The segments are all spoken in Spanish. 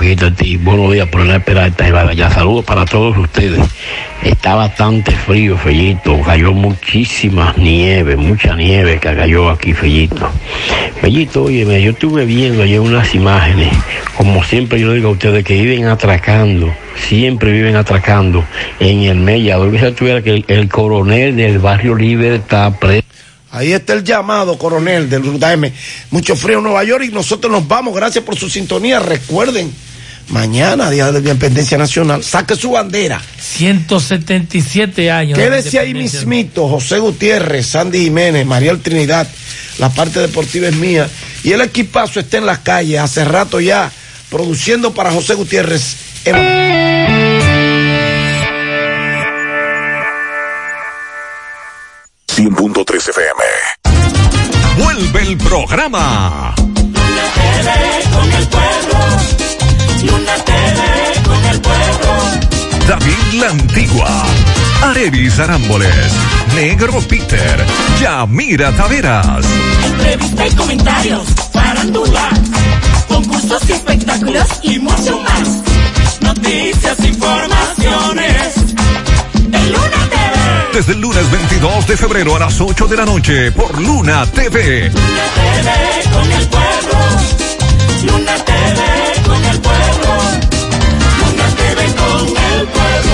días, fíjate a ti. Buenos días por la esperanza y ya saludos para todos ustedes. Está bastante frío, Fellito. Cayó muchísima nieve, mucha nieve que cayó aquí, Fellito. Fellito, óyeme, yo estuve viendo ayer unas imágenes, como siempre yo digo a ustedes, que viven atracando, siempre viven atracando en el Mellado. Que tuviera que el, el coronel del barrio Libertad preso. Ahí está el llamado, coronel del Ruta M. Mucho frío en Nueva York y nosotros nos vamos. Gracias por su sintonía. Recuerden, mañana, Día de la Independencia Nacional, saque su bandera. 177 años. Quédese ahí mismito, José Gutiérrez, Sandy Jiménez, Mariel Trinidad. La parte deportiva es mía. Y el equipazo está en las calles, hace rato ya, produciendo para José Gutiérrez. En... 100.3 FM. Vuelve el programa. Luna TV con el pueblo. Luna TV con el pueblo. David La Antigua. Arevis Arámboles. Negro Peter. Yamira Taveras. Entrevista y comentarios. Farándula. Concursos y espectáculos y mucho más. Noticias, informaciones. En Luna TV. Desde el lunes 22 de febrero a las 8 de la noche por Luna TV. Luna TV con el pueblo. Luna TV con el pueblo.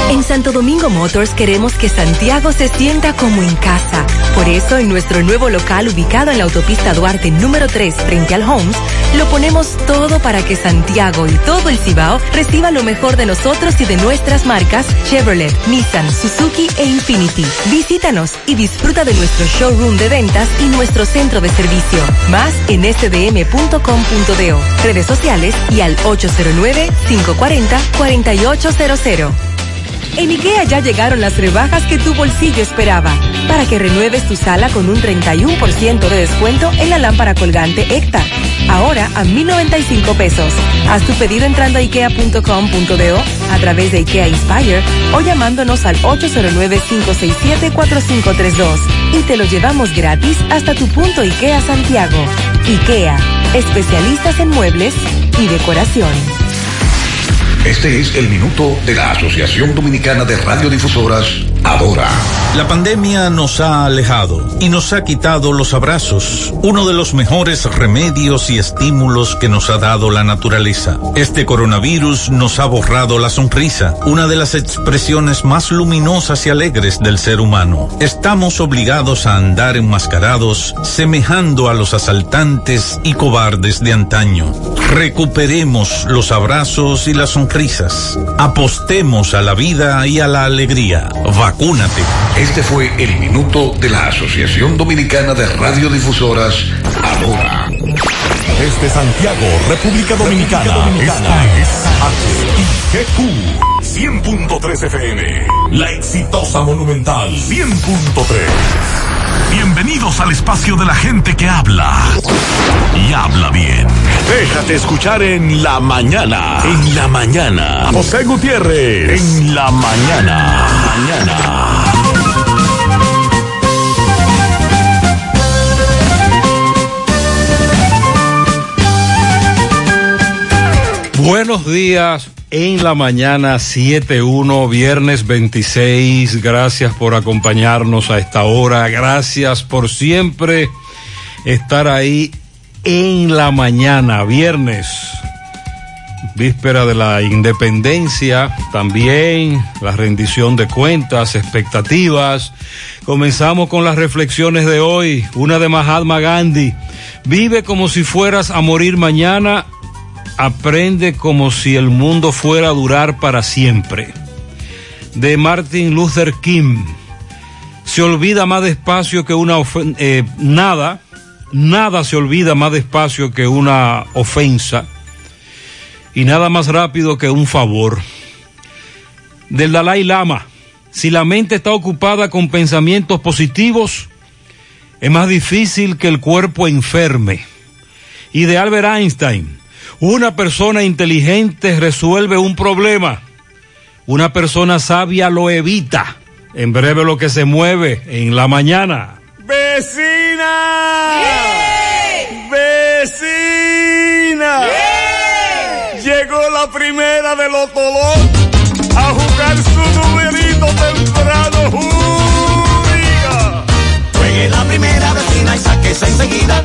En Santo Domingo Motors queremos que Santiago se sienta como en casa. Por eso, en nuestro nuevo local ubicado en la autopista Duarte número 3 frente al Homes, lo ponemos todo para que Santiago y todo el Cibao reciba lo mejor de nosotros y de nuestras marcas Chevrolet, Nissan, Suzuki e Infinity. Visítanos y disfruta de nuestro showroom de ventas y nuestro centro de servicio. Más en sdm.com.do, redes sociales y al 809-540-4800. En IKEA ya llegaron las rebajas que tu bolsillo esperaba, para que renueves tu sala con un 31% de descuento en la lámpara colgante ECTA. Ahora a 1.095 pesos. Haz tu pedido entrando a ikea.com.do a través de IKEA Inspire o llamándonos al 809-567-4532 y te lo llevamos gratis hasta tu punto IKEA Santiago. IKEA, especialistas en muebles y decoración. Este es el minuto de la Asociación Dominicana de Radiodifusoras, Adora. La pandemia nos ha alejado y nos ha quitado los abrazos, uno de los mejores remedios y estímulos que nos ha dado la naturaleza. Este coronavirus nos ha borrado la sonrisa, una de las expresiones más luminosas y alegres del ser humano. Estamos obligados a andar enmascarados, semejando a los asaltantes y cobardes de antaño. Recuperemos los abrazos y las sonrisas. Apostemos a la vida y a la alegría. Vacúnate. Este fue el minuto de la Asociación Dominicana de Radiodifusoras, Adora. Desde Santiago, República Dominicana. Esta es HIGQ 100.3 FM. La exitosa Monumental 100.3. Bienvenidos al espacio de la gente que habla y habla bien. Déjate escuchar en la mañana. En la mañana. José Gutiérrez. En la mañana. Mañana. Buenos días en la mañana 7.1, viernes 26. Gracias por acompañarnos a esta hora. Gracias por siempre estar ahí en la mañana, viernes. Víspera de la independencia, también la rendición de cuentas, expectativas. Comenzamos con las reflexiones de hoy. Una de Mahatma Gandhi. Vive como si fueras a morir mañana aprende como si el mundo fuera a durar para siempre. De Martin Luther King. Se olvida más despacio que una eh, nada, nada se olvida más despacio que una ofensa y nada más rápido que un favor. Del Dalai Lama. Si la mente está ocupada con pensamientos positivos, es más difícil que el cuerpo enferme. Y de Albert Einstein. Una persona inteligente resuelve un problema. Una persona sabia lo evita. En breve lo que se mueve en la mañana. ¡Vecina! ¡Vecina! ¡Llegó la primera de los tolos a jugar su numerito temprano. Juega. Juegue la primera vecina y sáquese enseguida,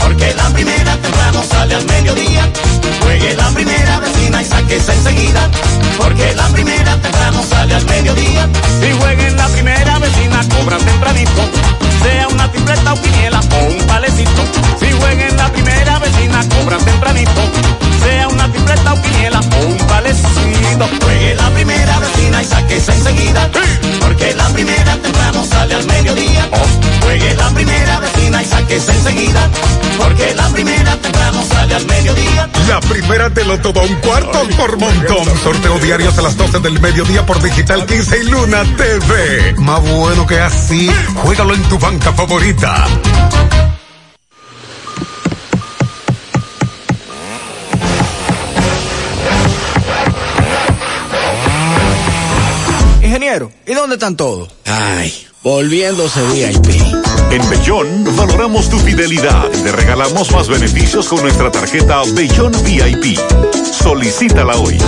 porque la primera temprano sale al mediodía. Juegue la primera vecina y sáquese enseguida, porque la primera temprano sale al mediodía. Si jueguen la primera vecina, cobran tempranito, sea una tripleta o quiniela o un palecito. Si jueguen la primera vecina, cobran tempranito, sea una tripleta o quiniela o un palecito. Juegue la primera vecina y sáquese enseguida, porque la primera temprano sale al mediodía. Juegue la primera vecina y sáquese enseguida, porque la primera temprano sale al mediodía. La primera te lo todo un cuarto por montón. Sorteo diarios a las 12 del mediodía por Digital 15 y Luna TV. Más bueno que así, juégalo en tu favorita. Ingeniero, ¿y dónde están todos? Ay, volviéndose VIP. En Bellón valoramos tu fidelidad y te regalamos más beneficios con nuestra tarjeta Bellón VIP. Solicítala hoy.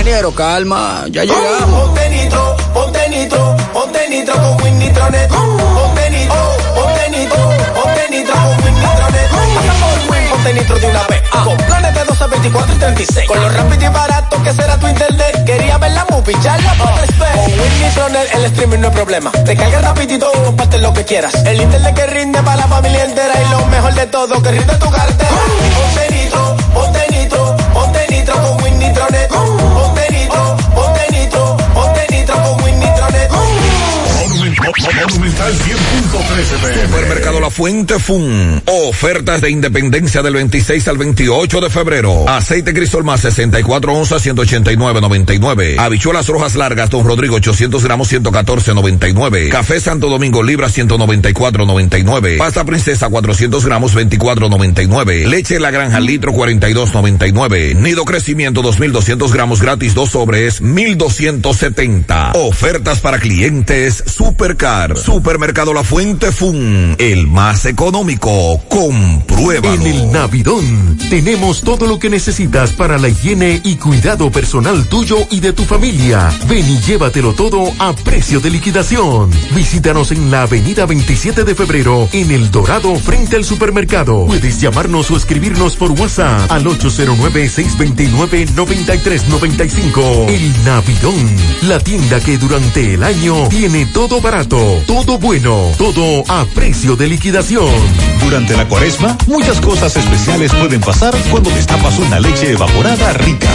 Ingeniero, calma, ya llegamos. Ponte nitro, ponte nitro, ponte nitro con Win Nitronet. Ponte nitro, ponte nitro, ponte nitro con Win Nitronet. Por Win, ponte nitro de una vez. Con planes de 12, 24 y 36. Con lo rápido y barato que será tu internet. Quería ver la movie, ya la ver. Con Win Nitronet el streaming no es problema. Te cargas rapidito y compartes lo que quieras. El internet que rinde para la familia entera. Y lo mejor de todo, que rinde tu cartera. Ponte nitro, ponte nitro, ponte nitro con Win Nitronet. Monumental 100.13 Supermercado La Fuente Fun. Ofertas de independencia del 26 al 28 de febrero. Aceite Crisol más 64 onzas 189.99. Habichuelas rojas largas Don Rodrigo 800 gramos 114.99. Café Santo Domingo libra 194.99. Pasta princesa 400 gramos 24.99. Leche La Granja litro 42.99. Nido crecimiento 2200 gramos gratis 2 sobres 1270. Ofertas para clientes Supercar. Supermercado La Fuente Fun. El más económico. Compruébalo. En el Navidón tenemos todo lo que necesitas para la higiene y cuidado personal tuyo y de tu familia. Ven y llévatelo todo a precio de liquidación. Visítanos en la avenida 27 de febrero en El Dorado frente al supermercado. Puedes llamarnos o escribirnos por WhatsApp al 809-629-9395. El Navidón, la tienda que durante el año tiene todo barato, todo bueno, todo a precio de liquidación. Durante la cuaresma, muchas cosas especiales pueden pasar cuando destapas una leche evaporada rica.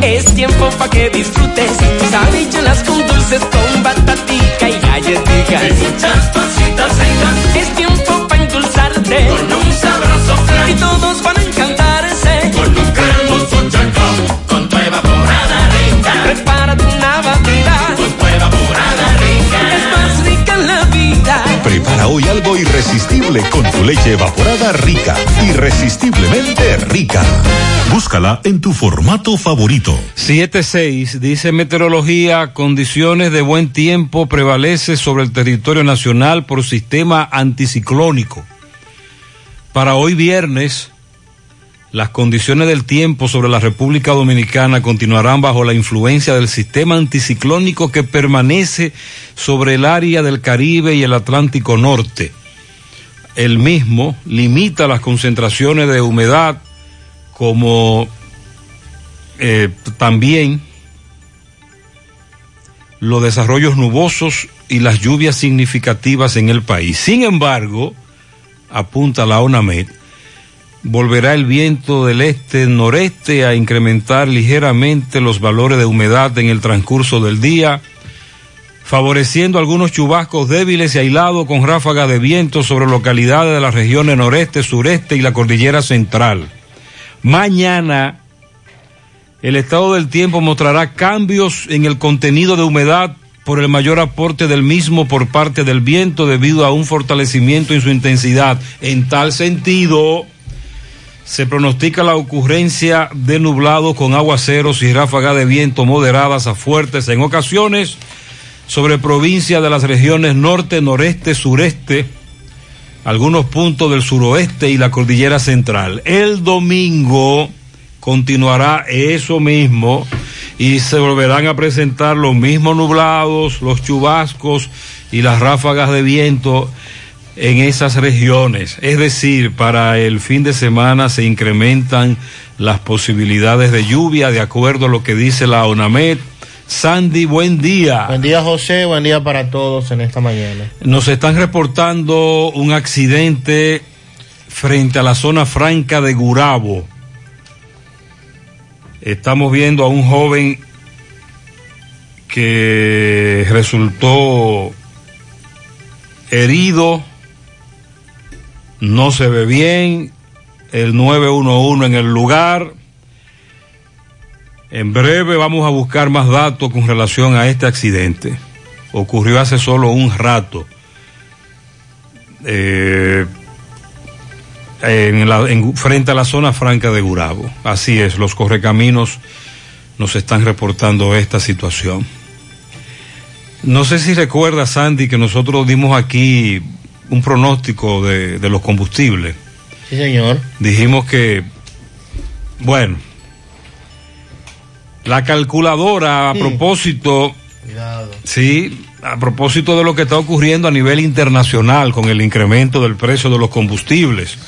Es tiempo pa' que disfrutes tus con dulces con batatica y galletica. Y muchas cositas ricas. Es tiempo pa' endulzarte Con un sabroso flan. y con tu leche evaporada rica. Irresistiblemente rica. Búscala en tu formato favorito. 7.6 dice meteorología, condiciones de buen tiempo prevalece sobre el territorio nacional por sistema anticiclónico. Para hoy viernes, las condiciones del tiempo sobre la República Dominicana continuarán bajo la influencia del sistema anticiclónico que permanece sobre el área del Caribe y el Atlántico Norte. El mismo limita las concentraciones de humedad como eh, también los desarrollos nubosos y las lluvias significativas en el país. Sin embargo, apunta la ONAMED, volverá el viento del este-noreste a incrementar ligeramente los valores de humedad en el transcurso del día, favoreciendo algunos chubascos débiles y aislados con ráfagas de viento sobre localidades de las regiones noreste, sureste y la cordillera central. Mañana el estado del tiempo mostrará cambios en el contenido de humedad por el mayor aporte del mismo por parte del viento debido a un fortalecimiento en su intensidad. En tal sentido, se pronostica la ocurrencia de nublado con aguaceros y ráfagas de viento moderadas a fuertes en ocasiones sobre provincias de las regiones norte, noreste, sureste, algunos puntos del suroeste y la cordillera central. El domingo continuará eso mismo y se volverán a presentar los mismos nublados, los chubascos y las ráfagas de viento en esas regiones. Es decir, para el fin de semana se incrementan las posibilidades de lluvia de acuerdo a lo que dice la ONAMED. Sandy, buen día. Buen día José, buen día para todos en esta mañana. Nos están reportando un accidente frente a la zona franca de Gurabo. Estamos viendo a un joven que resultó herido, no se ve bien, el 911 en el lugar. En breve vamos a buscar más datos con relación a este accidente. Ocurrió hace solo un rato. Eh, en la, en, frente a la zona franca de Gurabo. Así es, los correcaminos nos están reportando esta situación. No sé si recuerda, Sandy, que nosotros dimos aquí un pronóstico de, de los combustibles. Sí, señor. Dijimos que, bueno, la calculadora a propósito, Cuidado. sí, a propósito de lo que está ocurriendo a nivel internacional con el incremento del precio de los combustibles.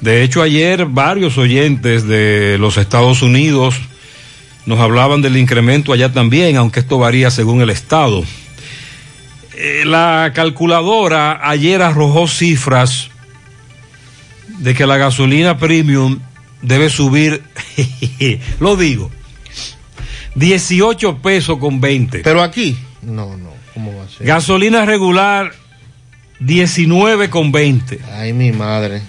De hecho, ayer varios oyentes de los Estados Unidos nos hablaban del incremento allá también, aunque esto varía según el estado. Eh, la calculadora ayer arrojó cifras de que la gasolina premium debe subir, lo digo, 18 pesos con 20. Pero aquí, no, no, ¿cómo va a ser? Gasolina regular 19 con 20. Ay, mi madre.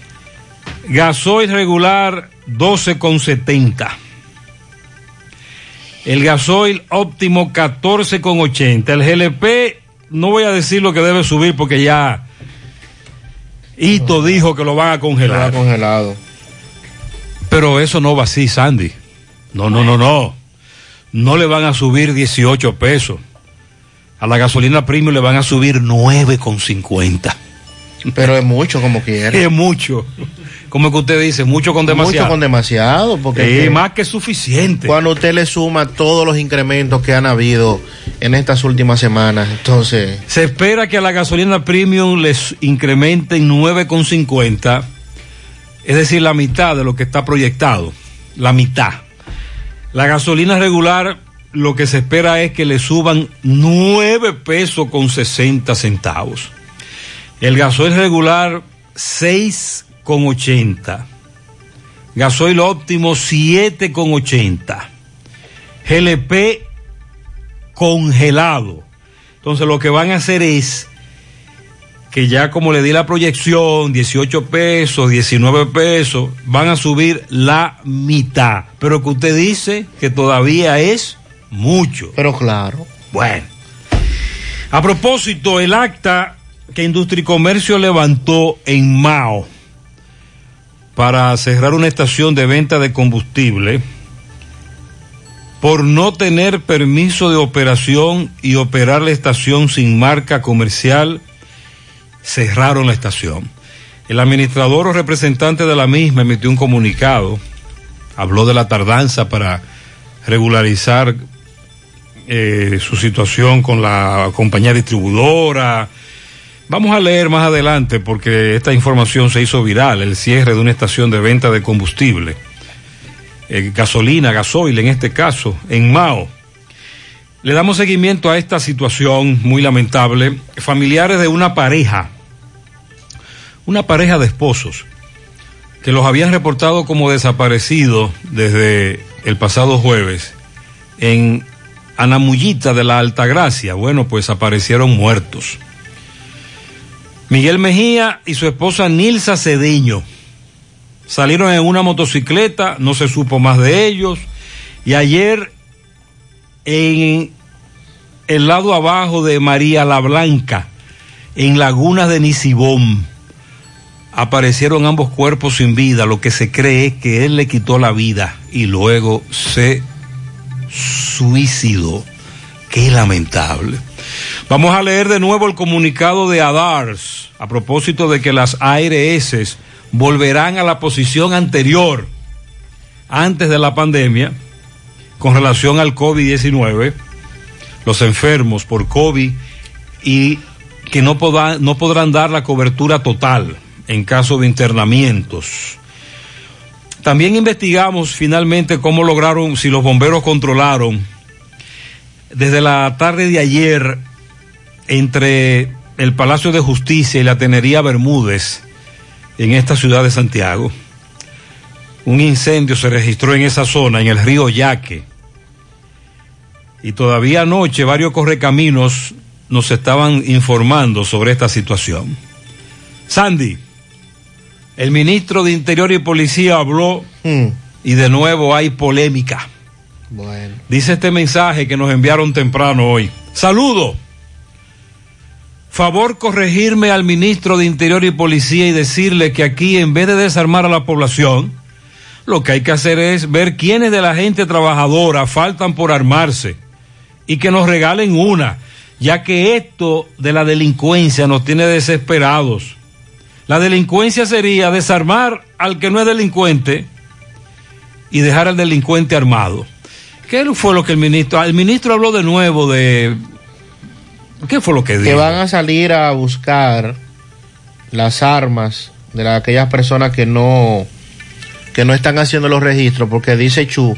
Gasoil regular 12 con 70. El gasoil óptimo 14 con 80. El GLP no voy a decir lo que debe subir porque ya Hito dijo que lo van a congelar. Está congelado. Pero eso no va así, Sandy. No, no, no, no. No le van a subir 18 pesos. A la gasolina premium le van a subir 9 con 50. Pero es mucho como quiera. Es mucho. Como que usted dice, mucho con demasiado. Mucho con demasiado, porque es que más que suficiente. cuando usted le suma todos los incrementos que han habido en estas últimas semanas, entonces Se espera que a la gasolina premium les incrementen 9,50, es decir, la mitad de lo que está proyectado, la mitad. La gasolina regular lo que se espera es que le suban 9 pesos con 60 centavos. El gasoil regular 6 con 80. Gasoil óptimo 7 con 80. GLP congelado. Entonces lo que van a hacer es que ya como le di la proyección, 18 pesos, 19 pesos, van a subir la mitad. Pero que usted dice que todavía es mucho. Pero claro. Bueno. A propósito, el acta que Industria y Comercio levantó en Mao para cerrar una estación de venta de combustible por no tener permiso de operación y operar la estación sin marca comercial, cerraron la estación. El administrador o representante de la misma emitió un comunicado, habló de la tardanza para regularizar eh, su situación con la compañía distribuidora. Vamos a leer más adelante porque esta información se hizo viral, el cierre de una estación de venta de combustible, eh, gasolina, gasoil en este caso, en Mao. Le damos seguimiento a esta situación muy lamentable. Familiares de una pareja, una pareja de esposos, que los habían reportado como desaparecidos desde el pasado jueves en Anamullita de la Altagracia. Bueno, pues aparecieron muertos. Miguel Mejía y su esposa Nilsa Cedeño salieron en una motocicleta, no se supo más de ellos. Y ayer en el lado abajo de María la Blanca, en Lagunas de Nisibón, aparecieron ambos cuerpos sin vida. Lo que se cree es que él le quitó la vida y luego se suicidó. Qué lamentable. Vamos a leer de nuevo el comunicado de ADARS a propósito de que las ARS volverán a la posición anterior. antes de la pandemia con relación al COVID-19, los enfermos por COVID y que no, podrán, no podrán dar la cobertura total en caso de internamientos. También investigamos finalmente cómo lograron, si los bomberos controlaron desde la tarde de ayer entre el Palacio de Justicia y la Tenería Bermúdez en esta ciudad de Santiago. Un incendio se registró en esa zona, en el río Yaque. Y todavía anoche varios correcaminos nos estaban informando sobre esta situación. Sandy, el ministro de Interior y Policía habló y de nuevo hay polémica. Bueno. Dice este mensaje que nos enviaron temprano hoy. Saludo. Favor corregirme al ministro de Interior y Policía y decirle que aquí en vez de desarmar a la población, lo que hay que hacer es ver quiénes de la gente trabajadora faltan por armarse y que nos regalen una, ya que esto de la delincuencia nos tiene desesperados. La delincuencia sería desarmar al que no es delincuente y dejar al delincuente armado. ¿Qué fue lo que el ministro? El ministro habló de nuevo de. ¿Qué fue lo que dijo? Que van a salir a buscar las armas de la- aquellas personas que no que no están haciendo los registros, porque dice Chu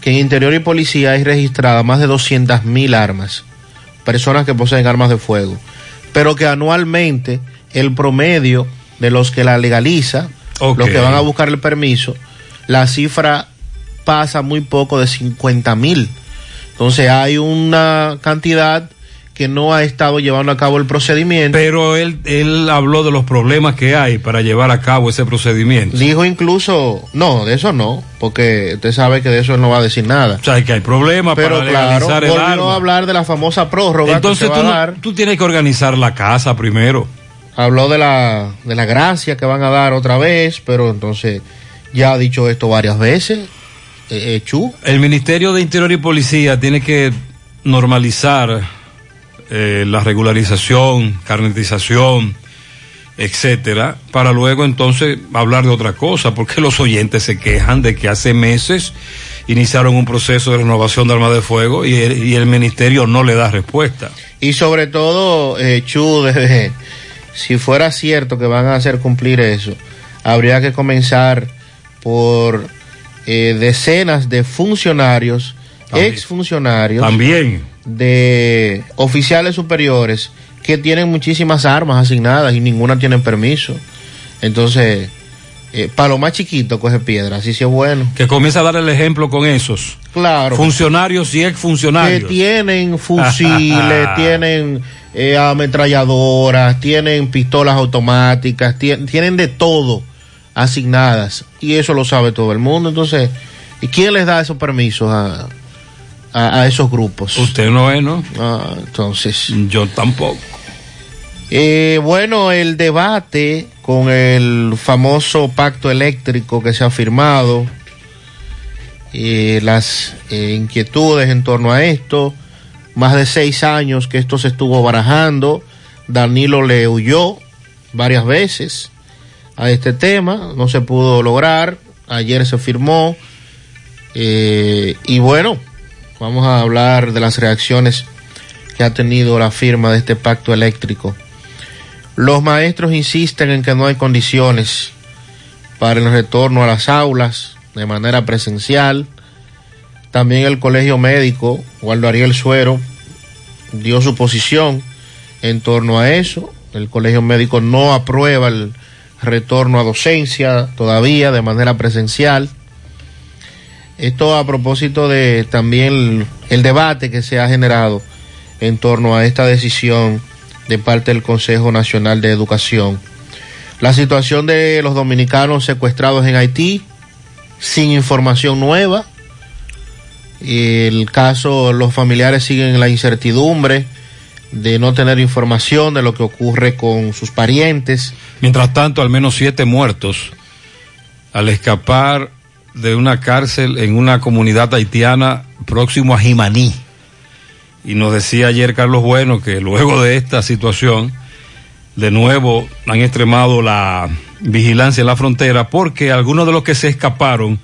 que en Interior y Policía hay registradas más de 200 mil armas, personas que poseen armas de fuego, pero que anualmente el promedio de los que la legaliza, los que van a buscar el permiso, la cifra pasa muy poco de 50 mil. Entonces hay una cantidad que no ha estado llevando a cabo el procedimiento. Pero él, él habló de los problemas que hay para llevar a cabo ese procedimiento. Dijo incluso, no, de eso no, porque usted sabe que de eso él no va a decir nada. O sea, que hay problemas Pero para claro, legalizar el volvió arma. a hablar de la famosa prórroga Entonces que tú, se va a dar. tú tienes que organizar la casa primero. Habló de la, de la gracia que van a dar otra vez, pero entonces ya ha dicho esto varias veces. Eh, eh, Chu. El Ministerio de Interior y Policía tiene que normalizar eh, la regularización, carnetización, etcétera, para luego entonces hablar de otra cosa, porque los oyentes se quejan de que hace meses iniciaron un proceso de renovación de armas de fuego y el, y el ministerio no le da respuesta. Y sobre todo, eh, Chu, si fuera cierto que van a hacer cumplir eso, habría que comenzar por eh, decenas de funcionarios, exfuncionarios, También. De oficiales superiores que tienen muchísimas armas asignadas y ninguna tienen permiso. Entonces, eh, para lo más chiquito coge piedra, así sí es bueno. Que comienza a dar el ejemplo con esos. Claro. Funcionarios y que exfuncionarios. tienen fusiles, tienen eh, ametralladoras, tienen pistolas automáticas, tien- tienen de todo asignadas. Y eso lo sabe todo el mundo. Entonces, ¿y quién les da esos permisos a, a, a esos grupos? Usted no es, ¿no? Ah, entonces. Yo tampoco. Eh, bueno, el debate con el famoso pacto eléctrico que se ha firmado, eh, las eh, inquietudes en torno a esto, más de seis años que esto se estuvo barajando, Danilo le huyó varias veces a este tema, no se pudo lograr, ayer se firmó, y bueno, vamos a hablar de las reacciones que ha tenido la firma de este pacto eléctrico. Los maestros insisten en que no hay condiciones para el retorno a las aulas de manera presencial. También el colegio médico, Waldo Ariel Suero, dio su posición en torno a eso. El colegio médico no aprueba el retorno a docencia todavía de manera presencial. Esto a propósito de también el, debate que se ha generado en torno a esta decisión de parte del Consejo Nacional de Educación. La situación de los dominicanos secuestrados en Haití, sin información nueva. El caso, los familiares siguen en la incertidumbre de no tener información de lo que ocurre con sus parientes. Mientras tanto, al menos siete muertos al escapar de una cárcel en una comunidad haitiana próximo a Jimaní. Y nos decía ayer Carlos Bueno que luego de esta situación, de nuevo han extremado la vigilancia en la frontera porque algunos de los que se escaparon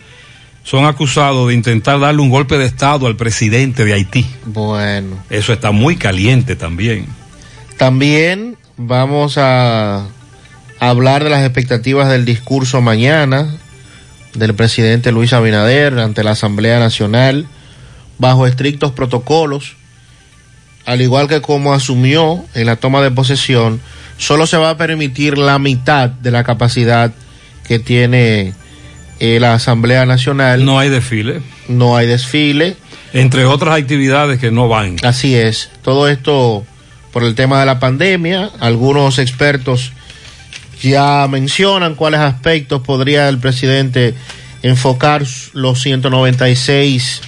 son acusados de intentar darle un golpe de Estado al presidente de Haití. Bueno. Eso está muy caliente también. También vamos a hablar de las expectativas del discurso mañana del presidente Luis Abinader ante la Asamblea Nacional bajo estrictos protocolos, al igual que como asumió en la toma de posesión, solo se va a permitir la mitad de la capacidad que tiene eh, la Asamblea Nacional. No hay desfile. No hay desfile. Entre otras actividades que no van. Así es. Todo esto por el tema de la pandemia. Algunos expertos ya mencionan cuáles aspectos podría el presidente enfocar los 196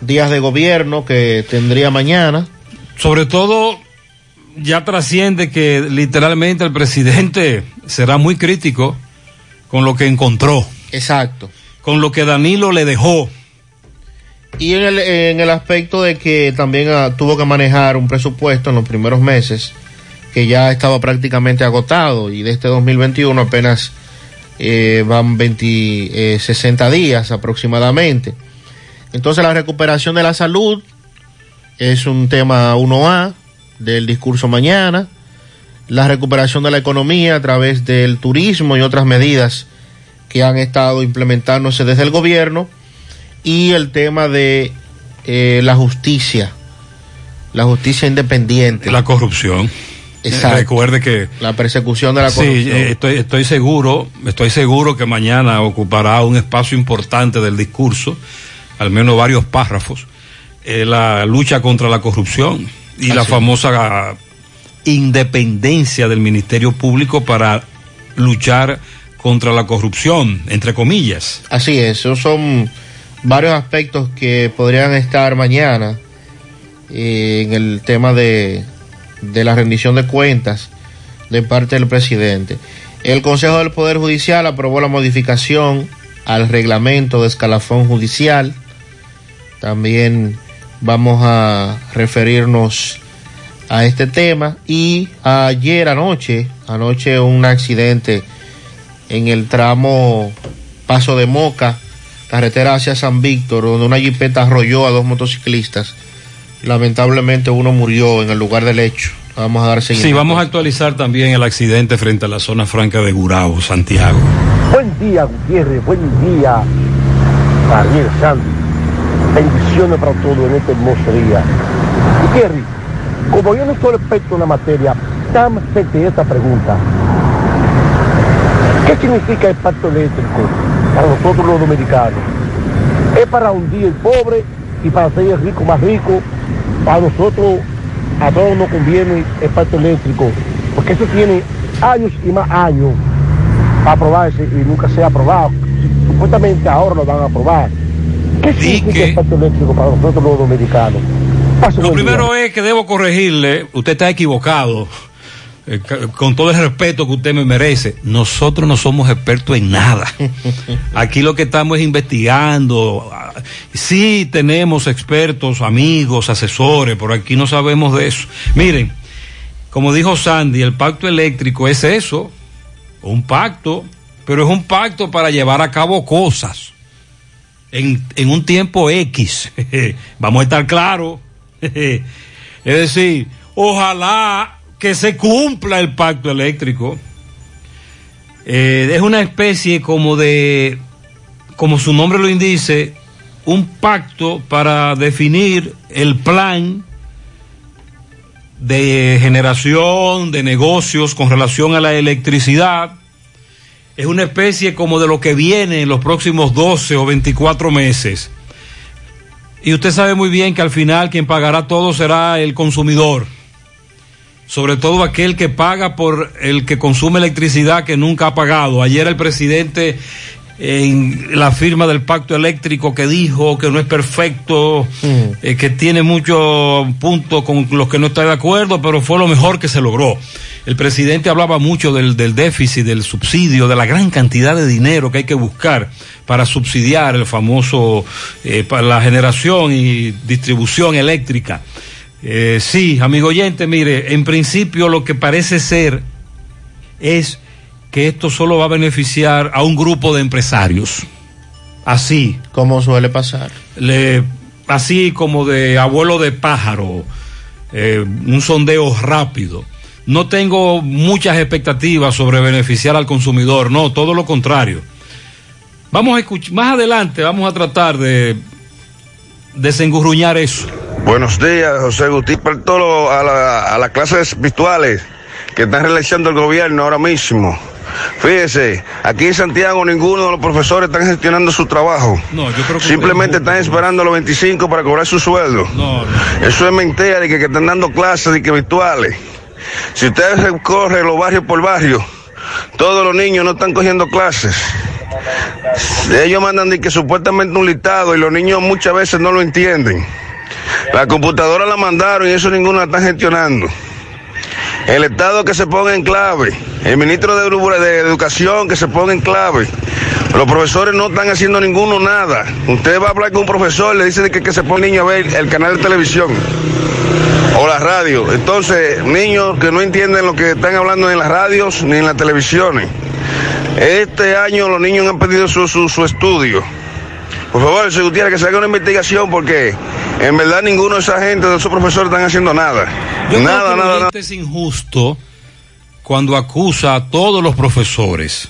días de gobierno que tendría mañana. Sobre todo, ya trasciende que literalmente el presidente será muy crítico con lo que encontró. Exacto. Con lo que Danilo le dejó. Y en el, en el aspecto de que también ah, tuvo que manejar un presupuesto en los primeros meses que ya estaba prácticamente agotado y de este 2021 apenas eh, van 20, eh, 60 días aproximadamente. Entonces la recuperación de la salud es un tema 1A del discurso mañana. La recuperación de la economía a través del turismo y otras medidas que han estado implementándose desde el gobierno. Y el tema de eh, la justicia, la justicia independiente. La corrupción. Exacto. Recuerde que la persecución de la corrupción. Sí, eh, estoy, estoy seguro, estoy seguro que mañana ocupará un espacio importante del discurso, al menos varios párrafos, eh, la lucha contra la corrupción y Así la es. famosa independencia del Ministerio Público para luchar contra la corrupción, entre comillas. Así es, esos son varios aspectos que podrían estar mañana eh, en el tema de, de la rendición de cuentas de parte del presidente. El Consejo del Poder Judicial aprobó la modificación al reglamento de escalafón judicial. También vamos a referirnos a este tema. Y ayer anoche, anoche un accidente en el tramo Paso de Moca, carretera hacia San Víctor, donde una jipeta arrolló a dos motociclistas. Lamentablemente uno murió en el lugar del hecho. Vamos a dar seguimiento. Sí, vamos a actualizar también el accidente frente a la zona franca de Gurabo, Santiago. Buen día, Gutiérrez. Buen día, Daniel Santos. Bendiciones para todos en este hermoso día. Gutiérrez, como yo no soy experto en la materia, dame esta pregunta. ¿Qué significa el pacto eléctrico para nosotros los dominicanos? ¿Es para hundir el pobre y para hacer el rico más rico? Para nosotros, a todos nos conviene el pacto eléctrico, porque eso tiene años y más años para aprobarse y nunca se ha aprobado. Supuestamente ahora lo van a aprobar. ¿Qué significa el pacto eléctrico para nosotros los dominicanos? Lo día. primero es que debo corregirle, usted está equivocado. Eh, con todo el respeto que usted me merece, nosotros no somos expertos en nada. Aquí lo que estamos es investigando. Ah, Sí tenemos expertos, amigos, asesores, pero aquí no sabemos de eso. Miren, como dijo Sandy, el pacto eléctrico es eso, un pacto, pero es un pacto para llevar a cabo cosas en, en un tiempo X. Vamos a estar claros. es decir, ojalá que se cumpla el pacto eléctrico. Eh, es una especie como de, como su nombre lo indice, un pacto para definir el plan de generación de negocios con relación a la electricidad. Es una especie como de lo que viene en los próximos 12 o 24 meses. Y usted sabe muy bien que al final quien pagará todo será el consumidor. Sobre todo aquel que paga por el que consume electricidad que nunca ha pagado. Ayer el presidente en la firma del pacto eléctrico que dijo que no es perfecto, eh, que tiene muchos puntos con los que no está de acuerdo, pero fue lo mejor que se logró. El presidente hablaba mucho del, del déficit, del subsidio, de la gran cantidad de dinero que hay que buscar para subsidiar el famoso, eh, para la generación y distribución eléctrica. Eh, sí, amigo oyente, mire, en principio lo que parece ser es que esto solo va a beneficiar a un grupo de empresarios. así. Como suele pasar. Le, así como de abuelo de pájaro, eh, un sondeo rápido. No tengo muchas expectativas sobre beneficiar al consumidor, no, todo lo contrario. Vamos a escuchar, más adelante vamos a tratar de desengurruñar eso. Buenos días, José Gutiérrez, todo a, la- a las clases virtuales que están realizando el gobierno ahora mismo. Fíjese, aquí en Santiago ninguno de los profesores están gestionando su trabajo. No, yo creo que Simplemente están esperando los 25 para cobrar su sueldo. No, Eso es mentira de que, que están dando clases de que virtuales. Si usted recorre los barrios por barrio, todos los niños no están cogiendo clases. Ellos mandan de que supuestamente un listado y los niños muchas veces no lo entienden. La computadora la mandaron y eso ninguno la está gestionando. El Estado que se ponga en clave, el ministro de, Edu- de Educación que se ponga en clave. Los profesores no están haciendo ninguno nada. Usted va a hablar con un profesor, le dice que, que se pone el niño a ver el canal de televisión o la radio. Entonces, niños que no entienden lo que están hablando en las radios ni en las televisiones. Este año los niños han perdido su, su, su estudio. Por favor, señor Gutiérrez, que se haga una investigación porque en verdad ninguno de esa gente, de esos profesores están haciendo nada. Yo creo nada, que el nada, es injusto cuando acusa a todos los profesores.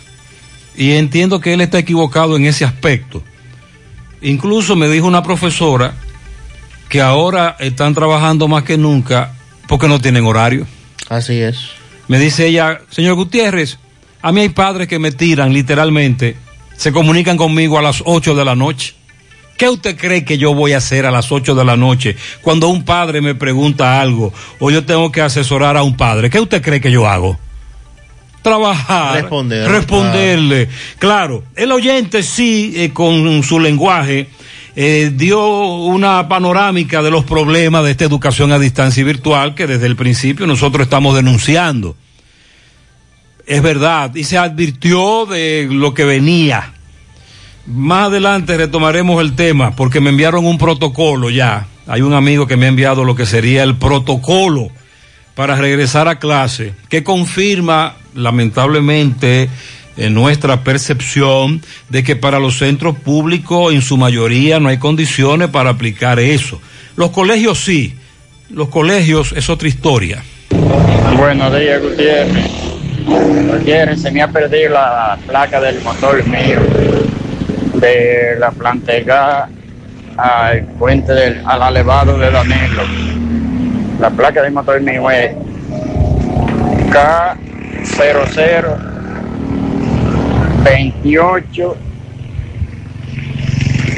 Y entiendo que él está equivocado en ese aspecto. Incluso me dijo una profesora que ahora están trabajando más que nunca porque no tienen horario. Así es. Me dice ella, señor Gutiérrez, a mí hay padres que me tiran literalmente, se comunican conmigo a las 8 de la noche. ¿Qué usted cree que yo voy a hacer a las 8 de la noche cuando un padre me pregunta algo o yo tengo que asesorar a un padre? ¿Qué usted cree que yo hago? Trabajar, Responder. responderle. Claro, el oyente sí, eh, con su lenguaje, eh, dio una panorámica de los problemas de esta educación a distancia y virtual que desde el principio nosotros estamos denunciando. Es verdad, y se advirtió de lo que venía. Más adelante retomaremos el tema porque me enviaron un protocolo ya. Hay un amigo que me ha enviado lo que sería el protocolo para regresar a clase, que confirma lamentablemente en nuestra percepción de que para los centros públicos en su mayoría no hay condiciones para aplicar eso. Los colegios sí, los colegios es otra historia. Buenos días, Gutiérrez. Gutiérrez, se me ha perdido la placa del motor mío, de la gas al puente del, al elevado de Danilo. La placa del motor mío es K00 28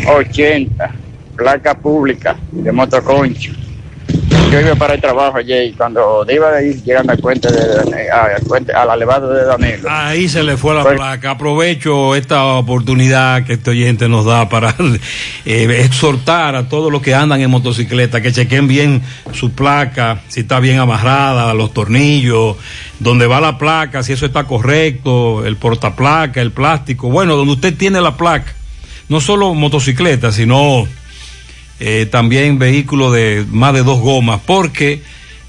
80, placa pública de motoconcho. Yo iba para el trabajo ayer y cuando iba a ir llegando al puente de, al puente, al elevado de Danilo. Ahí se le fue la placa. Aprovecho esta oportunidad que este oyente nos da para eh, exhortar a todos los que andan en motocicleta que chequen bien su placa, si está bien amarrada, los tornillos, donde va la placa, si eso está correcto, el portaplaca, el plástico. Bueno, donde usted tiene la placa, no solo motocicleta, sino eh, también vehículos de más de dos gomas, porque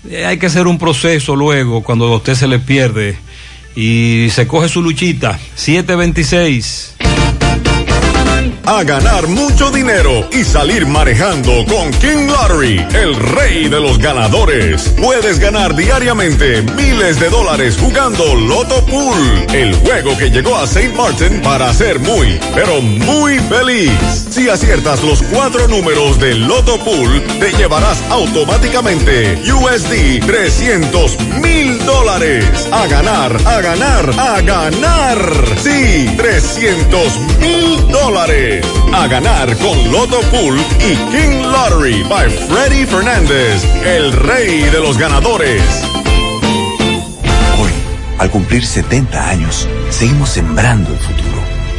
eh, hay que hacer un proceso luego cuando a usted se le pierde y se coge su luchita. 726. A ganar mucho dinero y salir manejando con King Lottery, el rey de los ganadores. Puedes ganar diariamente miles de dólares jugando Loto Pool, el juego que llegó a St. Martin para ser muy, pero muy feliz. Si aciertas los cuatro números del Loto Pool, te llevarás automáticamente USD 300 mil dólares. A ganar, a ganar, a ganar. Sí, 300 mil dólares. A ganar con Loto Pool y King Lottery by Freddy Fernández, el rey de los ganadores. Hoy, al cumplir 70 años, seguimos sembrando el futuro.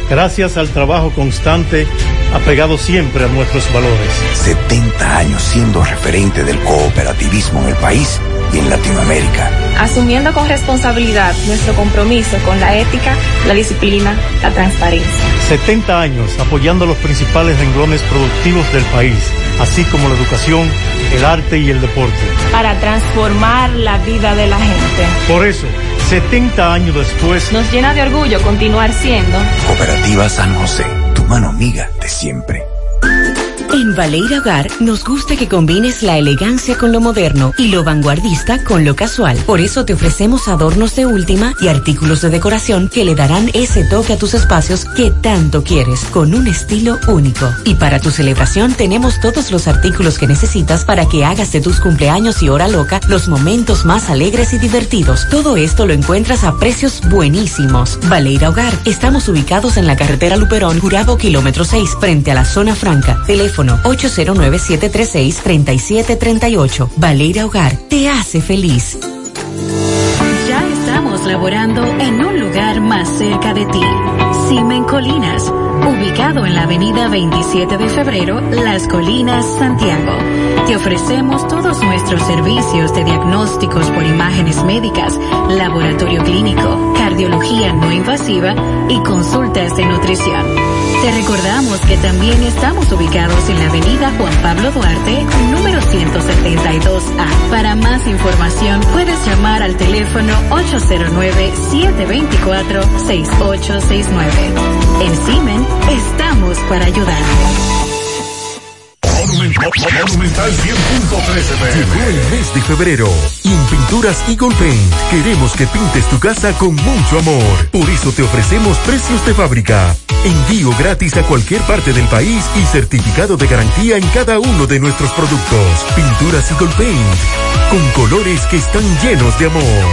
Gracias al trabajo constante, apegado siempre a nuestros valores. 70 años siendo referente del cooperativismo en el país y en Latinoamérica. asumiendo con responsabilidad nuestro compromiso con la ética, la disciplina, la transparencia. 70 años apoyando los principales renglones productivos del país, así como la educación, el arte y el deporte. Para transformar la vida de la gente. Por eso, 70 años después, Nos llena de orgullo continuar siendo Cooperativa San José, tu mano amiga de siempre. En Valeira Hogar nos gusta que combines la elegancia con lo moderno y lo vanguardista con lo casual. Por eso te ofrecemos adornos de última y artículos de decoración que le darán ese toque a tus espacios que tanto quieres, con un estilo único. Y para tu celebración tenemos todos los artículos que necesitas para que hagas de tus cumpleaños y hora loca los momentos más alegres y divertidos. Todo esto lo encuentras a precios buenísimos. Valeira Hogar, estamos ubicados en la carretera Luperón, Jurado Kilómetro 6, frente a la zona franca. Teléfono 809-736-3738. Valeria Hogar te hace feliz. Ya estamos laborando en un lugar más cerca de ti. Simen Colinas, ubicado en la avenida 27 de febrero, Las Colinas, Santiago. Te ofrecemos todos nuestros servicios de diagnósticos por imágenes médicas, laboratorio clínico, cardiología no invasiva y consultas de nutrición. Te recordamos que también estamos ubicados en la avenida Juan Pablo Duarte, número 172A. Para más información puedes llamar al teléfono 809-724-6869. En Simen estamos para ayudarte. Monumental 100.13 Llegó el mes de febrero y en Pinturas Eagle Paint queremos que pintes tu casa con mucho amor. Por eso te ofrecemos precios de fábrica, envío gratis a cualquier parte del país y certificado de garantía en cada uno de nuestros productos. Pinturas Eagle Paint, con colores que están llenos de amor.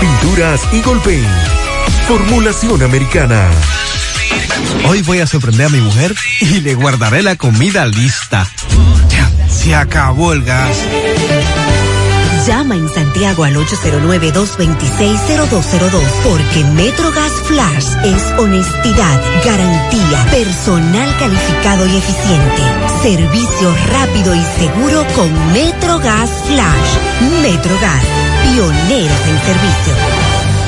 Pinturas Eagle Paint, formulación americana. Hoy voy a sorprender a mi mujer y le guardaré la comida lista. Ya, se acabó el gas. Llama en Santiago al 809-226-0202 porque MetroGas Flash es honestidad, garantía, personal calificado y eficiente, servicio rápido y seguro con MetroGas Flash. MetroGas, pioneros en servicio.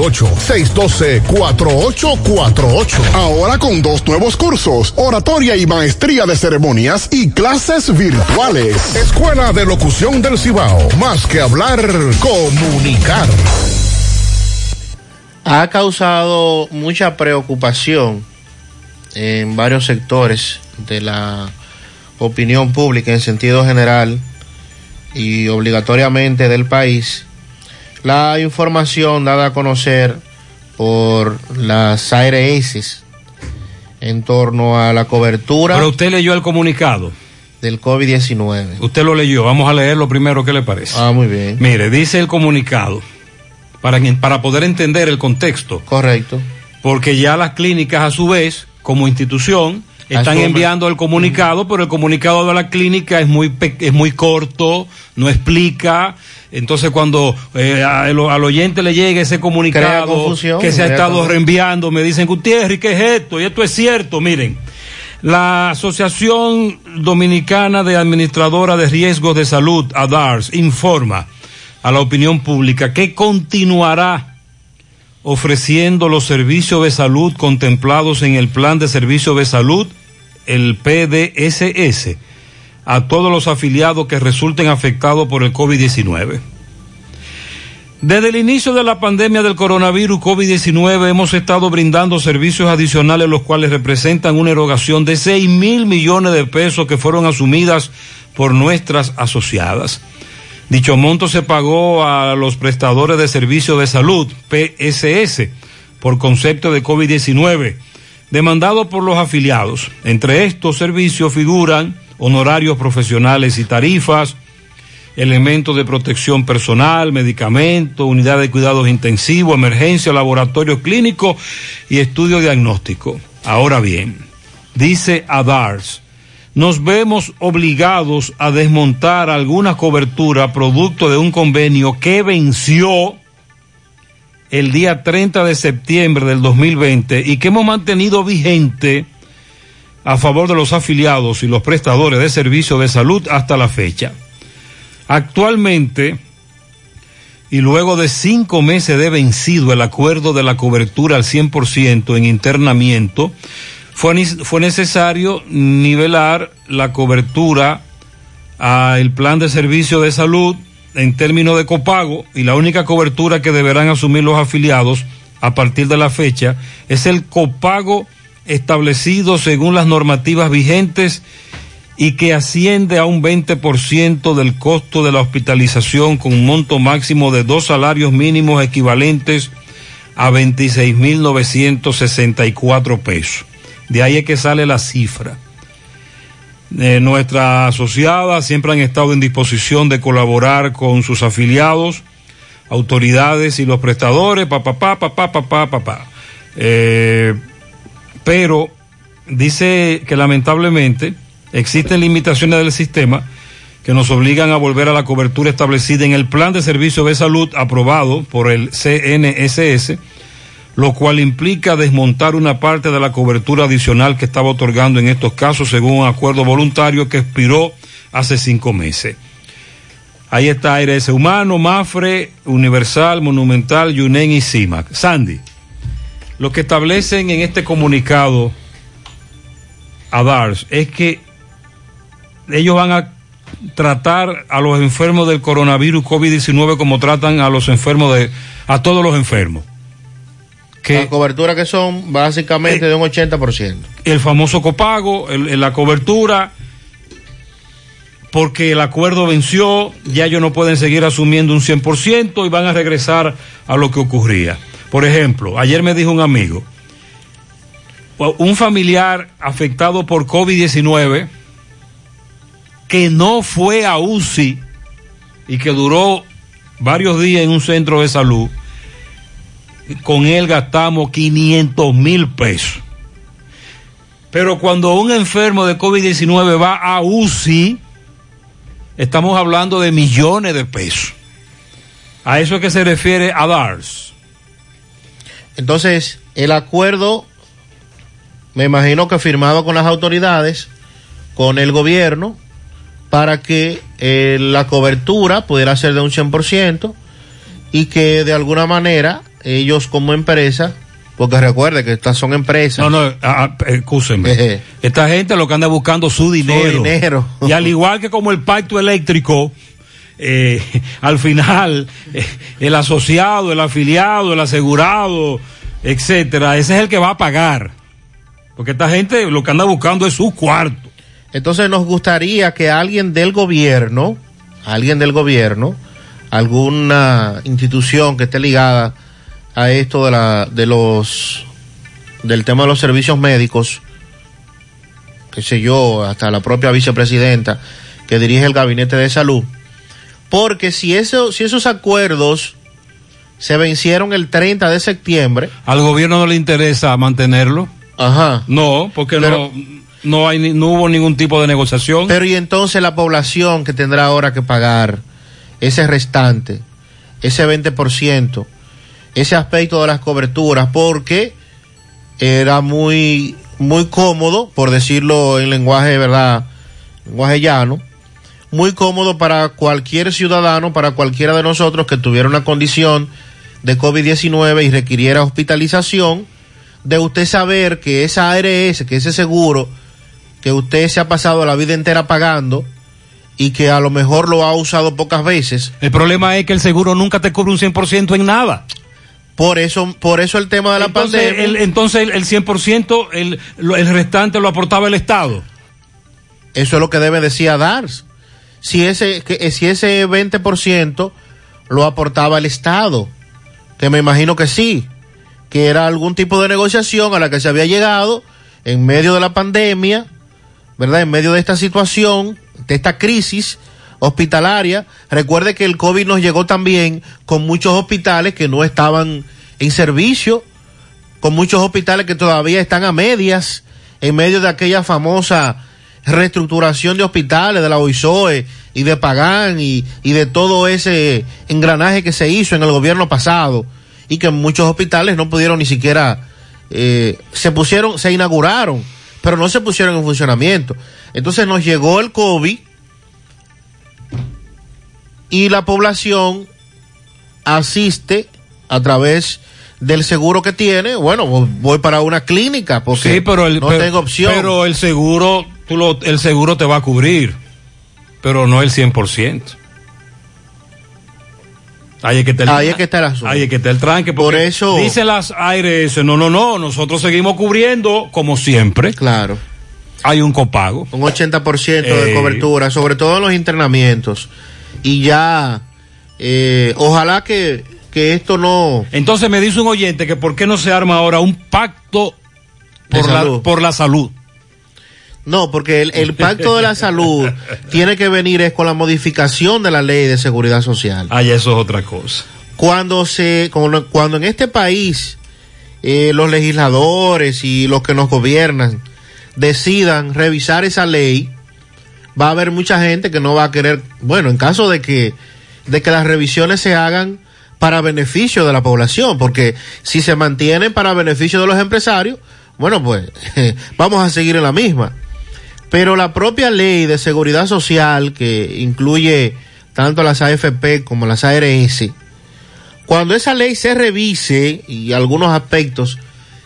612-4848. Ahora con dos nuevos cursos, oratoria y maestría de ceremonias y clases virtuales. Escuela de Locución del Cibao. Más que hablar, comunicar. Ha causado mucha preocupación en varios sectores de la opinión pública en sentido general y obligatoriamente del país la información dada a conocer por las ARS en torno a la cobertura. Pero usted leyó el comunicado. Del COVID-19. Usted lo leyó. Vamos a leerlo primero. ¿Qué le parece? Ah, muy bien. Mire, dice el comunicado. Para, para poder entender el contexto. Correcto. Porque ya las clínicas, a su vez, como institución, están enviando el comunicado, pero el comunicado de la clínica es muy, es muy corto, no explica entonces cuando eh, al, oyente le llega ese comunicado que se ha estado reenviando, me dicen, Gutiérrez, ¿qué es esto? Y esto es cierto, miren. La Asociación Dominicana de Administradora de Riesgos de Salud, ADARS, informa a la opinión pública que continuará ofreciendo los servicios de salud contemplados en el Plan de Servicios de Salud, el PDSS a todos los afiliados que resulten afectados por el COVID-19. Desde el inicio de la pandemia del coronavirus COVID-19 hemos estado brindando servicios adicionales los cuales representan una erogación de 6 mil millones de pesos que fueron asumidas por nuestras asociadas. Dicho monto se pagó a los prestadores de servicios de salud, PSS, por concepto de COVID-19, demandado por los afiliados. Entre estos servicios figuran honorarios profesionales y tarifas, elementos de protección personal, medicamentos, unidad de cuidados intensivos, emergencia, laboratorio clínico y estudio diagnóstico. Ahora bien, dice Adars, nos vemos obligados a desmontar alguna cobertura producto de un convenio que venció el día 30 de septiembre del 2020 y que hemos mantenido vigente a favor de los afiliados y los prestadores de servicios de salud hasta la fecha. Actualmente, y luego de cinco meses de vencido el acuerdo de la cobertura al 100% en internamiento, fue, fue necesario nivelar la cobertura al plan de servicio de salud en términos de copago y la única cobertura que deberán asumir los afiliados a partir de la fecha es el copago establecido según las normativas vigentes y que asciende a un 20% del costo de la hospitalización con un monto máximo de dos salarios mínimos equivalentes a 26.964 pesos. De ahí es que sale la cifra. Eh, nuestras asociadas siempre han estado en disposición de colaborar con sus afiliados, autoridades y los prestadores, papá, papá, papá, papá. Eh, pero dice que lamentablemente existen limitaciones del sistema que nos obligan a volver a la cobertura establecida en el plan de servicio de salud aprobado por el CNSS lo cual implica desmontar una parte de la cobertura adicional que estaba otorgando en estos casos según un acuerdo voluntario que expiró hace cinco meses. Ahí está ARS Humano, Mafre, Universal, Monumental, Yunen y CIMAC. Sandy, lo que establecen en este comunicado a DARS es que ellos van a tratar a los enfermos del coronavirus COVID-19 como tratan a los enfermos de, a todos los enfermos la cobertura que son básicamente de un 80%. El famoso copago, la cobertura, porque el acuerdo venció, ya ellos no pueden seguir asumiendo un 100% y van a regresar a lo que ocurría. Por ejemplo, ayer me dijo un amigo, un familiar afectado por COVID-19 que no fue a UCI y que duró varios días en un centro de salud, con él gastamos 500 mil pesos. Pero cuando un enfermo de COVID-19 va a UCI, estamos hablando de millones de pesos. A eso es que se refiere a DARS. Entonces, el acuerdo, me imagino que firmado con las autoridades, con el gobierno, para que eh, la cobertura pudiera ser de un 100% y que de alguna manera ellos como empresa, porque recuerde que estas son empresas. No, no, ah, ah. Esta gente lo que anda buscando su dinero. Su dinero. Y al igual que como el pacto eléctrico, eh, al final, eh, el asociado, el afiliado, el asegurado, etcétera, ese es el que va a pagar. Porque esta gente lo que anda buscando es su cuarto. Entonces nos gustaría que alguien del gobierno, alguien del gobierno, alguna institución que esté ligada a esto de, la, de los del tema de los servicios médicos, qué sé yo, hasta la propia vicepresidenta que dirige el gabinete de salud, porque si, eso, si esos acuerdos se vencieron el 30 de septiembre. ¿Al gobierno no le interesa mantenerlo? Ajá. No, porque no, no, hay, no hubo ningún tipo de negociación. Pero y entonces la población que tendrá ahora que pagar ese restante, ese 20%, ese aspecto de las coberturas porque era muy muy cómodo, por decirlo en lenguaje, ¿verdad? Lenguaje llano, muy cómodo para cualquier ciudadano, para cualquiera de nosotros que tuviera una condición de COVID-19 y requiriera hospitalización, de usted saber que esa ARS, que ese seguro que usted se ha pasado la vida entera pagando y que a lo mejor lo ha usado pocas veces. El problema es que el seguro nunca te cubre un 100% en nada. Por eso, por eso el tema de la pandemia. El, entonces el, 100%, el, el restante lo aportaba el Estado. Eso es lo que debe decir DARS. Si ese, que, si ese 20% lo aportaba el Estado, que me imagino que sí, que era algún tipo de negociación a la que se había llegado en medio de la pandemia, ¿verdad? En medio de esta situación, de esta crisis hospitalaria. Recuerde que el COVID nos llegó también con muchos hospitales que no estaban en servicio, con muchos hospitales que todavía están a medias, en medio de aquella famosa reestructuración de hospitales de la OISOE y de Pagán y, y de todo ese engranaje que se hizo en el gobierno pasado y que muchos hospitales no pudieron ni siquiera, eh, se pusieron, se inauguraron, pero no se pusieron en funcionamiento. Entonces nos llegó el COVID y la población asiste a través del seguro que tiene. Bueno, voy para una clínica porque Sí, pero el, no pero- tengo opción. Pero el seguro, tú lo- el seguro te va a cubrir, pero no el 100%. Ahí es que está el, Ahí es que está el asunto. ahí es que está el tranque. Por eso- Dicen las ARS, no, no, no, nosotros seguimos cubriendo como siempre. Claro. Hay un copago. Un 80% de Eh. cobertura, sobre todo en los internamientos. Y ya, eh, ojalá que, que esto no... Entonces me dice un oyente que por qué no se arma ahora un pacto por, la, por la salud. No, porque el, el pacto de la salud tiene que venir es con la modificación de la ley de seguridad social. Ah, ya eso es otra cosa. Cuando se, cuando, cuando en este país eh, los legisladores y los que nos gobiernan decidan revisar esa ley, va a haber mucha gente que no va a querer, bueno, en caso de que, de que las revisiones se hagan para beneficio de la población, porque si se mantienen para beneficio de los empresarios, bueno, pues vamos a seguir en la misma. Pero la propia ley de seguridad social, que incluye tanto las AFP como las ARS, cuando esa ley se revise y algunos aspectos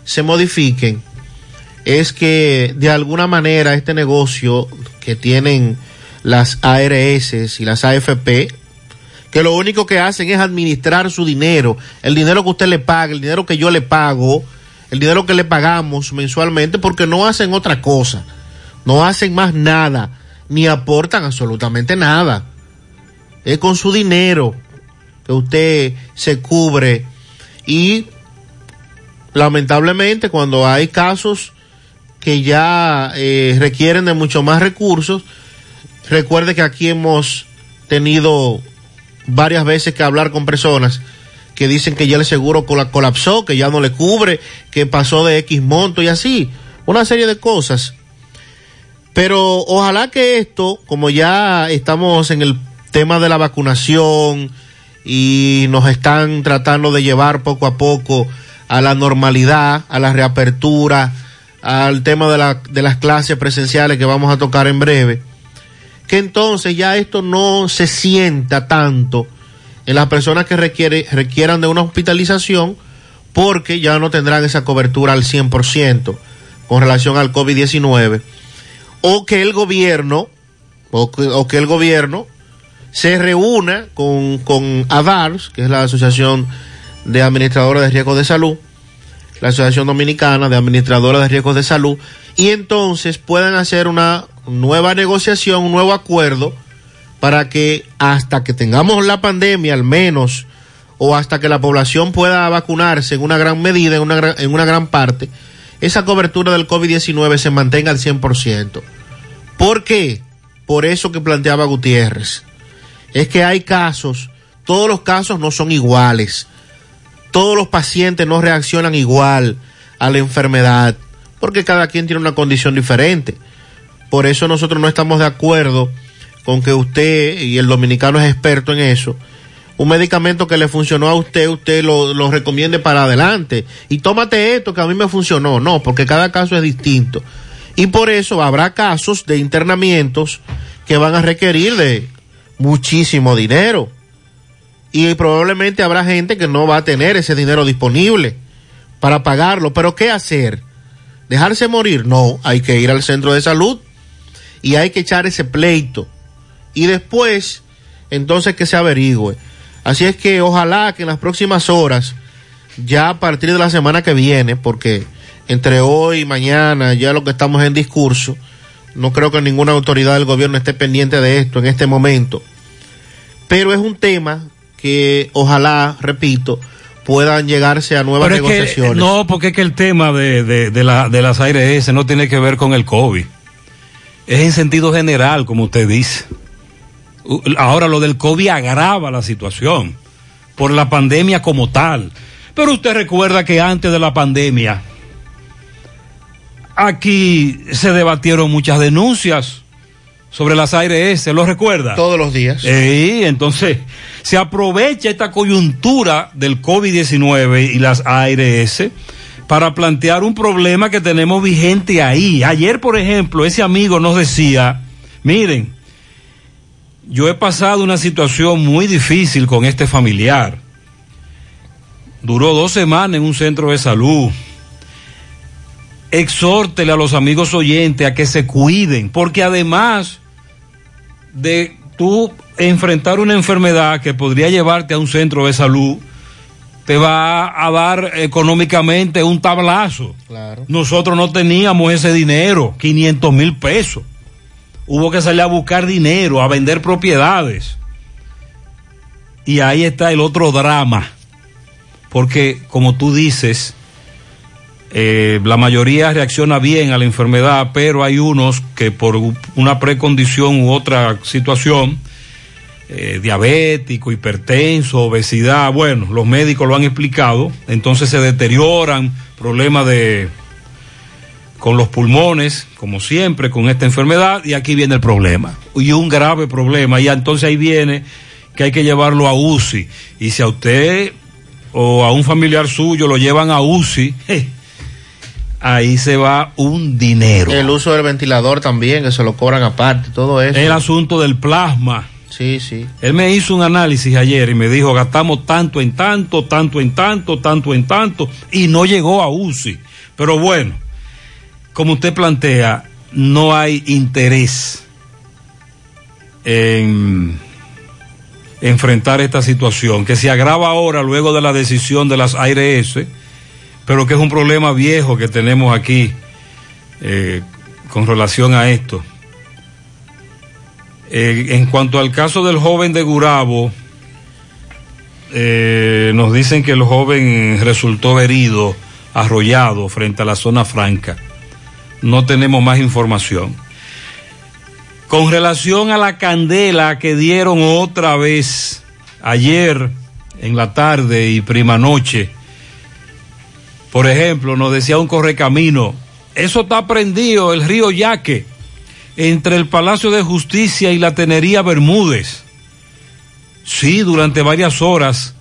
se modifiquen, es que de alguna manera este negocio que tienen las ARS y las AFP, que lo único que hacen es administrar su dinero, el dinero que usted le paga, el dinero que yo le pago, el dinero que le pagamos mensualmente, porque no hacen otra cosa, no hacen más nada, ni aportan absolutamente nada. Es con su dinero que usted se cubre y lamentablemente cuando hay casos que ya eh, requieren de mucho más recursos, recuerde que aquí hemos tenido varias veces que hablar con personas que dicen que ya el seguro cola- colapsó, que ya no le cubre, que pasó de X monto y así, una serie de cosas. Pero ojalá que esto, como ya estamos en el tema de la vacunación y nos están tratando de llevar poco a poco a la normalidad, a la reapertura, al tema de, la- de las clases presenciales que vamos a tocar en breve, que entonces ya esto no se sienta tanto en las personas que requiere, requieran de una hospitalización porque ya no tendrán esa cobertura al 100% con relación al COVID-19 o que el gobierno o que, o que el gobierno se reúna con, con ADARS, que es la Asociación de Administradores de Riesgos de Salud, la Asociación Dominicana de Administradores de Riesgos de Salud, y entonces puedan hacer una nueva negociación, un nuevo acuerdo, para que hasta que tengamos la pandemia al menos, o hasta que la población pueda vacunarse en una gran medida, en una en una gran parte, esa cobertura del COVID-19 se mantenga al 100%. ¿Por qué? Por eso que planteaba Gutiérrez. Es que hay casos, todos los casos no son iguales. Todos los pacientes no reaccionan igual a la enfermedad, porque cada quien tiene una condición diferente. Por eso nosotros no estamos de acuerdo con que usted, y el dominicano es experto en eso, un medicamento que le funcionó a usted, usted lo, lo recomiende para adelante. Y tómate esto que a mí me funcionó. No, porque cada caso es distinto. Y por eso habrá casos de internamientos que van a requerir de muchísimo dinero. Y probablemente habrá gente que no va a tener ese dinero disponible para pagarlo. Pero ¿qué hacer? ¿Dejarse morir? No, hay que ir al centro de salud y hay que echar ese pleito. Y después, entonces que se averigüe. Así es que ojalá que en las próximas horas, ya a partir de la semana que viene, porque entre hoy y mañana ya lo que estamos en discurso, no creo que ninguna autoridad del gobierno esté pendiente de esto en este momento. Pero es un tema que ojalá, repito, puedan llegarse a nuevas Pero es que, negociaciones. no, porque es que el tema de, de, de, la, de las ARS no tiene que ver con el COVID. Es en sentido general, como usted dice. Ahora lo del COVID agrava la situación por la pandemia como tal. Pero usted recuerda que antes de la pandemia aquí se debatieron muchas denuncias sobre las ARS, ¿lo recuerda? Todos los días. Sí, entonces se aprovecha esta coyuntura del COVID-19 y las ARS para plantear un problema que tenemos vigente ahí. Ayer, por ejemplo, ese amigo nos decía, miren, yo he pasado una situación muy difícil con este familiar. Duró dos semanas en un centro de salud. Exhórtele a los amigos oyentes a que se cuiden, porque además de tú enfrentar una enfermedad que podría llevarte a un centro de salud, te va a dar económicamente un tablazo. Claro. Nosotros no teníamos ese dinero, 500 mil pesos. Hubo que salir a buscar dinero, a vender propiedades. Y ahí está el otro drama. Porque, como tú dices, eh, la mayoría reacciona bien a la enfermedad, pero hay unos que por una precondición u otra situación, eh, diabético, hipertenso, obesidad, bueno, los médicos lo han explicado, entonces se deterioran problemas de con los pulmones, como siempre, con esta enfermedad, y aquí viene el problema, y un grave problema, y entonces ahí viene que hay que llevarlo a UCI, y si a usted o a un familiar suyo lo llevan a UCI, ahí se va un dinero. El uso del ventilador también, que se lo cobran aparte, todo eso. El asunto del plasma. Sí, sí. Él me hizo un análisis ayer y me dijo, gastamos tanto en tanto, tanto en tanto, tanto en tanto, y no llegó a UCI. Pero bueno, como usted plantea, no hay interés en enfrentar esta situación, que se agrava ahora luego de la decisión de las ARS, pero que es un problema viejo que tenemos aquí eh, con relación a esto. Eh, en cuanto al caso del joven de Gurabo, eh, nos dicen que el joven resultó herido, arrollado frente a la zona franca. No tenemos más información. Con relación a la candela que dieron otra vez ayer en la tarde y prima noche, por ejemplo, nos decía un correcamino, eso está prendido, el río Yaque entre el Palacio de Justicia y la Tenería Bermúdez. Sí, durante varias horas,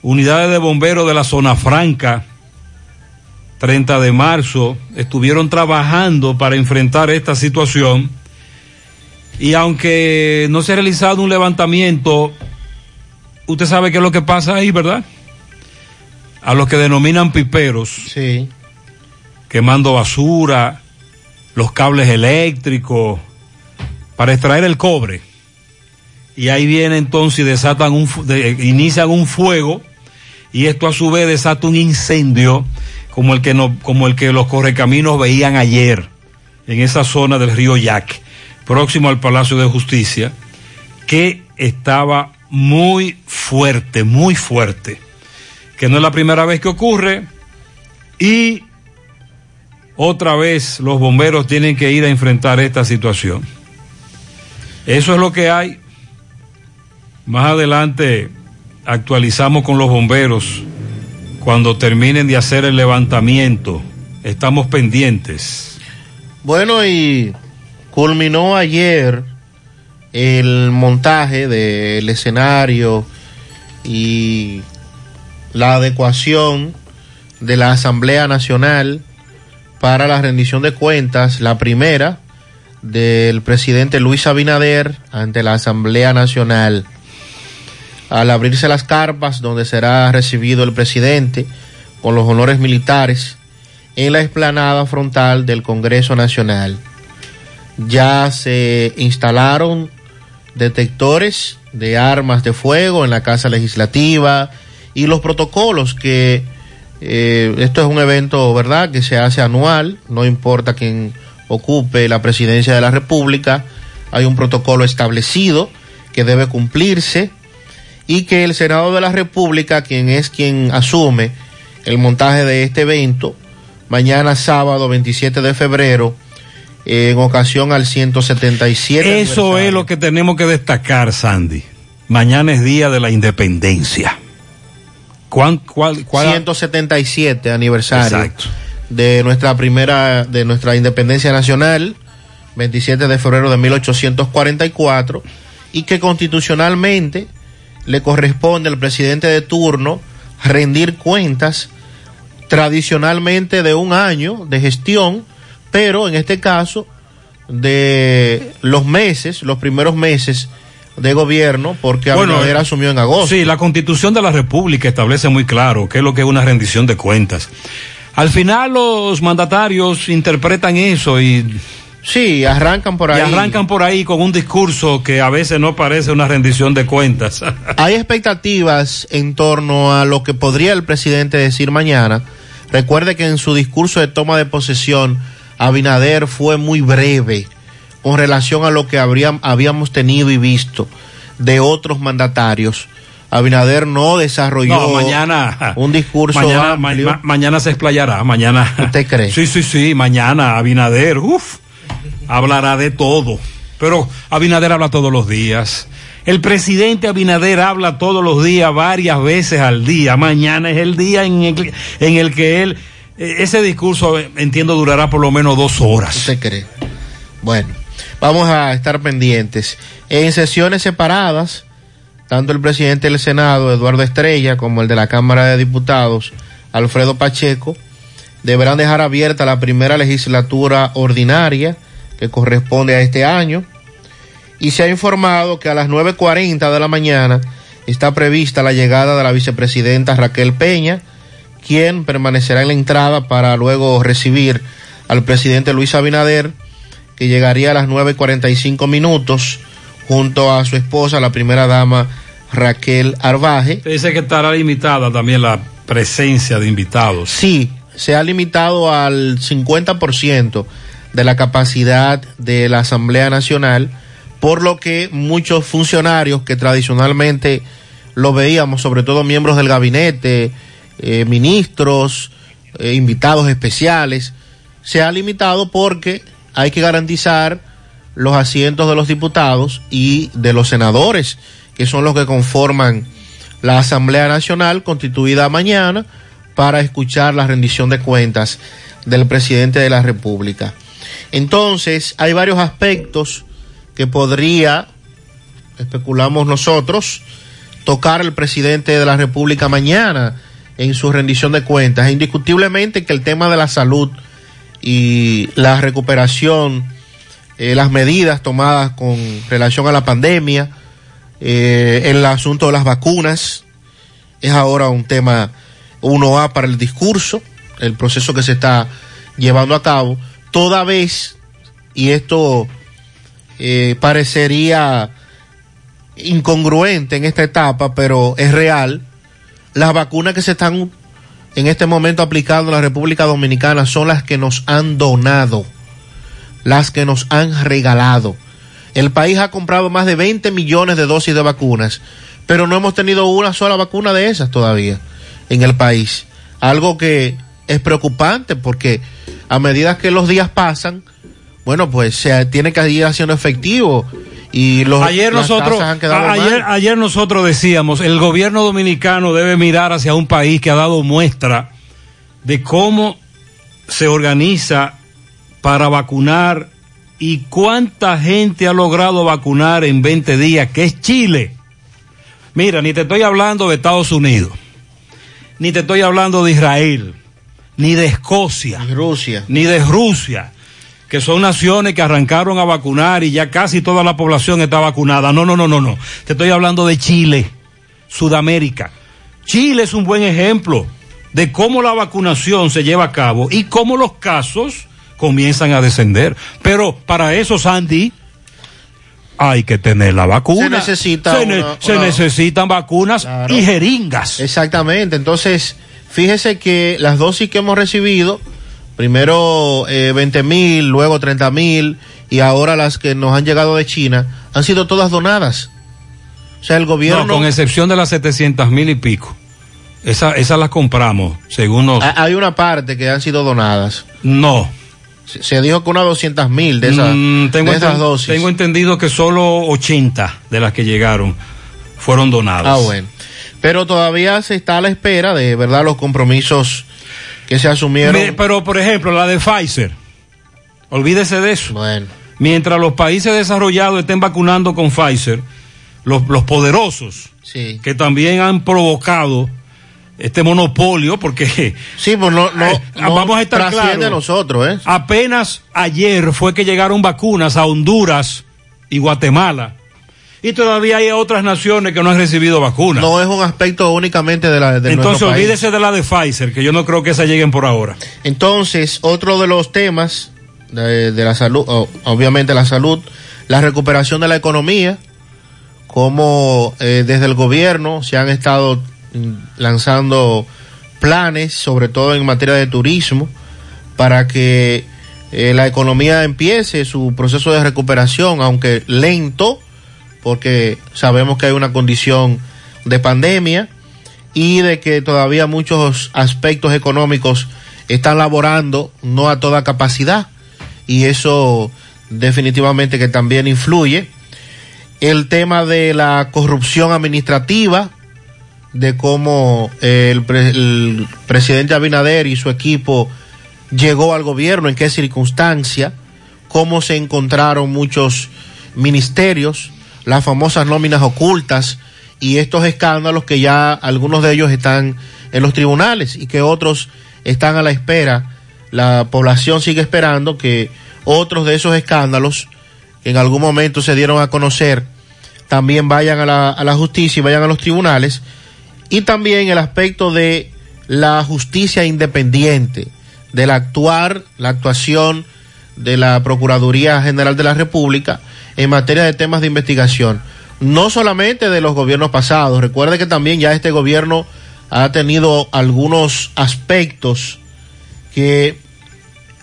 unidades de bomberos de la zona franca, 30 de marzo, estuvieron trabajando para enfrentar esta situación. Y aunque no se ha realizado un levantamiento, usted sabe qué es lo que pasa ahí, ¿verdad? A los que denominan piperos. Sí. Quemando basura, los cables eléctricos para extraer el cobre. Y ahí viene entonces y desatan un, de, inician un fuego y esto a su vez desata un incendio como el que no, como el que los correcaminos veían ayer en esa zona del río Yaque, próximo al Palacio de Justicia, que estaba muy fuerte, muy fuerte, que no es la primera vez que ocurre y otra vez los bomberos tienen que ir a enfrentar esta situación. Eso es lo que hay. Más adelante actualizamos con los bomberos cuando terminen de hacer el levantamiento. Estamos pendientes. Bueno, y culminó ayer el montaje del escenario y la adecuación de la Asamblea Nacional para la rendición de cuentas, la primera del presidente Luis Abinader ante la Asamblea Nacional. Al abrirse las carpas donde será recibido el presidente con los honores militares en la explanada frontal del Congreso Nacional. Ya se instalaron detectores de armas de fuego en la Casa Legislativa y los protocolos que eh, esto es un evento, ¿verdad?, que se hace anual, no importa quién ocupe la presidencia de la República, hay un protocolo establecido que debe cumplirse y que el Senado de la República, quien es quien asume el montaje de este evento, mañana sábado 27 de febrero, en ocasión al 177. Eso es lo que tenemos que destacar, Sandy. Mañana es Día de la Independencia. ¿Cuál, cuál, cuál? 177 aniversario Exacto. de nuestra primera, de nuestra independencia nacional, 27 de febrero de 1844, y que constitucionalmente le corresponde al presidente de turno rendir cuentas tradicionalmente de un año de gestión, pero en este caso de los meses, los primeros meses de gobierno, porque Bueno, Abinader eh, asumió en agosto. Sí, la constitución de la República establece muy claro qué es lo que es una rendición de cuentas. Al final los mandatarios interpretan eso y... Sí, arrancan por ahí. Y arrancan por ahí con un discurso que a veces no parece una rendición de cuentas. Hay expectativas en torno a lo que podría el presidente decir mañana. Recuerde que en su discurso de toma de posesión, Abinader fue muy breve con relación a lo que habíamos tenido y visto de otros mandatarios. Abinader no desarrolló No, mañana. un discurso Mañana, ma- amplio. ma- mañana se explayará. Mañana. ¿Usted cree? Sí, sí, sí. Mañana Abinader, uff, hablará de todo. Pero Abinader habla todos los días. El presidente Abinader habla todos los días, varias veces al día. Mañana es el día en el, en el que él. eh, Ese discurso, entiendo, durará por lo menos dos horas. ¿Usted cree? Bueno, vamos a estar pendientes. En sesiones separadas, tanto el presidente del Senado, Eduardo Estrella, como el de la Cámara de Diputados, Alfredo Pacheco, deberán dejar abierta la primera legislatura ordinaria que corresponde a este año. Y se ha informado que a las 9.40 de la mañana está prevista la llegada de la vicepresidenta Raquel Peña, quien permanecerá en la entrada para luego recibir al presidente Luis Abinader, que llegaría a las 9.45 minutos junto a su esposa, la primera dama Raquel Arbaje. Se dice que estará limitada también la presencia de invitados. Sí, se ha limitado al 50% de la capacidad de la Asamblea Nacional, por lo que muchos funcionarios que tradicionalmente lo veíamos, sobre todo miembros del gabinete, eh, ministros, eh, invitados especiales, se ha limitado porque hay que garantizar los asientos de los diputados y de los senadores, que son los que conforman la Asamblea Nacional constituida mañana para escuchar la rendición de cuentas del presidente de la República. Entonces, hay varios aspectos que podría, especulamos nosotros, tocar el presidente de la República mañana en su rendición de cuentas. Indiscutiblemente que el tema de la salud y la recuperación, eh, las medidas tomadas con relación a la pandemia, eh, el asunto de las vacunas, es ahora un tema 1A para el discurso, el proceso que se está llevando a cabo, toda vez, y esto eh, parecería incongruente en esta etapa, pero es real, las vacunas que se están en este momento aplicando en la República Dominicana son las que nos han donado, las que nos han regalado. El país ha comprado más de 20 millones de dosis de vacunas, pero no hemos tenido una sola vacuna de esas todavía en el país. Algo que es preocupante porque a medida que los días pasan, bueno, pues se tiene que ir haciendo efectivo y los ayer nosotros han ayer, ayer nosotros decíamos el gobierno dominicano debe mirar hacia un país que ha dado muestra de cómo se organiza para vacunar y cuánta gente ha logrado vacunar en 20 días, que es Chile. Mira, ni te estoy hablando de Estados Unidos, ni te estoy hablando de Israel, ni de Escocia, Rusia, ni de Rusia, que son naciones que arrancaron a vacunar y ya casi toda la población está vacunada. No, no, no, no, no. Te estoy hablando de Chile, Sudamérica. Chile es un buen ejemplo de cómo la vacunación se lleva a cabo y cómo los casos comienzan a descender. Pero para eso, Sandy, hay que tener la vacuna. Se necesita Se, ne- una- se una- necesitan vacunas Claro. y jeringas. Exactamente. Entonces, fíjese que las dosis que hemos recibido, primero eh, 20 mil, luego 30 mil y ahora las que nos han llegado de China, han sido todas donadas. O sea, el gobierno... No, con excepción de las 700 mil y pico. Esa- Esas las compramos, según nos... Ha- Hay una parte que han sido donadas. No. Se, se dijo que unas 200 mil de, esas Mm, tengo, de esas enten- dosis. tengo entendido que solo 80 de las que llegaron fueron donadas. Ah, bueno. Pero todavía se está a la espera de, ¿verdad?, los compromisos que se asumieron. Pero, por ejemplo, la de Pfizer, olvídese de eso. Bueno. Mientras los países desarrollados estén vacunando con Pfizer, los, los poderosos, Sí. que también han provocado este monopolio, porque sí, pues no, no, eh, no vamos a estar claros. nosotros, ¿eh? Apenas ayer fue que llegaron vacunas a Honduras y Guatemala. Y todavía hay otras naciones que no han recibido vacunas. No es un aspecto únicamente de la de Entonces país. olvídese de la de Pfizer, que yo no creo que esas lleguen por ahora. Entonces, otro de los temas de, de la salud, obviamente la salud, la recuperación de la economía, como eh, desde el gobierno se han estado mm, lanzando planes, sobre todo en materia de turismo, para que eh, la economía empiece su proceso de recuperación, aunque lento, porque sabemos que hay una condición de pandemia y de que todavía muchos aspectos económicos están laborando no a toda capacidad y eso definitivamente que también influye. El tema de la corrupción administrativa, de cómo eh, el, pre- el presidente Abinader y su equipo llegó al gobierno, en qué circunstancia, cómo se encontraron muchos ministerios, las famosas nóminas ocultas y estos escándalos que ya algunos de ellos están en los tribunales y que otros están a la espera. La población sigue esperando que otros de esos escándalos que en algún momento se dieron a conocer también vayan a la, a la justicia y vayan a los tribunales. Y también el aspecto de la justicia independiente, del actuar, la actuación de la Procuraduría General de la República en materia de temas de investigación. No solamente de los gobiernos pasados, recuerde que también ya este gobierno ha tenido algunos aspectos que,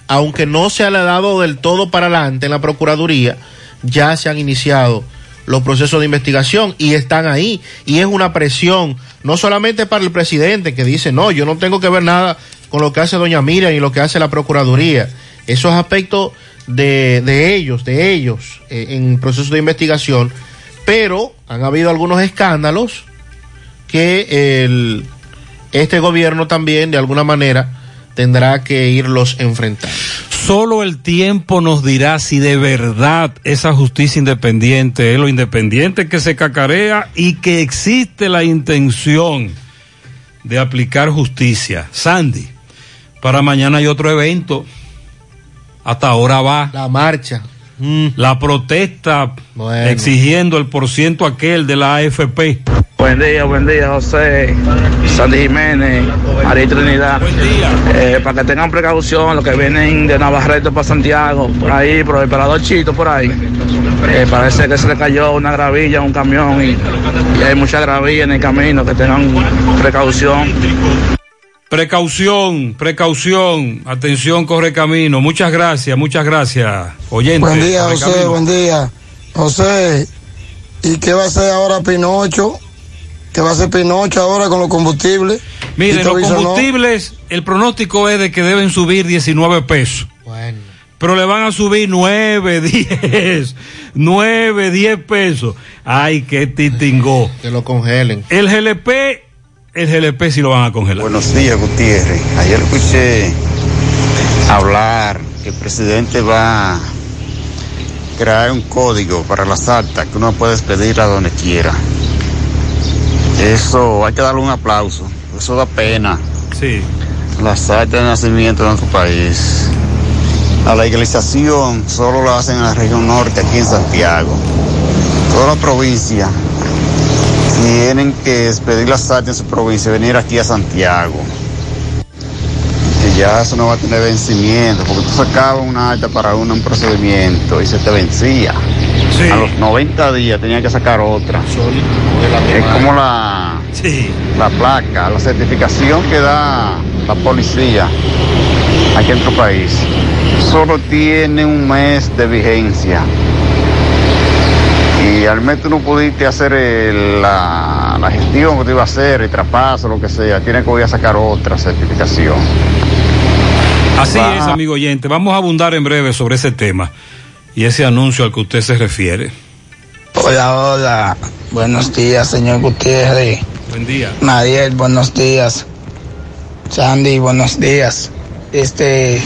aunque no se ha dado del todo para adelante en la Procuraduría, ya se han iniciado los procesos de investigación y están ahí. Y es una presión, no solamente para el presidente que dice, no, yo no tengo que ver nada con lo que hace doña Miriam y lo que hace la Procuraduría. Esos aspectos de, de ellos, de ellos, eh, en procesos de investigación, pero han habido algunos escándalos que el, este gobierno también, de alguna manera, tendrá que irlos enfrentando. Solo el tiempo nos dirá si de verdad esa justicia independiente es lo independiente que se cacarea y que existe la intención de aplicar justicia. Sandy, para mañana hay otro evento. Hasta ahora va. La marcha. La protesta exigiendo el porciento aquel de la AFP. Buen día, buen día, José, Sandy Jiménez, María Trinidad. Eh, para que tengan precaución, los que vienen de Navarrete para Santiago, por ahí, por el Pelador Chito, por ahí. Eh, parece que se le cayó una gravilla a un camión y, y hay mucha gravilla en el camino, que tengan precaución. Precaución, precaución, atención, corre camino. Muchas gracias, muchas gracias. Oyente. Buen día, José, Camino. buen día. José, ¿y qué va a hacer ahora Pinocho? ¿Qué va a hacer Pinocho ahora con los combustibles? Miren, los no. combustibles, el pronóstico es de que deben subir 19 pesos. Pero le van a subir 9, 10, 9, 10 pesos. Ay, qué titingó. Que lo congelen. El GLP, el GLP sí lo van a congelar. Buenos días, Gutiérrez. Ayer escuché hablar que el presidente va a crear un código para las actas que uno puede despedir a donde quiera. Eso hay que darle un aplauso. Eso da pena. Sí. Las actas de nacimiento de nuestro país. La legalización solo la hacen en la región norte, aquí en Santiago. Toda la provincia tienen que despedir las actas en su provincia y venir aquí a Santiago. Que ya eso no va a tener vencimiento, porque tú sacabas una acta para uno, un procedimiento y se te vencía. A los 90 días tenía que sacar otra. Es como la, la placa, la certificación que da la policía aquí en tu país. Solo tiene un mes de vigencia. Y al mes tú no pudiste hacer el- la, la gestión que te iba a hacer, el traspaso, lo que sea. Tienes que voy a sacar otra certificación. Así Va. es, amigo oyente. Vamos a abundar en breve sobre ese tema y ese anuncio al que usted se refiere. Hola, hola. Buenos días, señor Gutiérrez. Buen día. Mariel, buenos días. Sandy, buenos días. Este,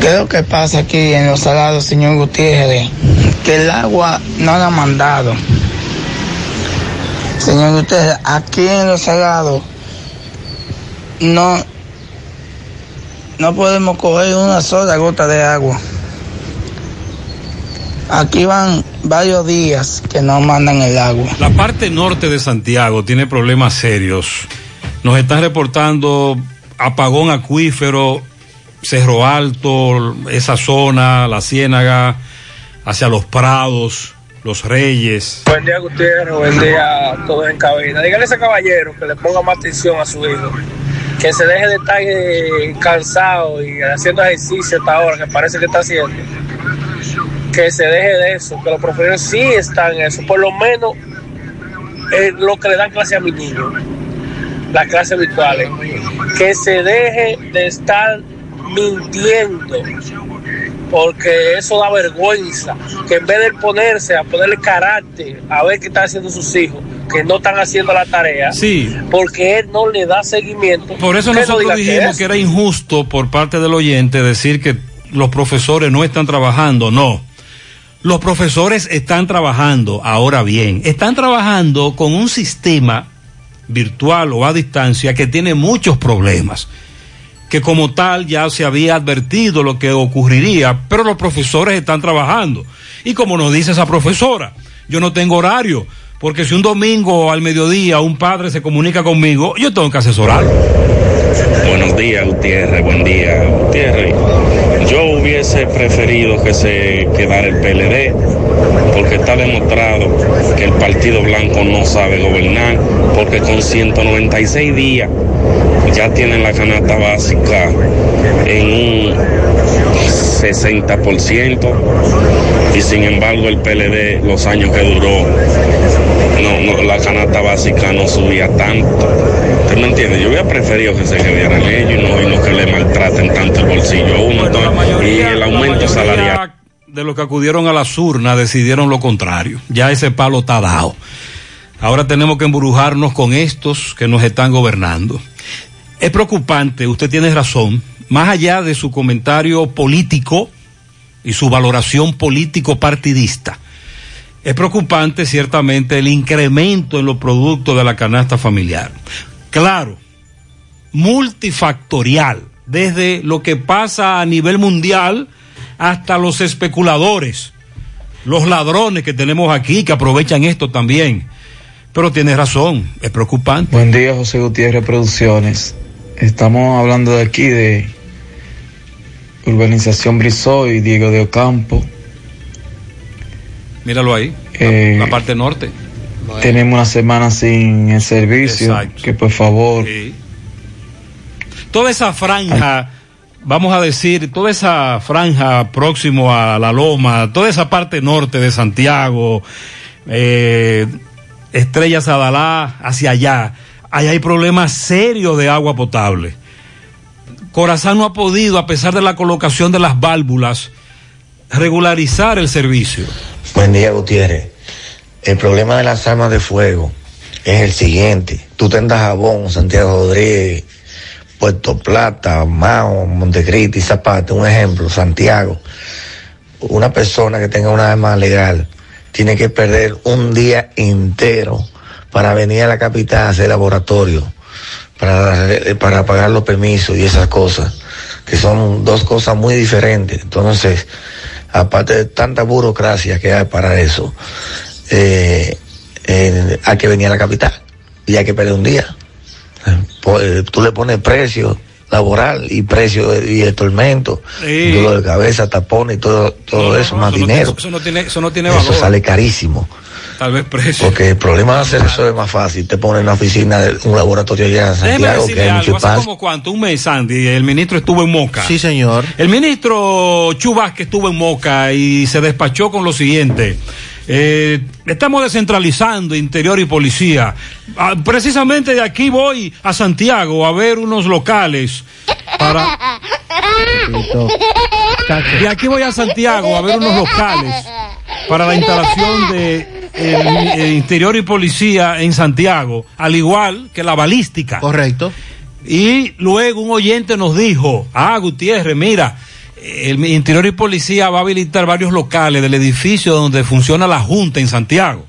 ¿qué es lo que pasa aquí en los salados, señor Gutiérrez? Que el agua no la han mandado. Señor Gutiérrez, aquí en los salados no, no podemos coger una sola gota de agua. Aquí van varios días que no mandan el agua. La parte norte de Santiago tiene problemas serios. Nos están reportando apagón acuífero, Cerro Alto, esa zona, la Ciénaga, hacia los Prados, los Reyes. Buen día, Gutiérrez. Buen día a todos en cabina. Dígale a ese caballero que le ponga más atención a su hijo. Que se deje de estar eh, cansado y haciendo ejercicio hasta ahora, que parece que está haciendo. Que se deje de eso, que los profesores sí están en eso. Por lo menos eh, lo que le dan clase a mis niños, las clases virtuales. Que se deje de estar mintiendo porque eso da vergüenza, que en vez de ponerse a ponerle carácter a ver qué están haciendo sus hijos, que no están haciendo la tarea, Sí. porque él no le da seguimiento. Por eso no nosotros que dijimos que era injusto por parte del oyente decir que los profesores no están trabajando. No. Los profesores están trabajando, ahora bien, están trabajando con un sistema virtual o a distancia que tiene muchos problemas, que como tal ya se había advertido lo que ocurriría, pero los profesores están trabajando. Y como nos dice esa profesora, yo no tengo horario, porque si un domingo al mediodía un padre se comunica conmigo, yo tengo que asesorarlo. Buenos días, Gutiérrez. Buen día, Gutiérrez. Yo hubiese preferido que se quedara el PLD, porque está demostrado que el Partido Blanco no sabe gobernar, porque con 196 días ya tienen la canasta básica en un 60%, y sin embargo el PLD, los años que duró, no, no, la canasta básica no subía tanto. ¿Usted me entiende? Yo hubiera preferido que se quedaran ellos y no, y no que le maltraten tanto el bolsillo a uno. entonces, y el aumento salarial. De los que acudieron a las urnas decidieron lo contrario. Ya ese palo está dado. Ahora tenemos que embrujarnos con estos que nos están gobernando. Es preocupante, usted tiene razón, más allá de su comentario político y su valoración político-partidista. Es preocupante ciertamente el incremento en los productos de la canasta familiar. Claro, multifactorial, desde lo que pasa a nivel mundial hasta los especuladores, los ladrones que tenemos aquí que aprovechan esto también. Pero tienes razón, es preocupante. Buen día, José Gutiérrez Producciones. Estamos hablando de aquí de Urbanización Brizoy, Diego de Ocampo. Míralo ahí, Eh, la parte norte. Tenemos una semana sin el servicio. Exacto. Que por favor, Sí. Toda esa franja, vamos a decir, toda esa franja próximo a la Loma, toda esa parte norte de Santiago, eh, Estrellas Adalá, hacia allá, ahí hay problemas serios de agua potable. Corazán no ha podido, a pesar de la colocación de las válvulas, regularizar el servicio. Buen día, Gutiérrez. El problema de las armas de fuego es el siguiente. Tú tendas jabón, Santiago Rodríguez, Puerto Plata, Mao, Montecristi, Zapata, un ejemplo, Santiago. Una persona que tenga una arma legal tiene que perder un día entero para venir a la capital a hacer laboratorio, para, para pagar los permisos y esas cosas, que son dos cosas muy diferentes. Entonces, aparte de tanta burocracia que hay para eso, eh, eh, hay que venir a la capital y hay que perder un día. Pues, tú le pones precio laboral y precio de- y el tormento, Sí. dolor de cabeza, tapones y todo, todo eso, más Eso no dinero. tiene- eso no tiene, eso no tiene Eso valor. sale carísimo. Tal vez precio. Porque el problema de hacer eso es más fácil. Te ponen en una oficina, de un laboratorio allá en Santiago, que hay algo, mucho hace como cuánto, un mes, Sandy, el ministro estuvo en Moca. Sí, señor. El ministro Chubasque estuvo en Moca y se despachó con lo siguiente. Eh, estamos descentralizando interior y policía. Ah, precisamente de aquí voy a Santiago a ver unos locales para... De aquí voy a Santiago a ver unos locales para la instalación de el- el interior y policía en Santiago, al igual que la balística. Correcto. Y luego un oyente nos dijo, ah, Gutiérrez, mira, el interior y policía va a habilitar varios locales del edificio donde funciona la Junta en Santiago.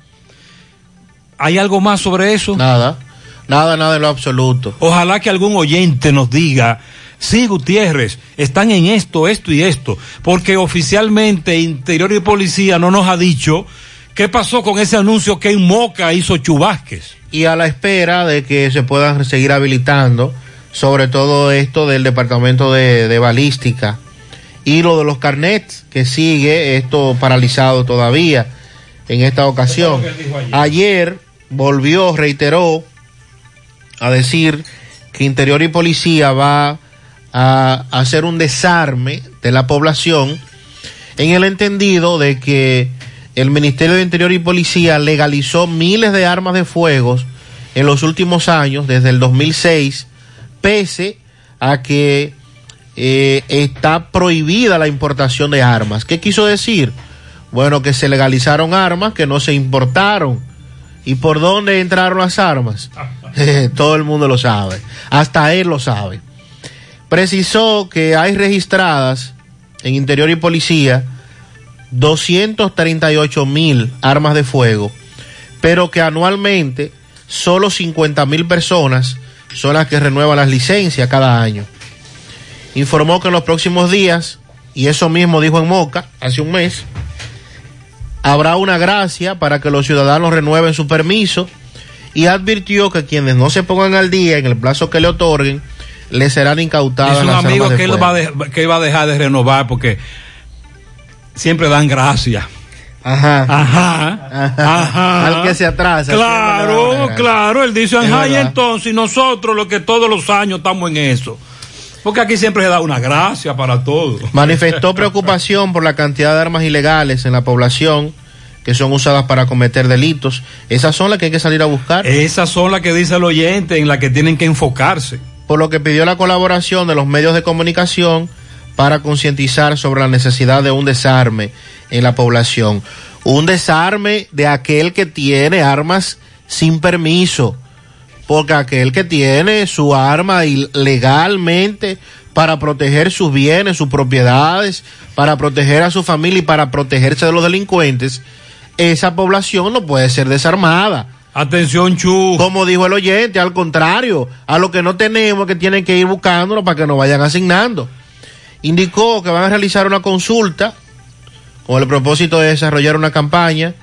¿Hay algo más sobre eso? Nada. Nada, nada en lo absoluto. Ojalá que algún oyente nos diga, sí, Gutiérrez, están en esto, esto y esto, porque oficialmente Interior y Policía no nos ha dicho qué pasó con ese anuncio que en Moca hizo Chubásquez. Y a la espera de que se puedan seguir habilitando, sobre todo esto del Departamento de, de Balística y lo de los carnets, que sigue esto paralizado todavía en esta ocasión. Ayer volvió, reiteró, a decir que Interior y Policía va a hacer un desarme de la población en el entendido de que el Ministerio de Interior y Policía legalizó miles de armas de fuego en los últimos años, desde el 2006, pese a que eh, está prohibida la importación de armas. ¿Qué quiso decir? Bueno, que se legalizaron armas que no se importaron. ¿Y por dónde entraron las armas? Todo el mundo lo sabe. Hasta él lo sabe. Precisó que hay registradas en Interior y Policía 238 mil armas de fuego, pero que anualmente solo 50 mil personas son las que renuevan las licencias cada año. Informó que en los próximos días, y eso mismo dijo en Moca hace un mes, habrá una gracia para que los ciudadanos renueven su permiso y advirtió que quienes no se pongan al día en el plazo que le otorguen, le serán incautadas Es un las amigo que él, va de- que va a dejar de renovar porque siempre dan gracias. Ajá. Ajá. Ajá. Al que se atrasa. Claro, claro. Él dice, ajá, y entonces nosotros los que todos los años estamos en eso. Porque aquí siempre se da una gracia para todo. Manifestó preocupación por la cantidad de armas ilegales en la población que son usadas para cometer delitos. Esas son las que hay que salir a buscar. Esas son las que dice el oyente, en las que tienen que enfocarse. Por lo que pidió la colaboración de los medios de comunicación para concientizar sobre la necesidad de un desarme en la población. Un desarme de aquel que tiene armas sin permiso. Porque aquel que tiene su arma legalmente para proteger sus bienes, sus propiedades, para proteger a su familia y para protegerse de los delincuentes, esa población no puede ser desarmada. Atención, Chu. Como dijo el oyente, al contrario, a lo que no tenemos que tienen que ir buscándolo para que nos vayan asignando. Indicó que van a realizar una consulta con el propósito de desarrollar una campaña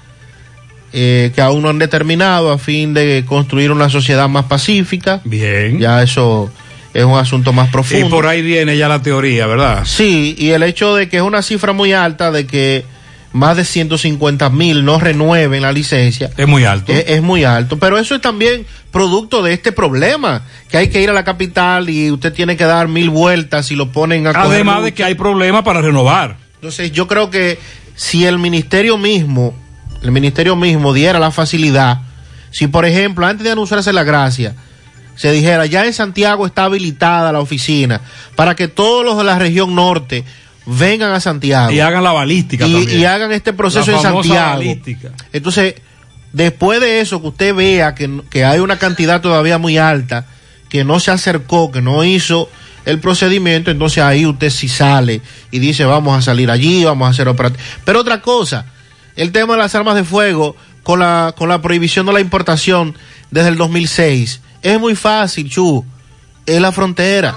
eh, que aún no han determinado a fin de construir una sociedad más pacífica. Bien. Ya eso es un asunto más Y profundo. por ahí viene ya la teoría, ¿verdad? Sí, y el hecho de que es una cifra muy alta de que más de 150 mil no renueven la licencia. Es muy alto. Es, es muy alto, pero eso es también producto de este problema, que hay que ir a la capital y usted tiene que dar mil vueltas y lo ponen a Además de que hay problemas para renovar. Entonces yo creo que si el ministerio mismo, el ministerio mismo diera la facilidad, si por ejemplo antes de anunciarse la gracia, se dijera ya en Santiago está habilitada la oficina para que todos los de la región norte vengan a Santiago Y hagan la balística y, también. y hagan este proceso La en Santiago. balística. Entonces, después de eso, que usted vea que, que hay una cantidad todavía muy alta, que no se acercó, que no hizo el procedimiento, entonces ahí usted sí sale y dice, vamos a salir allí, vamos a hacer operativos. Pero otra cosa, el tema de las armas de fuego, con la, con la prohibición de la importación desde el 2006, es muy fácil, Chu, es la frontera,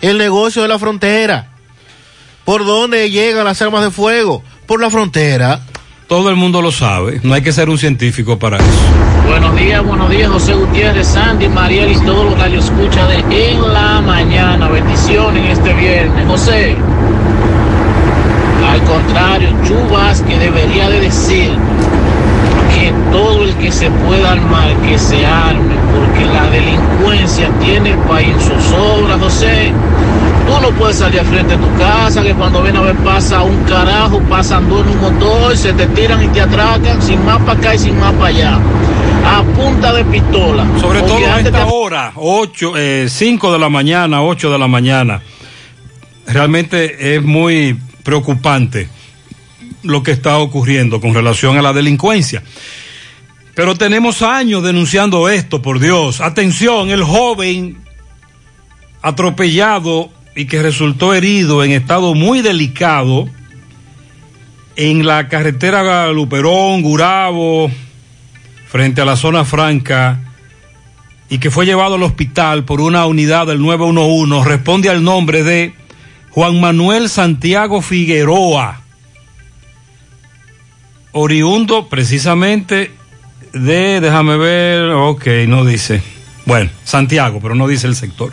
el negocio de la frontera. ¿Por dónde llegan las armas de fuego? Por la frontera. Todo el mundo lo sabe. No hay que ser un científico para eso. Buenos días, buenos días, José Gutiérrez, Sandy, Mariel y todos los radios escucha de En la Mañana. Bendiciones en este viernes. José, al contrario, Chubas que debería de decir que todo el que se pueda armar, que se arme, porque la delincuencia tiene el país en sus obras, José. Tú no puedes salir al frente de tu casa, que cuando viene a ver pasa un carajo, pasan dos en un motor, se te tiran y te atracan, sin más para acá y sin más para allá. A punta de pistola. Sobre Porque todo a esta te- hora, 8, 5 de la mañana, 8 de la mañana. Realmente es muy preocupante lo que está ocurriendo con relación a la delincuencia. Pero tenemos años denunciando esto, por Dios. Atención, el joven atropellado y que resultó herido en estado muy delicado en la carretera Luperón, Gurabo, frente a la zona franca y que fue llevado al hospital por una unidad del 911 responde al nombre de Juan Manuel Santiago Figueroa, oriundo precisamente de, déjame ver, ok, no dice, bueno, Santiago, pero no dice el sector.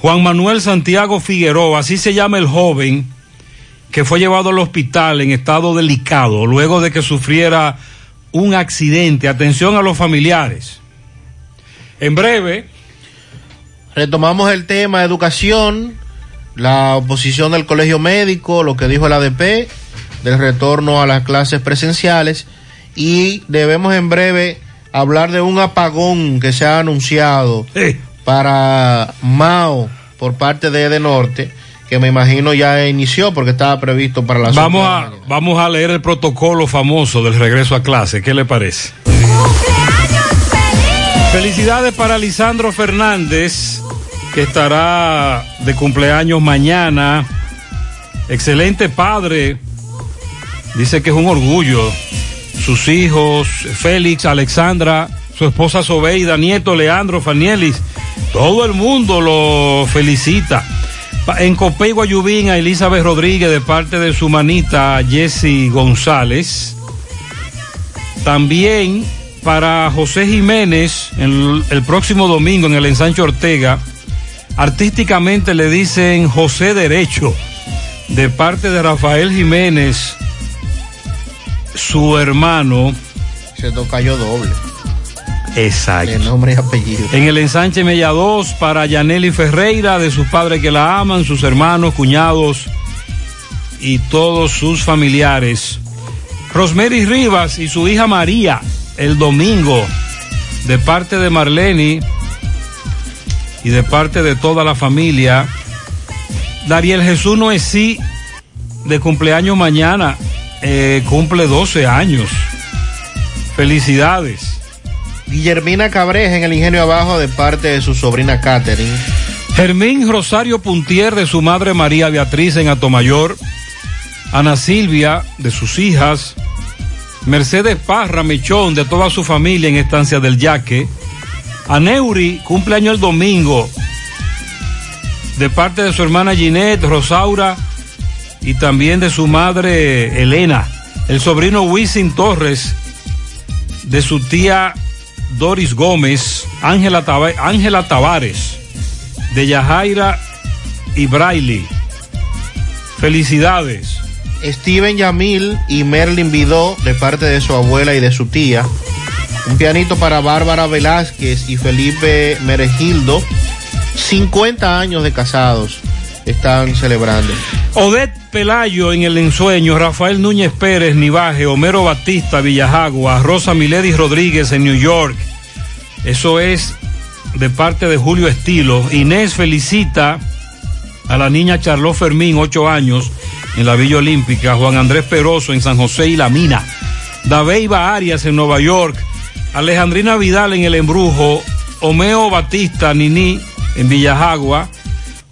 Juan Manuel Santiago Figueroa, así se llama el joven que fue llevado al hospital en estado delicado luego de que sufriera un accidente. Atención a los familiares. En breve. Retomamos el tema educación, la oposición del colegio médico, lo que dijo el ADP del retorno a las clases presenciales y debemos en breve hablar de un apagón que se ha anunciado para Mao por parte de Ede Norte que me imagino ya inició porque estaba previsto para las vamos a vamos a leer el protocolo famoso del regreso a clase. Qué le parece felicidades para Lisandro Fernández que estará de cumpleaños mañana excelente padre dice que es un orgullo sus hijos Félix Alexandra su esposa Sobeida nieto Leandro Fanielis todo el mundo lo felicita en Copey Guayubín a Elizabeth Rodríguez de parte de su manita Jesse González. También para José Jiménez el, el, próximo domingo en el ensanche Ortega. Artísticamente le dicen José Derecho de parte de Rafael Jiménez, su hermano. Se cayó doble. Exacto. El nombre y apellido. En el ensanche Mella 2 para Yaneli Ferreira, de sus padres que la aman, sus hermanos, cuñados y todos sus familiares. Rosemary Rivas y su hija María, el domingo, de parte de Marlene y de parte de toda la familia. Dariel Jesús no es sí, de cumpleaños mañana, eh, cumple 12 años. Felicidades. Guillermina Cabreja en el Ingenio Abajo de parte de su sobrina Catherine. Germín Rosario Puntier de su madre María Beatriz en Atomayor. Ana Silvia de sus hijas. Mercedes Parra Mechón de toda su familia en Estancia del Yaque. Aneuri cumpleaños el domingo de parte de su hermana Ginette, Rosaura y también de su madre Elena. El sobrino Wisin Torres de su tía Doris Gómez, Ángela Ángela Tavares, de Yajaira y Braille. Felicidades. Steven Yamil y Merlin Vidó, de parte de su abuela y de su tía. Un pianito para Bárbara Velázquez y Felipe Meregildo. 50 años de casados están celebrando. Odette Pelayo en el ensueño, Rafael Núñez Pérez, Nivaje, Homero Batista, Villajagua, Rosa Milady Rodríguez en New York. Eso es de parte de Julio Estilo. Inés felicita a la niña Charlotte Fermín, 8 años, en la Villa Olímpica. Juan Andrés Peroso en San José y La Mina. Daveiva Arias en Nueva York. Alejandrina Vidal en El Embrujo. Homeo Batista Nini en Villajagua.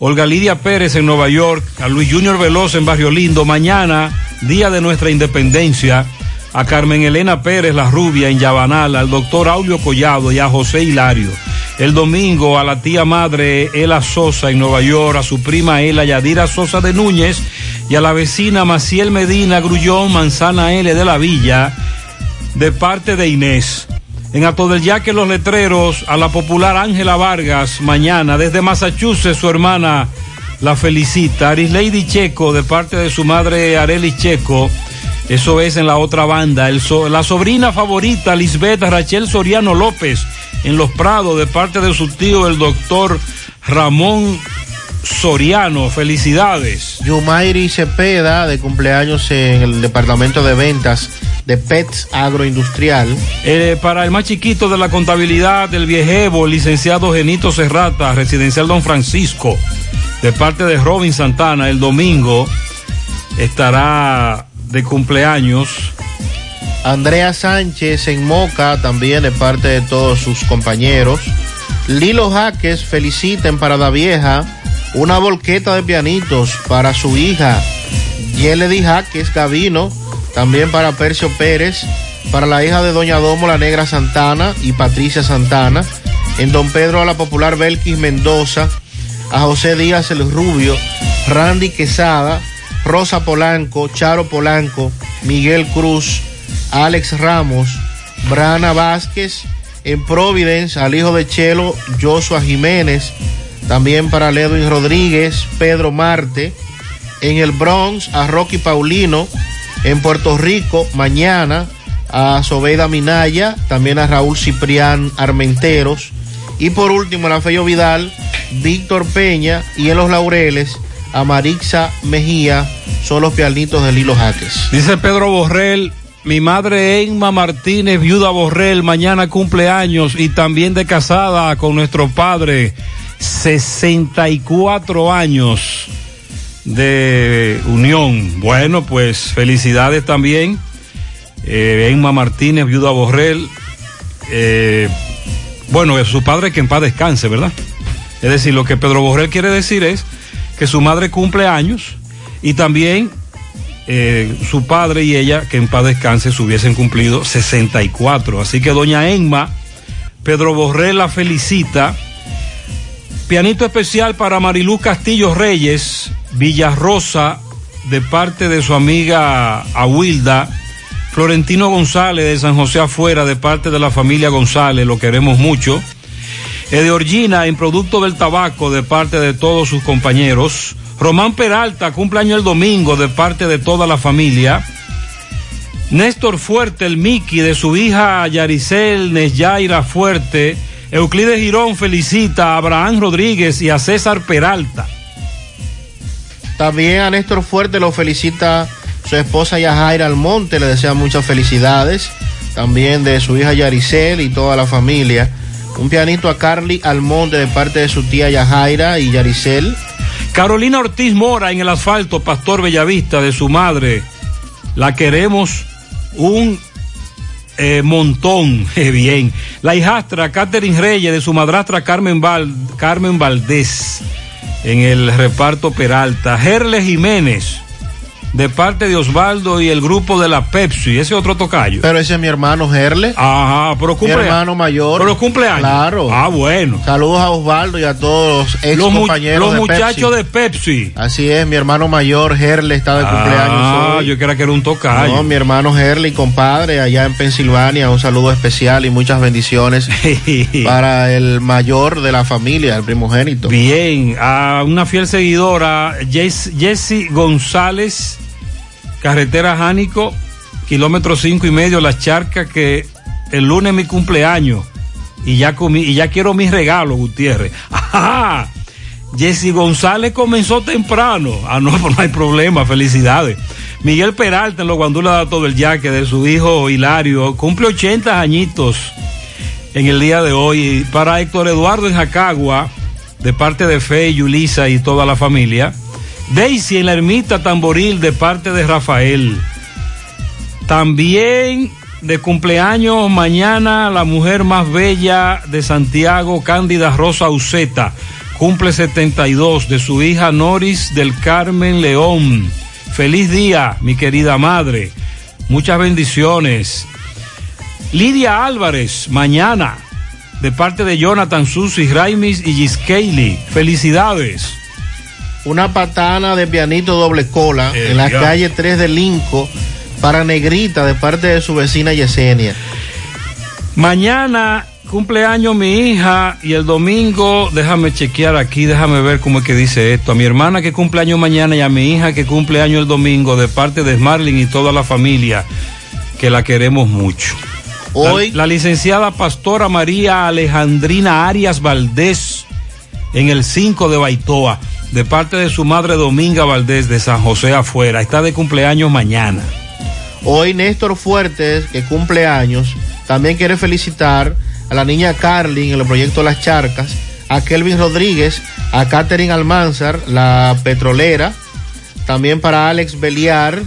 Olga Lidia Pérez en Nueva York, a Luis Junior Veloz en Barrio Lindo, mañana, día de nuestra independencia, a Carmen Elena Pérez, la rubia en Yabanal, al doctor Aulio Collado y a José Hilario. El domingo a la tía madre Ela Sosa en Nueva York, a su prima Ela Yadira Sosa de Núñez y a la vecina Maciel Medina Grullón, Manzana L de la Villa, de parte de Inés. En Ato del Yaque Los Letreros, a la popular Ángela Vargas, mañana, desde Massachusetts, su hermana la felicita. Aris Lady Checo, de parte de su madre Arely Checo, eso es en la otra banda. El la sobrina favorita, Lisbeth Rachel Soriano López, en Los Prados, de parte de su tío, el doctor Ramón Soriano. Felicidades. Yumairi Cepeda, de cumpleaños en el departamento de ventas de Pets Agroindustrial. Eh, para el más chiquito de la contabilidad del Viejevo, licenciado Genito Serrata, residencial Don Francisco, de parte de Robin Santana, el domingo estará de cumpleaños. Andrea Sánchez en Moca, también de parte de todos sus compañeros. Lilo Jaques feliciten para la vieja una volqueta de pianitos para su hija. Yeledy Jaques Gavino también para Percio Pérez, para la hija de Doña Domo, la Negra Santana y Patricia Santana. En Don Pedro a la popular Belkis Mendoza, a José Díaz el Rubio, Randy Quesada, Rosa Polanco, Charo Polanco, Miguel Cruz, Alex Ramos, Brana Vázquez, en Providence al hijo de Chelo, Joshua Jiménez, también para Ledwin Rodríguez, Pedro Marte, en el Bronx a Rocky Paulino, en Puerto Rico mañana a Sobeida Minaya, también a Raúl Ciprián Armenteros y por último la Feyo Vidal, Víctor Peña y en los Laureles a Marixa Mejía, son los pianitos de Lilo Jaques. Dice Pedro Borrell, mi madre Emma Martínez, viuda Borrell, mañana cumple años y también de casada con nuestro padre, 64 años de unión. Bueno, pues felicidades también. Eh, Emma Martínez, viuda Borrell. Eh, bueno, su padre que en paz descanse, ¿verdad? Es decir, lo que Pedro Borrell quiere decir es que su madre cumple años y también eh, su padre y ella, que en paz descanse, se hubiesen cumplido 64. Así que doña Emma, Pedro Borrell la felicita. Pianito especial para Marilú Castillo Reyes, Villarrosa, de parte de su amiga Aguilda. Florentino González de San José Afuera, de parte de la familia González, lo queremos mucho. Edeorgina, en producto del tabaco, de parte de todos sus compañeros. Román Peralta, cumpleaños el domingo, de parte de toda la familia. Néstor Fuerte, el Miki, de su hija Yaricel Nesyaira Fuerte. Euclides Girón felicita a Abraham Rodríguez y a César Peralta. También a Néstor Fuerte lo felicita su esposa Yajaira Almonte, le desea muchas felicidades. También de su hija Yaricel y toda la familia. Un pianito a Carly Almonte de parte de su tía Yajaira y Yaricel. Carolina Ortiz Mora en el asfalto, Pastor Bellavista, de su madre. La queremos un eh, montón. Eh, bien. La hijastra Catherine Reyes, de su madrastra Carmen, Val, Carmen Valdés, en el reparto Peralta. Gerle Jiménez, de parte de Osvaldo y el grupo de la Pepsi. Ese otro tocayo. Pero ese es mi hermano Gerle. Ajá, pero cumple. Mi hermano mayor. Pero cumpleaños. Claro. Ah, bueno. Saludos a Osvaldo y a todos los ex Los, mu- compañeros los de muchachos Pepsi. de Pepsi. Así es, mi hermano mayor Gerle está de cumpleaños Ah, yo creía que era un tocayo. No, mi hermano Gerle y compadre allá en Pensilvania, un saludo especial y muchas bendiciones para el mayor de la familia, el primogénito. Bien, a una fiel seguidora, Jess- Jessie González, carretera Jánico, kilómetro cinco y medio, las charcas, que el lunes es mi cumpleaños y ya comí, y ya quiero mis regalos, Gutiérrez. Ajá. Jessy González comenzó temprano. Ah, no, no hay problema, felicidades. Miguel Peralta en los guandulas datos del yaque de su hijo Hilario, cumple 80 añitos en el día de hoy. Para Héctor Eduardo en Jacagua, de parte de Fe, Yulisa y toda la familia. Daisy en la ermita Tamboril, de parte de Rafael. También de cumpleaños mañana la mujer más bella de Santiago, Cándida Rosa Uceta, cumple 72 de su hija Noris del Carmen León. Feliz día, mi querida madre. Muchas bendiciones. Lidia Álvarez, mañana, de parte de Jonathan Susi, Raimis y Giskeili. Felicidades. Una patana de pianito doble cola Eh, en la ya. calle 3 de Linco para Negrita de parte de su vecina Yesenia. Mañana cumpleaños mi hija y el domingo, déjame chequear aquí, déjame ver cómo es que dice esto. A mi hermana que cumpleaños mañana y a mi hija que cumpleaños el domingo de parte de Smarling y toda la familia que la queremos mucho. Hoy- La, la licenciada pastora María Alejandrina Arias Valdés en el 5 de Baitoa de parte de su madre Dominga Valdés de San José afuera. Está de cumpleaños mañana. Hoy Néstor Fuertes, que cumple años, también quiere felicitar a la niña Carlin en el proyecto Las Charcas, a Kelvin Rodríguez, a Catherine Almanzar, la petrolera, también para Alex Beliar,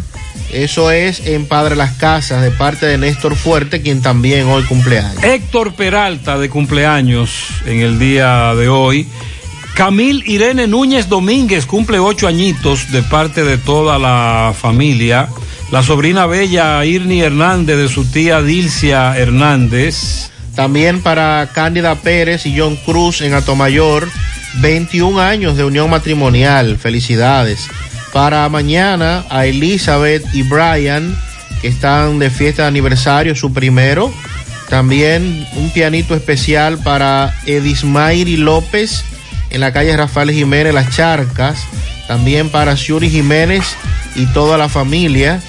eso es en Padre Las Casas, de parte de Néstor Fuerte, quien también hoy cumple años. Héctor Peralta de cumpleaños en el día de hoy. Camil Irene Núñez Domínguez cumple ocho añitos de parte de toda la familia. La sobrina bella Irni Hernández de su tía Dilcia Hernández. También para Cándida Pérez y John Cruz en Atomayor, 21 años de unión matrimonial. Felicidades. Para mañana a Elizabeth y Brian, que están de fiesta de aniversario, su primero. También un pianito especial para Edismairi López en la calle Rafael Jiménez, Las Charcas. También para Shuri Jiménez y toda la familia.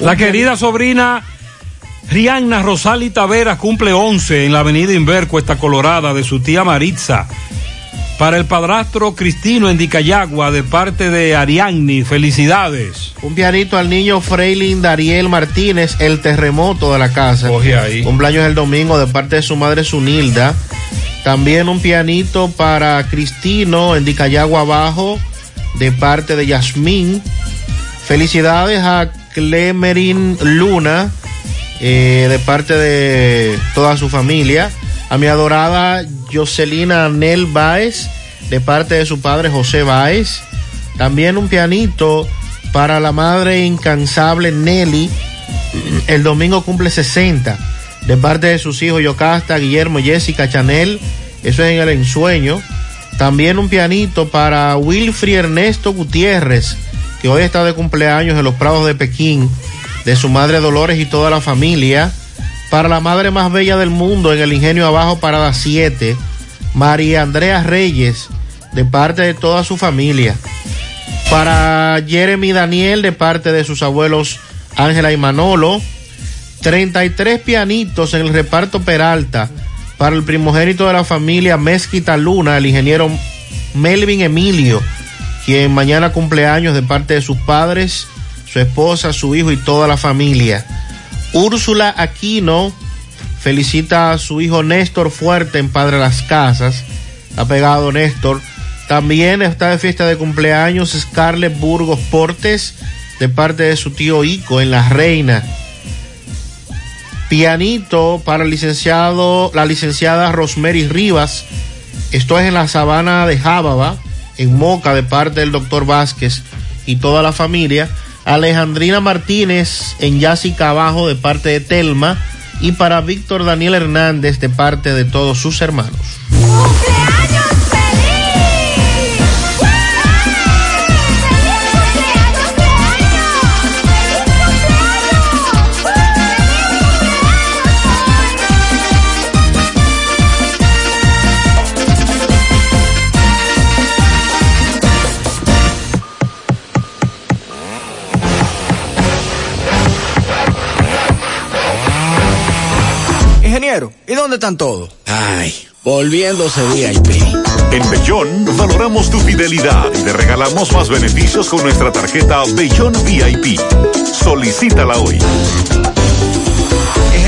La querida sobrina Rihanna Rosali Taveras cumple 11 en la avenida Inver, Cuesta Colorada, de su tía Maritza. Para el padrastro Cristino en Dicayagua, de parte de Ariadni, felicidades. Un pianito al niño Freilin Dariel Martínez, el terremoto de la casa. Coge ahí. Cumpleaños el domingo de parte de su madre Sunilda. También un pianito para Cristino en Dicayagua Abajo, de parte de Yasmín. Felicidades a Clemerin Luna, eh, de parte de toda su familia. A mi adorada Jocelina Nel Baez, de parte de su padre José Baez. También un pianito para la madre incansable Nelly. El domingo cumple 60, de parte de sus hijos Yocasta, Guillermo, Jessica, Chanel. Eso es en el ensueño. También un pianito para Wilfrid Ernesto Gutiérrez, que hoy está de cumpleaños en los Prados de Pekín, de su madre Dolores y toda la familia. Para la madre más bella del mundo en el Ingenio Abajo, Parada 7, María Andrea Reyes, de parte de toda su familia. Para Jeremy Daniel, de parte de sus abuelos Ángela y Manolo. 33 pianitos en el reparto Peralta para el primogénito de la familia Mezquita Luna, el ingeniero Melvin Emilio, quien mañana cumple años de parte de sus padres, su esposa, su hijo y toda la familia. Úrsula Aquino felicita a su hijo Néstor Fuerte en Padre Las Casas. Ha pegado Néstor. También está de fiesta de cumpleaños Scarlett Burgos Portes de parte de su tío Ico en La Reina. Pianito para la licenciada Rosemary Rivas. Esto es en la sabana de Jábaba, en Moca, de parte del doctor Vázquez y toda la familia. Alejandrina Martínez en Yásica Abajo, de parte de Telma. Y para Víctor Daniel Hernández, de parte de todos sus hermanos. Dónde están todos? Ay, volviéndose VIP. En Bellón valoramos tu fidelidad y te regalamos más beneficios con nuestra tarjeta Bellón VIP. Solicítala hoy.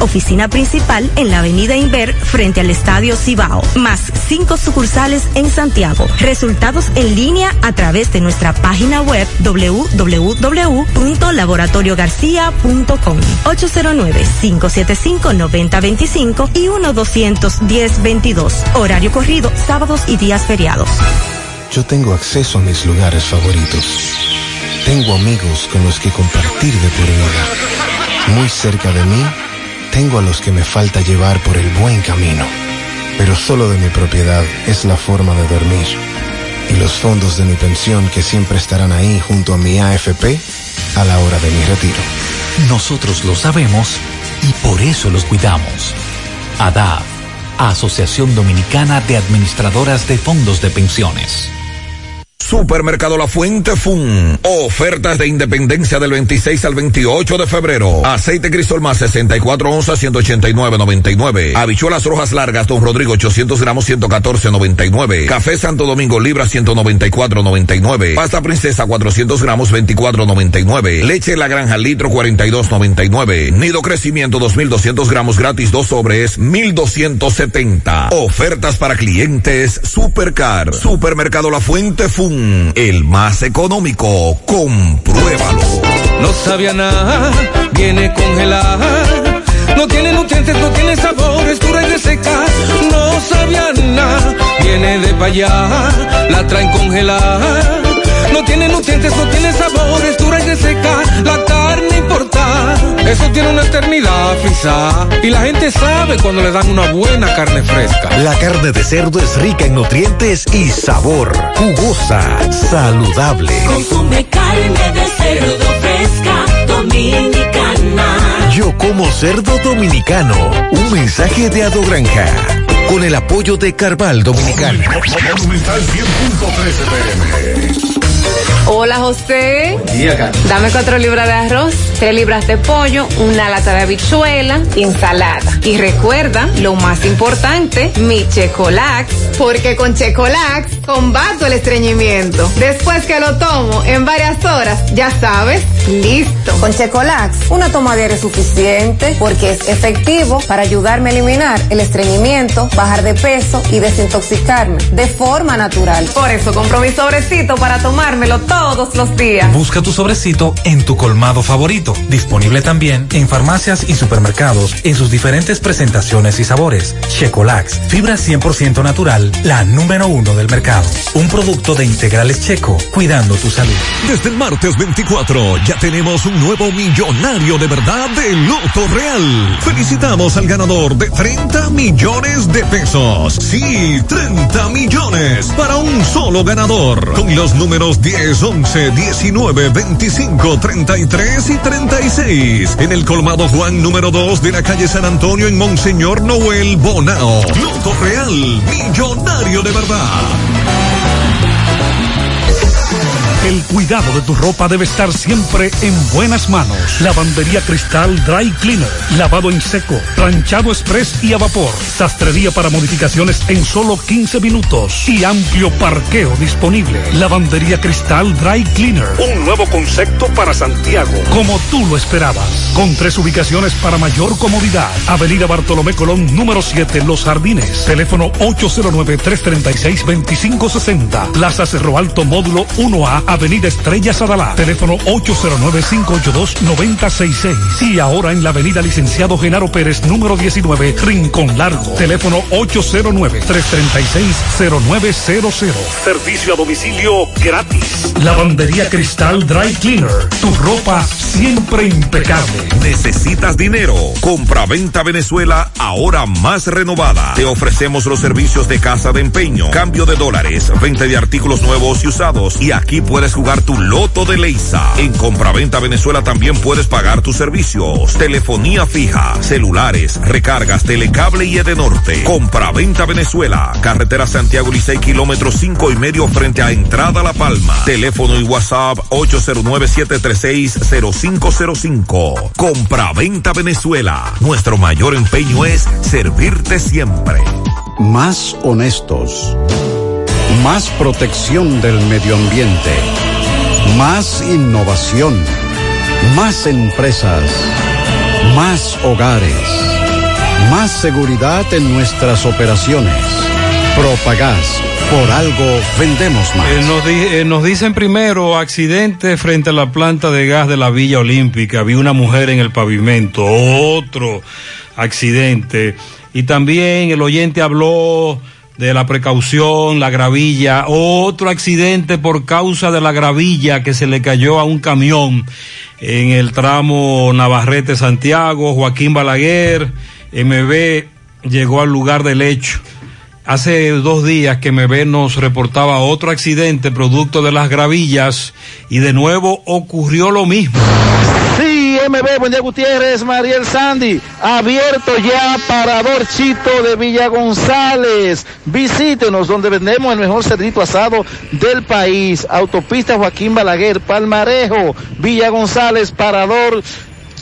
Oficina principal en la Avenida Inver frente al Estadio Cibao. Más cinco sucursales en Santiago. Resultados en línea a través de nuestra página web www.laboratoriogarcia.com 809-575-9025 y 1-210-22. Horario corrido, sábados y días feriados. Yo tengo acceso a mis lugares favoritos. Tengo amigos con los que compartir de por vida. Muy cerca de mí, tengo a los que me falta llevar por el buen camino. Pero solo de mi propiedad es la forma de dormir. Y los fondos de mi pensión que siempre estarán ahí junto a mi AFP a la hora de mi retiro. Nosotros lo sabemos y por eso los cuidamos. ADAF, Asociación Dominicana de Administradoras de Fondos de Pensiones. Supermercado La Fuente Fun. Ofertas de independencia del 26 al 28 de febrero. Aceite Crisol más 64 onzas 189.99. Habichuelas rojas largas Don Rodrigo 800 gramos 114.99. Café Santo Domingo Libra 194.99. Pasta Princesa 400 gramos 24.99. Leche La Granja litro 42.99. Nido Crecimiento 2200 gramos gratis 2 sobres 1270. Ofertas para clientes Supercar. Supermercado La Fuente Fun el más económico. Compruébalo. No sabía nada, viene congelada. No tiene nutrientes, no tiene sabor, es dura y seca. No sabía nada, viene de allá, la traen congelada. No tiene nutrientes, no tiene sabor, es dura y seca. La carne importa, eso tiene una eternidad fisa. Y la gente sabe cuando le dan una buena carne fresca. La carne de cerdo es rica en nutrientes y sabor. Jugosa, saludable. Consume carne de cerdo fresca, dominicana. Yo como cerdo dominicano. Un mensaje de Ado Granja. Con el apoyo de Carval Dominicano. Monumental 100.13 pm. Hola José. Dame cuatro libras de arroz, tres libras de pollo, una lata de habichuela, ensalada. Y recuerda, lo más importante, mi Checolax, porque con Checolax combato el estreñimiento. Después que lo tomo en varias horas, ya sabes, listo. Con Checolax, una toma diaria es suficiente porque es efectivo para ayudarme a eliminar el estreñimiento, bajar de peso y desintoxicarme de forma natural. Por eso compro mi sobrecito para tomármelo todos los días. Busca tu sobrecito en tu colmado favorito. Disponible también en farmacias y supermercados en sus diferentes presentaciones y sabores. Checolax, fibra 100% natural, la número uno del mercado. Un producto de integrales checo, cuidando tu salud. Desde el martes 24 ya tenemos un nuevo millonario de verdad de Loto Real. Felicitamos al ganador de 30 millones de pesos. Sí, 30 millones para un solo ganador. Con los números 10, 11, 19, 25, 33 y 36. En el colmado Juan número 2 de la calle San Antonio en Monseñor Noel Bonao. Loto Real, millonario de verdad. El cuidado de tu ropa debe estar siempre en buenas manos. Lavandería Cristal Dry Cleaner. Lavado en seco, planchado express y a vapor. Sastrería para modificaciones en solo 15 minutos. Y amplio parqueo disponible. Lavandería Cristal Dry Cleaner. Un nuevo concepto para Santiago. Como tú lo esperabas. Con tres ubicaciones para mayor comodidad. Avenida Bartolomé Colón, número 7, Los Jardines. Teléfono 809-336-2560. Plaza Cerro Alto, módulo 1A, Avenida Estrella Sadalá. Teléfono 809-582-9066. Y ahora en la Avenida Licenciado Genaro Pérez, número 19, Rincón Largo. Teléfono 809-336-0900. Servicio a domicilio gratis. Lavandería Cristal Dry Cleaner. Tu ropa siempre impecable. ¿Necesitas dinero? Compra-venta Venezuela, ahora más renovada. Te ofrecemos los servicios de casa de empeño, cambio de dólares, venta de artículos nuevos y usados. Y aquí puedes jugar tu loto de Leisa. En Compra-venta Venezuela también puedes pagar tus servicios. Telefonía fija, celulares, recargas, telecable y Edenorte. Compra-venta Venezuela. Carretera Santiago Licey, kilómetro cinco y medio frente a Entrada La Palma. Teléfono y WhatsApp 809-736-0505. Compra-venta Venezuela. Nuestro mayor empeño es servirte siempre. Más honestos. Más protección del medio ambiente. Más innovación. Más empresas. Más hogares. Más seguridad en nuestras operaciones. Propagás. Por algo vendemos más. Eh, eh, nos dicen primero accidente frente a la planta de gas de la Villa Olímpica. Vi una mujer en el pavimento. Otro accidente. Y también el oyente habló de la precaución, la gravilla. Otro accidente por causa de la gravilla que se le cayó a un camión en el tramo Navarrete Santiago. Joaquín Balaguer, MB, llegó al lugar del hecho. Hace dos días que MB nos reportaba otro accidente producto de las gravillas y de nuevo ocurrió lo mismo. JMB, buen día Gutiérrez, Mariel Sandy, abierto ya Parador Chito de Villa González. Visítenos donde vendemos el mejor cerdito asado del país. Autopista Joaquín Balaguer, Palmarejo, Villa González, Parador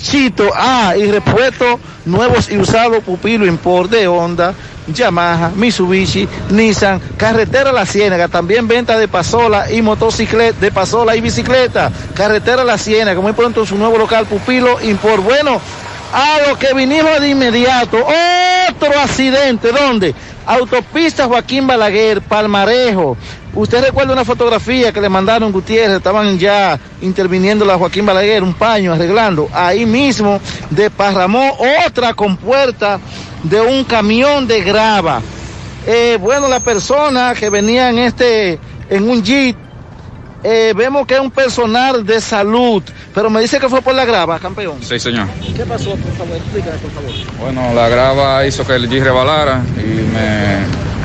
Chito. Ah, y repuesto nuevos y usados Pupilo Import de Honda, Yamaha, Mitsubishi, Nissan, Carretera La Ciénaga, también venta de pasola y motocicleta, de pasola y bicicleta. Carretera La Ciénaga, muy pronto su nuevo local Pupilo Import. Bueno, a lo que vinimos de inmediato, otro accidente, ¿dónde? Autopista Joaquín Balaguer, Palmarejo. Usted recuerda una fotografía que le mandaron Gutiérrez, estaban ya interviniendo la Joaquín Balaguer, un paño arreglando. Ahí mismo desparramó otra compuerta de un camión de grava. Eh, bueno, la persona que venía en este, en un jeep, eh, vemos que es un personal de salud, pero me dice que fue por la grava, campeón. Sí, señor. ¿Qué pasó, por favor? Explícame, por favor. Bueno, la grava hizo que el G rebalara y me,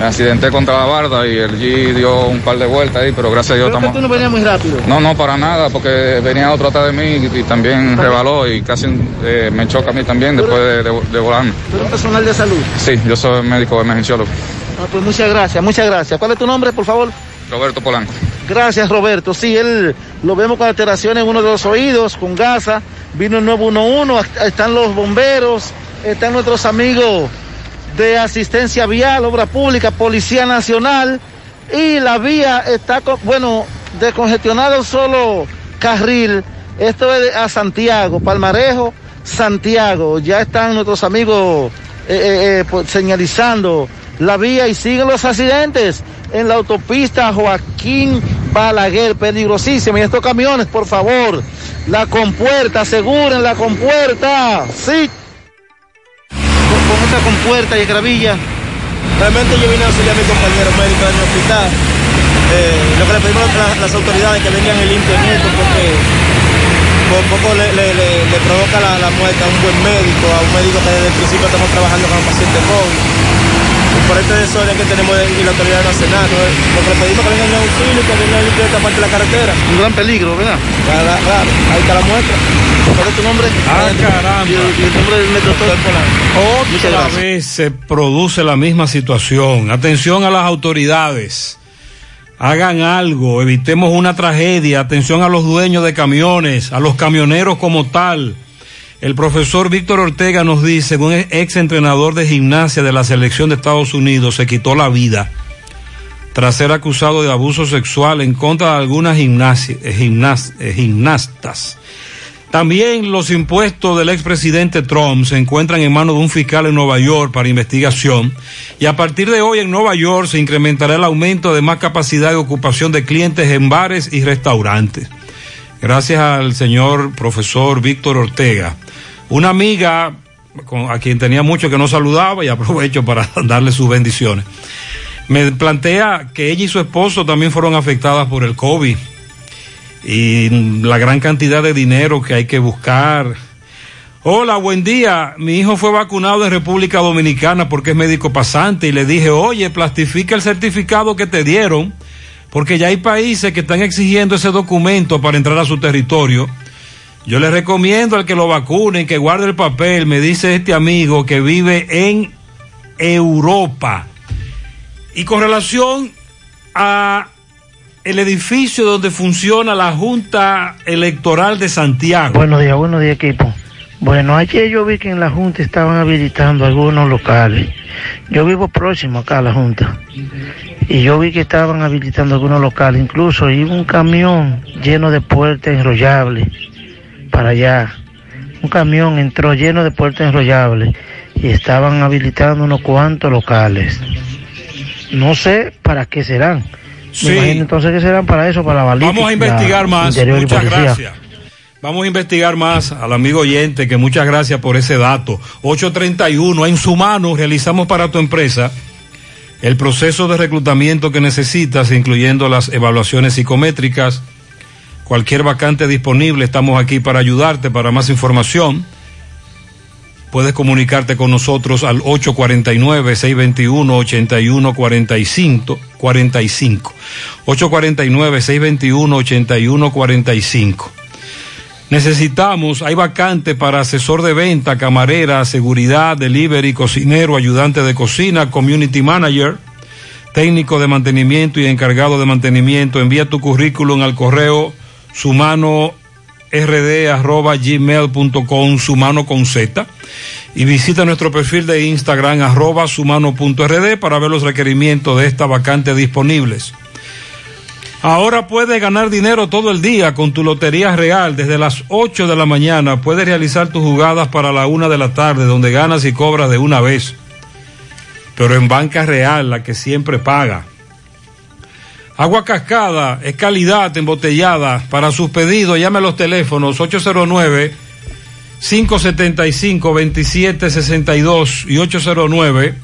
me accidenté contra la barda y el G dio un par de vueltas ahí, pero gracias a Dios estamos... tú no venías muy rápido. No, no, para nada, porque venía otro atrás de mí y, y también rebaló y casi eh, me choca a mí también después de, de, de volarme. Tú eres personal de salud. Sí, yo soy médico emergenciólogo. Ah, pues muchas gracias, muchas gracias. ¿Cuál es tu nombre, por favor? Roberto Polanco. Gracias, Roberto. Sí, él lo vemos con alteraciones en uno de los oídos, con gasa. Vino el 911, están los bomberos, están nuestros amigos de asistencia vial, obra pública, Policía Nacional. Y la vía está, bueno, descongestionado solo carril. Esto es a Santiago, Palmarejo, Santiago. Ya están nuestros amigos eh, eh, eh, pues, señalizando la vía y siguen los accidentes en la autopista Joaquín Balaguer, peligrosísima. Y estos camiones, por favor, la compuerta, aseguren la compuerta. Sí. Esta compuerta y gravilla. Realmente yo vine a auxiliar a mi compañero médico en el hospital. Eh, lo que le pedimos a la- las autoridades que vengan y limpien esto porque por poco le, le- le- le provoca la, la muerte a un buen médico, a un médico que desde el principio estamos trabajando con pacientes COVID. Y por este desorden que tenemos y la autoridad no hace nada. ¿no? Lo que le pedimos que vengan en auxilio, que vengan a limpiar esta parte de la carretera. Un gran peligro, ¿verdad? Claro, claro, ahí está la muestra. ¿Cuál es tu nombre? Ah, caramba. Y el, y el nombre del metro Muchas Otra vez se produce la misma situación. Atención a las autoridades. Hagan algo, evitemos una tragedia. Atención a los dueños de camiones, a los camioneros como tal. El profesor Víctor Ortega nos dice, un ex entrenador de gimnasia de la selección de Estados Unidos se quitó la vida tras ser acusado de abuso sexual en contra de algunas eh, eh, gimnastas. También los impuestos del expresidente Trump se encuentran en manos de un fiscal en Nueva York para investigación y a partir de hoy en Nueva York se incrementará el aumento de más capacidad de ocupación de clientes en bares y restaurantes. Gracias al señor profesor Víctor Ortega. Una amiga a quien tenía mucho que no saludaba y aprovecho para darle sus bendiciones. Me plantea que ella y su esposo también fueron afectadas por el COVID y la gran cantidad de dinero que hay que buscar. Hola, buen día. Mi hijo fue vacunado en República Dominicana porque es médico pasante y le dije, oye, plastifica el certificado que te dieron porque ya hay países que están exigiendo ese documento para entrar a su territorio. Yo le recomiendo al que lo vacunen, que guarde el papel, me dice este amigo que vive en Europa. Y con relación a el edificio donde funciona la Junta Electoral de Santiago. Buenos días, buenos días equipo. Bueno, ayer yo vi que en la Junta estaban habilitando algunos locales. Yo vivo próximo acá a la Junta. Y yo vi que estaban habilitando algunos locales. Incluso iba un camión lleno de puertas enrollables para allá. Un camión entró lleno de puertas enrollables y estaban habilitando unos cuantos locales. No sé para qué serán. Sí. Me imagino entonces que serán para eso, para la balística. Vamos a investigar más. Muchas gracias. Vamos a investigar más al amigo oyente, que muchas gracias por ese dato. 831, en su mano realizamos para tu empresa el proceso de reclutamiento que necesitas, incluyendo las evaluaciones psicométricas. Cualquier vacante disponible, estamos aquí para ayudarte. Para más información, puedes comunicarte con nosotros al 849-621-8145. 45. 849-621-8145. Necesitamos, hay vacante para asesor de venta, camarera, seguridad, delivery, cocinero, ayudante de cocina, community manager, técnico de mantenimiento y encargado de mantenimiento. Envía tu currículum al correo sumano rd.gmail.com, sumano con Z, y visita nuestro perfil de Instagram arroba sumano.rd para ver los requerimientos de esta vacante disponibles. Ahora puedes ganar dinero todo el día con tu Lotería Real. Desde las 8 de la mañana puedes realizar tus jugadas para la 1 de la tarde, donde ganas y cobras de una vez. Pero en Banca Real, la que siempre paga. Agua Cascada es calidad embotellada. Para sus pedidos, llame a los teléfonos 809 575 2762 y 809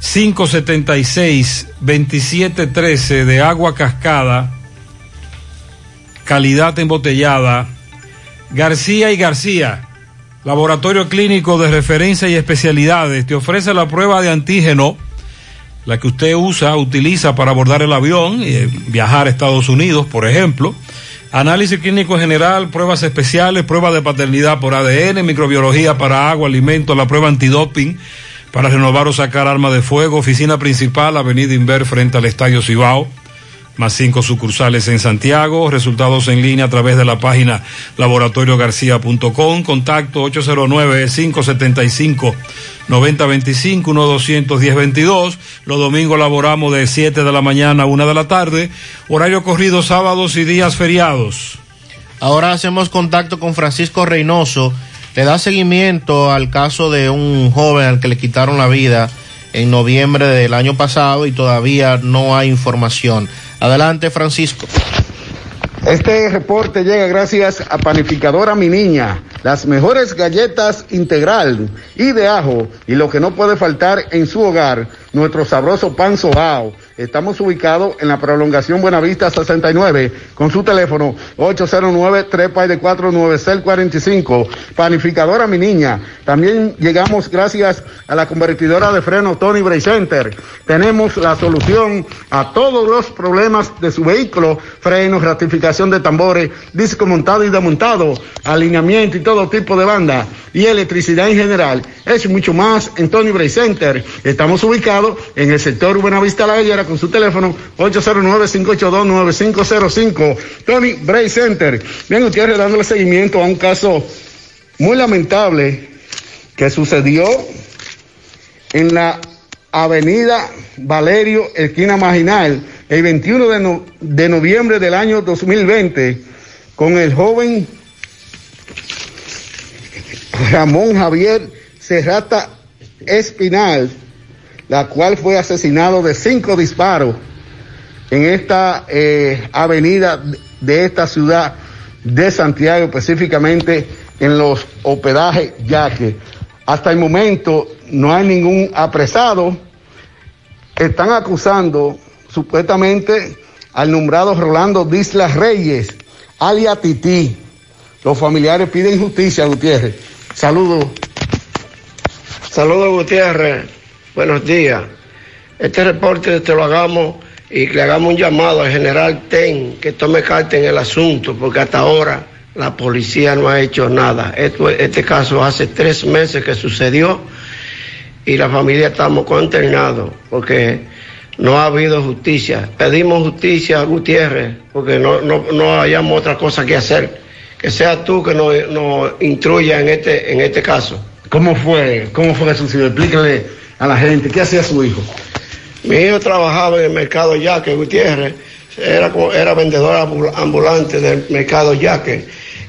576-2713 de agua cascada, calidad embotellada, García y García, laboratorio clínico de referencia y especialidades, te ofrece la prueba de antígeno, la que usted usa, utiliza para abordar el avión y viajar a Estados Unidos, por ejemplo. Análisis clínico general, pruebas especiales, prueba de paternidad por ADN, microbiología para agua, alimentos, la prueba antidoping para renovar o sacar arma de fuego. Oficina principal, Avenida Inver, frente al Estadio Cibao. Más cinco sucursales en Santiago. Resultados en línea a través de la página laboratoriogarcía.com. Contacto 809-575-9025, 1-210-22. Los domingos laboramos de 7 de la mañana a 1 de la tarde. Horario corrido sábados y días feriados. Ahora hacemos contacto con Francisco Reynoso le da seguimiento al caso de un joven al que le quitaron la vida en noviembre del año pasado y todavía no hay información. Adelante, Francisco. Este reporte llega gracias a Panificadora Mi Niña, las mejores galletas integral y de ajo y lo que no puede faltar en su hogar, nuestro sabroso pan sobao Estamos ubicados en la prolongación Buenavista 69 con su teléfono 809 3 45 Panificadora mi niña. También llegamos gracias a la convertidora de freno Tony Bray Center. Tenemos la solución a todos los problemas de su vehículo, frenos, ratificación de tambores, disco montado y desmontado, alineamiento y todo tipo de banda y electricidad en general. Es mucho más en Tony Bray Center. Estamos ubicados en el sector Buenavista La Gallera con su teléfono 809-582-9505. Tony Bray Center. Bien, ustedes dándole seguimiento a un caso muy lamentable que sucedió en la avenida Valerio, esquina marginal, el 21 de, de noviembre del año 2020, con el joven Ramón Javier Serrata Espinal, la cual fue asesinado de cinco disparos en esta eh, avenida de esta ciudad de Santiago, específicamente en los hospedajes Yaque. Hasta el momento no hay ningún apresado. Están acusando supuestamente al nombrado Rolando Dislas Reyes, alia Tití. Los familiares piden justicia, Gutiérrez. Saludos. Saludos, Gutiérrez. Buenos días. Este reporte te lo hagamos y le hagamos un llamado al general Ten que tome carta en el asunto, porque hasta ahora la policía no ha hecho nada. este caso hace tres meses que sucedió y la familia estamos consternados porque no ha habido justicia. Pedimos justicia a Gutiérrez porque no, no, no hayamos otra cosa que hacer. Que sea tú que nos, nos instruya en este, en este caso. ¿Cómo fue? ¿Cómo fue que sucedió? Explícale a la gente. ¿Qué hacía su hijo? Mi hijo trabajaba en el mercado Yaque, Gutiérrez, era, era vendedor ambulante del mercado Yaque,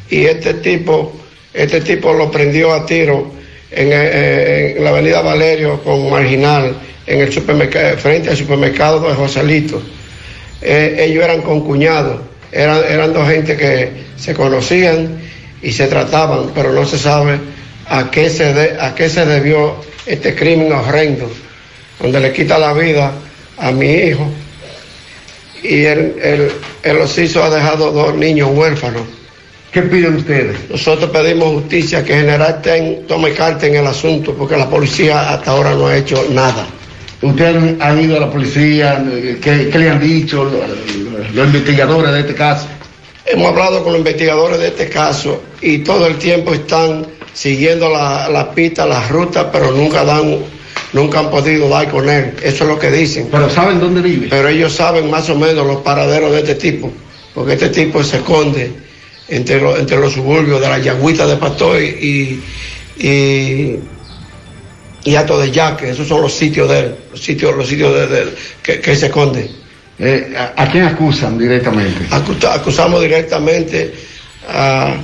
y este tipo, este tipo lo prendió a tiro en, la avenida Valerio con Marginal, en el supermercado, frente al supermercado de Joselito. Eh, ellos eran concuñados, eran, eran dos gente que se conocían y se trataban, pero no se sabe a qué se, a qué se debió este crimen horrendo, donde le quita la vida a mi hijo y los hizo, ha dejado dos niños huérfanos. ¿Qué piden ustedes? Nosotros pedimos justicia, que General Ten tome carta en el asunto, porque la policía hasta ahora no ha hecho nada. ¿Ustedes han ido a la policía? ¿Qué, le han dicho los, investigadores de este caso? hemos hablado con los investigadores de este caso y todo el tiempo están siguiendo la, la pista, las rutas, pero nunca dan, nunca han podido dar con él. Eso es lo que dicen. Pero ¿saben dónde vive? Pero ellos saben más o menos los paraderos de este tipo, porque este tipo se esconde entre, los- entre los suburbios de la Yagüita de Pastoy y, y, y Ato de Yaque. Esos son los sitios de él, los sitios, los sitios de, que, que se esconde. Eh, ¿a, a quién acusan directamente? Acusa- acusamos directamente a...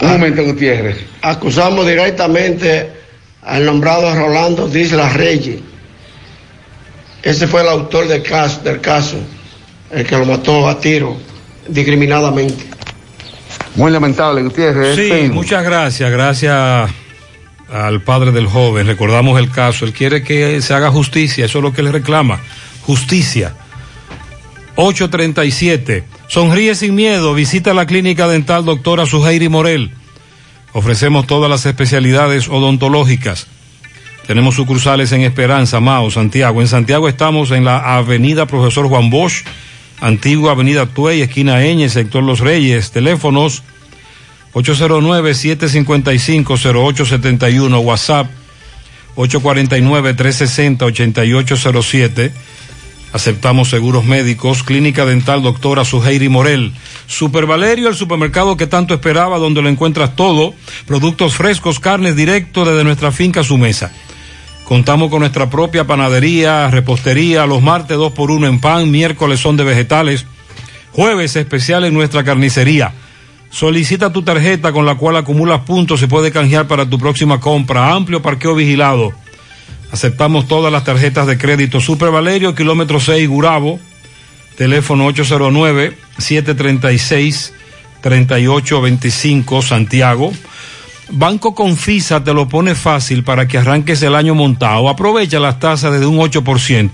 Un momento, Gutiérrez. Acusamos directamente al nombrado Rolando Disla Reyes. Ese fue el autor del caso, del caso, el que lo mató a tiro discriminadamente. Muy lamentable, Gutiérrez. Sí, Este- muchas gracias. Gracias al padre del joven. Recordamos el caso. Él quiere que se haga justicia. Eso es lo que él reclama. Justicia. 837. Sonríe sin miedo. Visita la clínica dental doctora Suheiri Morel. Ofrecemos todas las especialidades odontológicas. Tenemos sucursales en Esperanza, Mao, Santiago. En Santiago estamos en la avenida Profesor Juan Bosch, antigua avenida Tuey, esquina Eñe, sector Los Reyes. Teléfonos 809-755-0871, WhatsApp 849-360-8807. Aceptamos seguros médicos, Clínica Dental Doctora Suheiri Morel. Super Valerio, el supermercado que tanto esperaba, donde lo encuentras todo, productos frescos, carnes directo desde nuestra finca a su mesa. Contamos con nuestra propia panadería, repostería, los martes 2 por 1 en pan, miércoles son de vegetales, jueves especial en nuestra carnicería. Solicita tu tarjeta con la cual acumulas puntos, se puede canjear para tu próxima compra. Amplio parqueo vigilado. Aceptamos todas las tarjetas de crédito. Super Valerio, kilómetro 6, Gurabo. Teléfono 809-736-3825, Santiago. Banco Confisa te lo pone fácil para que arranques el año montado. Aprovecha las tasas desde un 8%.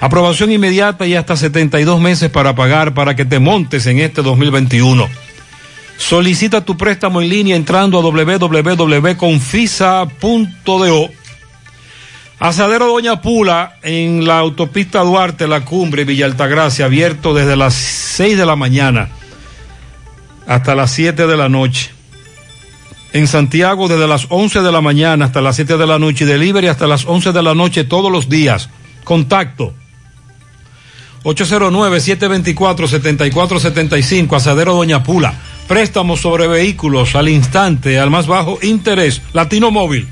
Aprobación inmediata y hasta 72 meses para pagar para que te montes en este 2021. Solicita tu préstamo en línea entrando a www.confisa.do. Asadero Doña Pula en la autopista Duarte, La Cumbre, Villa Altagracia, abierto desde las 6 de la mañana hasta las 7 de la noche. En Santiago desde las 11 de la mañana hasta las 7 de la noche y delivery hasta las 11 de la noche todos los días. Contacto 809-724-7475, Asadero Doña Pula. Préstamos sobre vehículos al instante, al más bajo interés. Latino Móvil.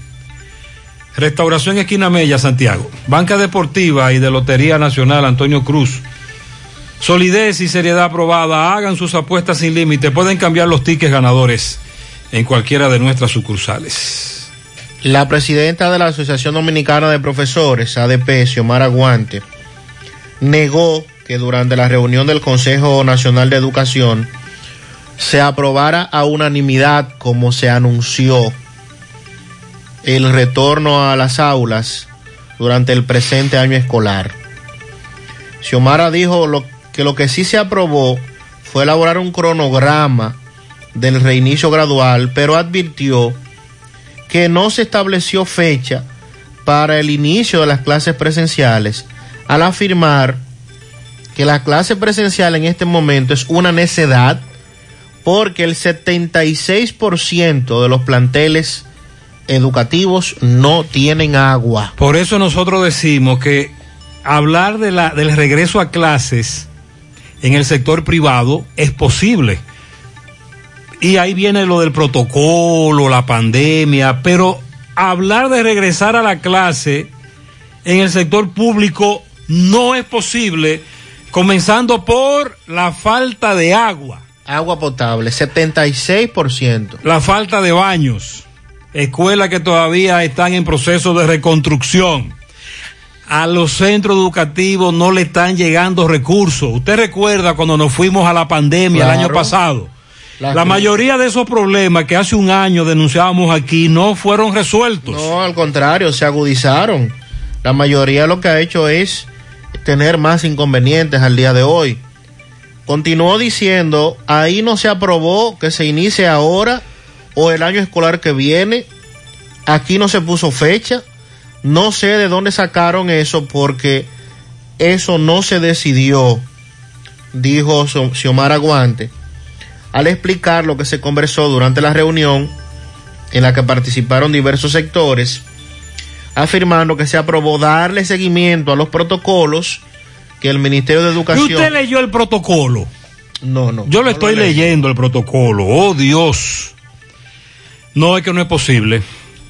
Restauración Esquina Mella, Santiago. Banca Deportiva y de Lotería Nacional Antonio Cruz. Solidez y seriedad aprobada. Hagan sus apuestas sin límite. Pueden cambiar los tickets ganadores en cualquiera de nuestras sucursales. La presidenta de la Asociación Dominicana de Profesores, ADP, Xiomara Guante, negó que durante la reunión del Consejo Nacional de Educación se aprobara a unanimidad como se anunció el retorno a las aulas durante el presente año escolar. Xiomara dijo que lo que sí se aprobó fue elaborar un cronograma del reinicio gradual, pero advirtió que no se estableció fecha para el inicio de las clases presenciales, al afirmar que la clase presencial en este momento es una necedad porque el 76% de los planteles educativos no tienen agua. Por eso nosotros decimos que hablar de la, del regreso a clases en el sector privado es posible. Y ahí viene lo del protocolo, la pandemia, pero hablar de regresar a la clase en el sector público no es posible, comenzando por la falta de agua. Agua potable, 76%. La falta de baños, escuelas que todavía están en proceso de reconstrucción. A los centros educativos no le están llegando recursos. Usted recuerda cuando nos fuimos a la pandemia el año pasado. La La mayoría de esos problemas que hace un año denunciábamos aquí no fueron resueltos. No, al contrario, se agudizaron. La mayoría lo que ha hecho es tener más inconvenientes al día de hoy. Continuó diciendo, ahí no se aprobó que se inicie ahora o el año escolar que viene. Aquí no se puso fecha. No sé de dónde sacaron eso porque eso no se decidió, dijo Xio- Xiomara Guante, al explicar lo que se conversó durante la reunión en la que participaron diversos sectores, afirmando que se aprobó darle seguimiento a los protocolos que el Ministerio de ¿Y Educación... usted leyó el protocolo? No, no. Yo lo no estoy leyendo el protocolo. Oh, Dios. No, es que no es posible.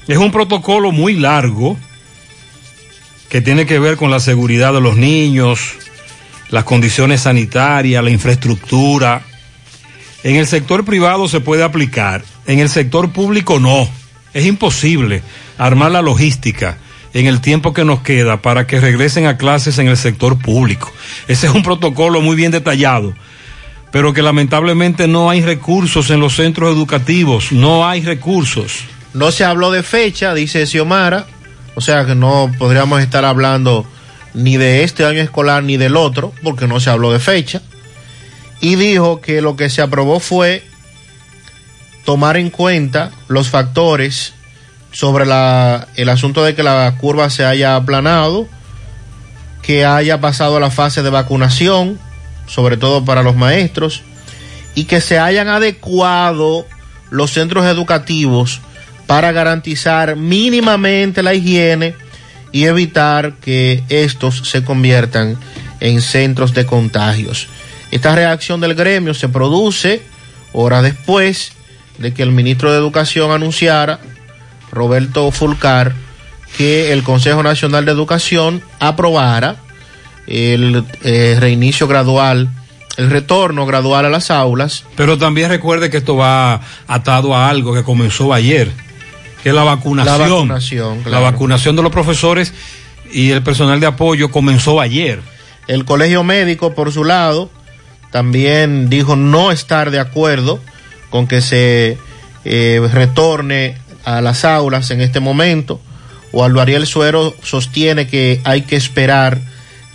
Es un protocolo muy largo que tiene que ver con la seguridad de los niños, las condiciones sanitarias, la infraestructura. En el sector privado se puede aplicar, en el sector público no. Es imposible armar la logística en el tiempo que nos queda para que regresen a clases en el sector público. Ese es un protocolo muy bien detallado pero que lamentablemente no hay recursos en los centros educativos, no hay recursos. No se habló de fecha, dice Xiomara, o sea que no podríamos estar hablando ni de este año escolar ni del otro, porque no se habló de fecha. Y dijo que lo que se aprobó fue tomar en cuenta los factores sobre la, el asunto de que la curva se haya aplanado, que haya pasado la fase de vacunación, sobre todo para los maestros, y que se hayan adecuado los centros educativos para garantizar mínimamente la higiene y evitar que estos se conviertan en centros de contagios. Esta reacción del gremio se produce horas después de que el ministro de Educación anunciara, Roberto Fulcar, que el Consejo Nacional de Educación aprobara el eh, reinicio gradual, el retorno gradual a las aulas. Pero también recuerde que esto va atado a algo que comenzó ayer, que es la vacunación. La vacunación, La vacunación de los profesores y el personal de apoyo comenzó ayer. El Colegio Médico, por su lado, también dijo no estar de acuerdo con que se eh, retorne a las aulas en este momento. O Ariel Suero sostiene que hay que esperar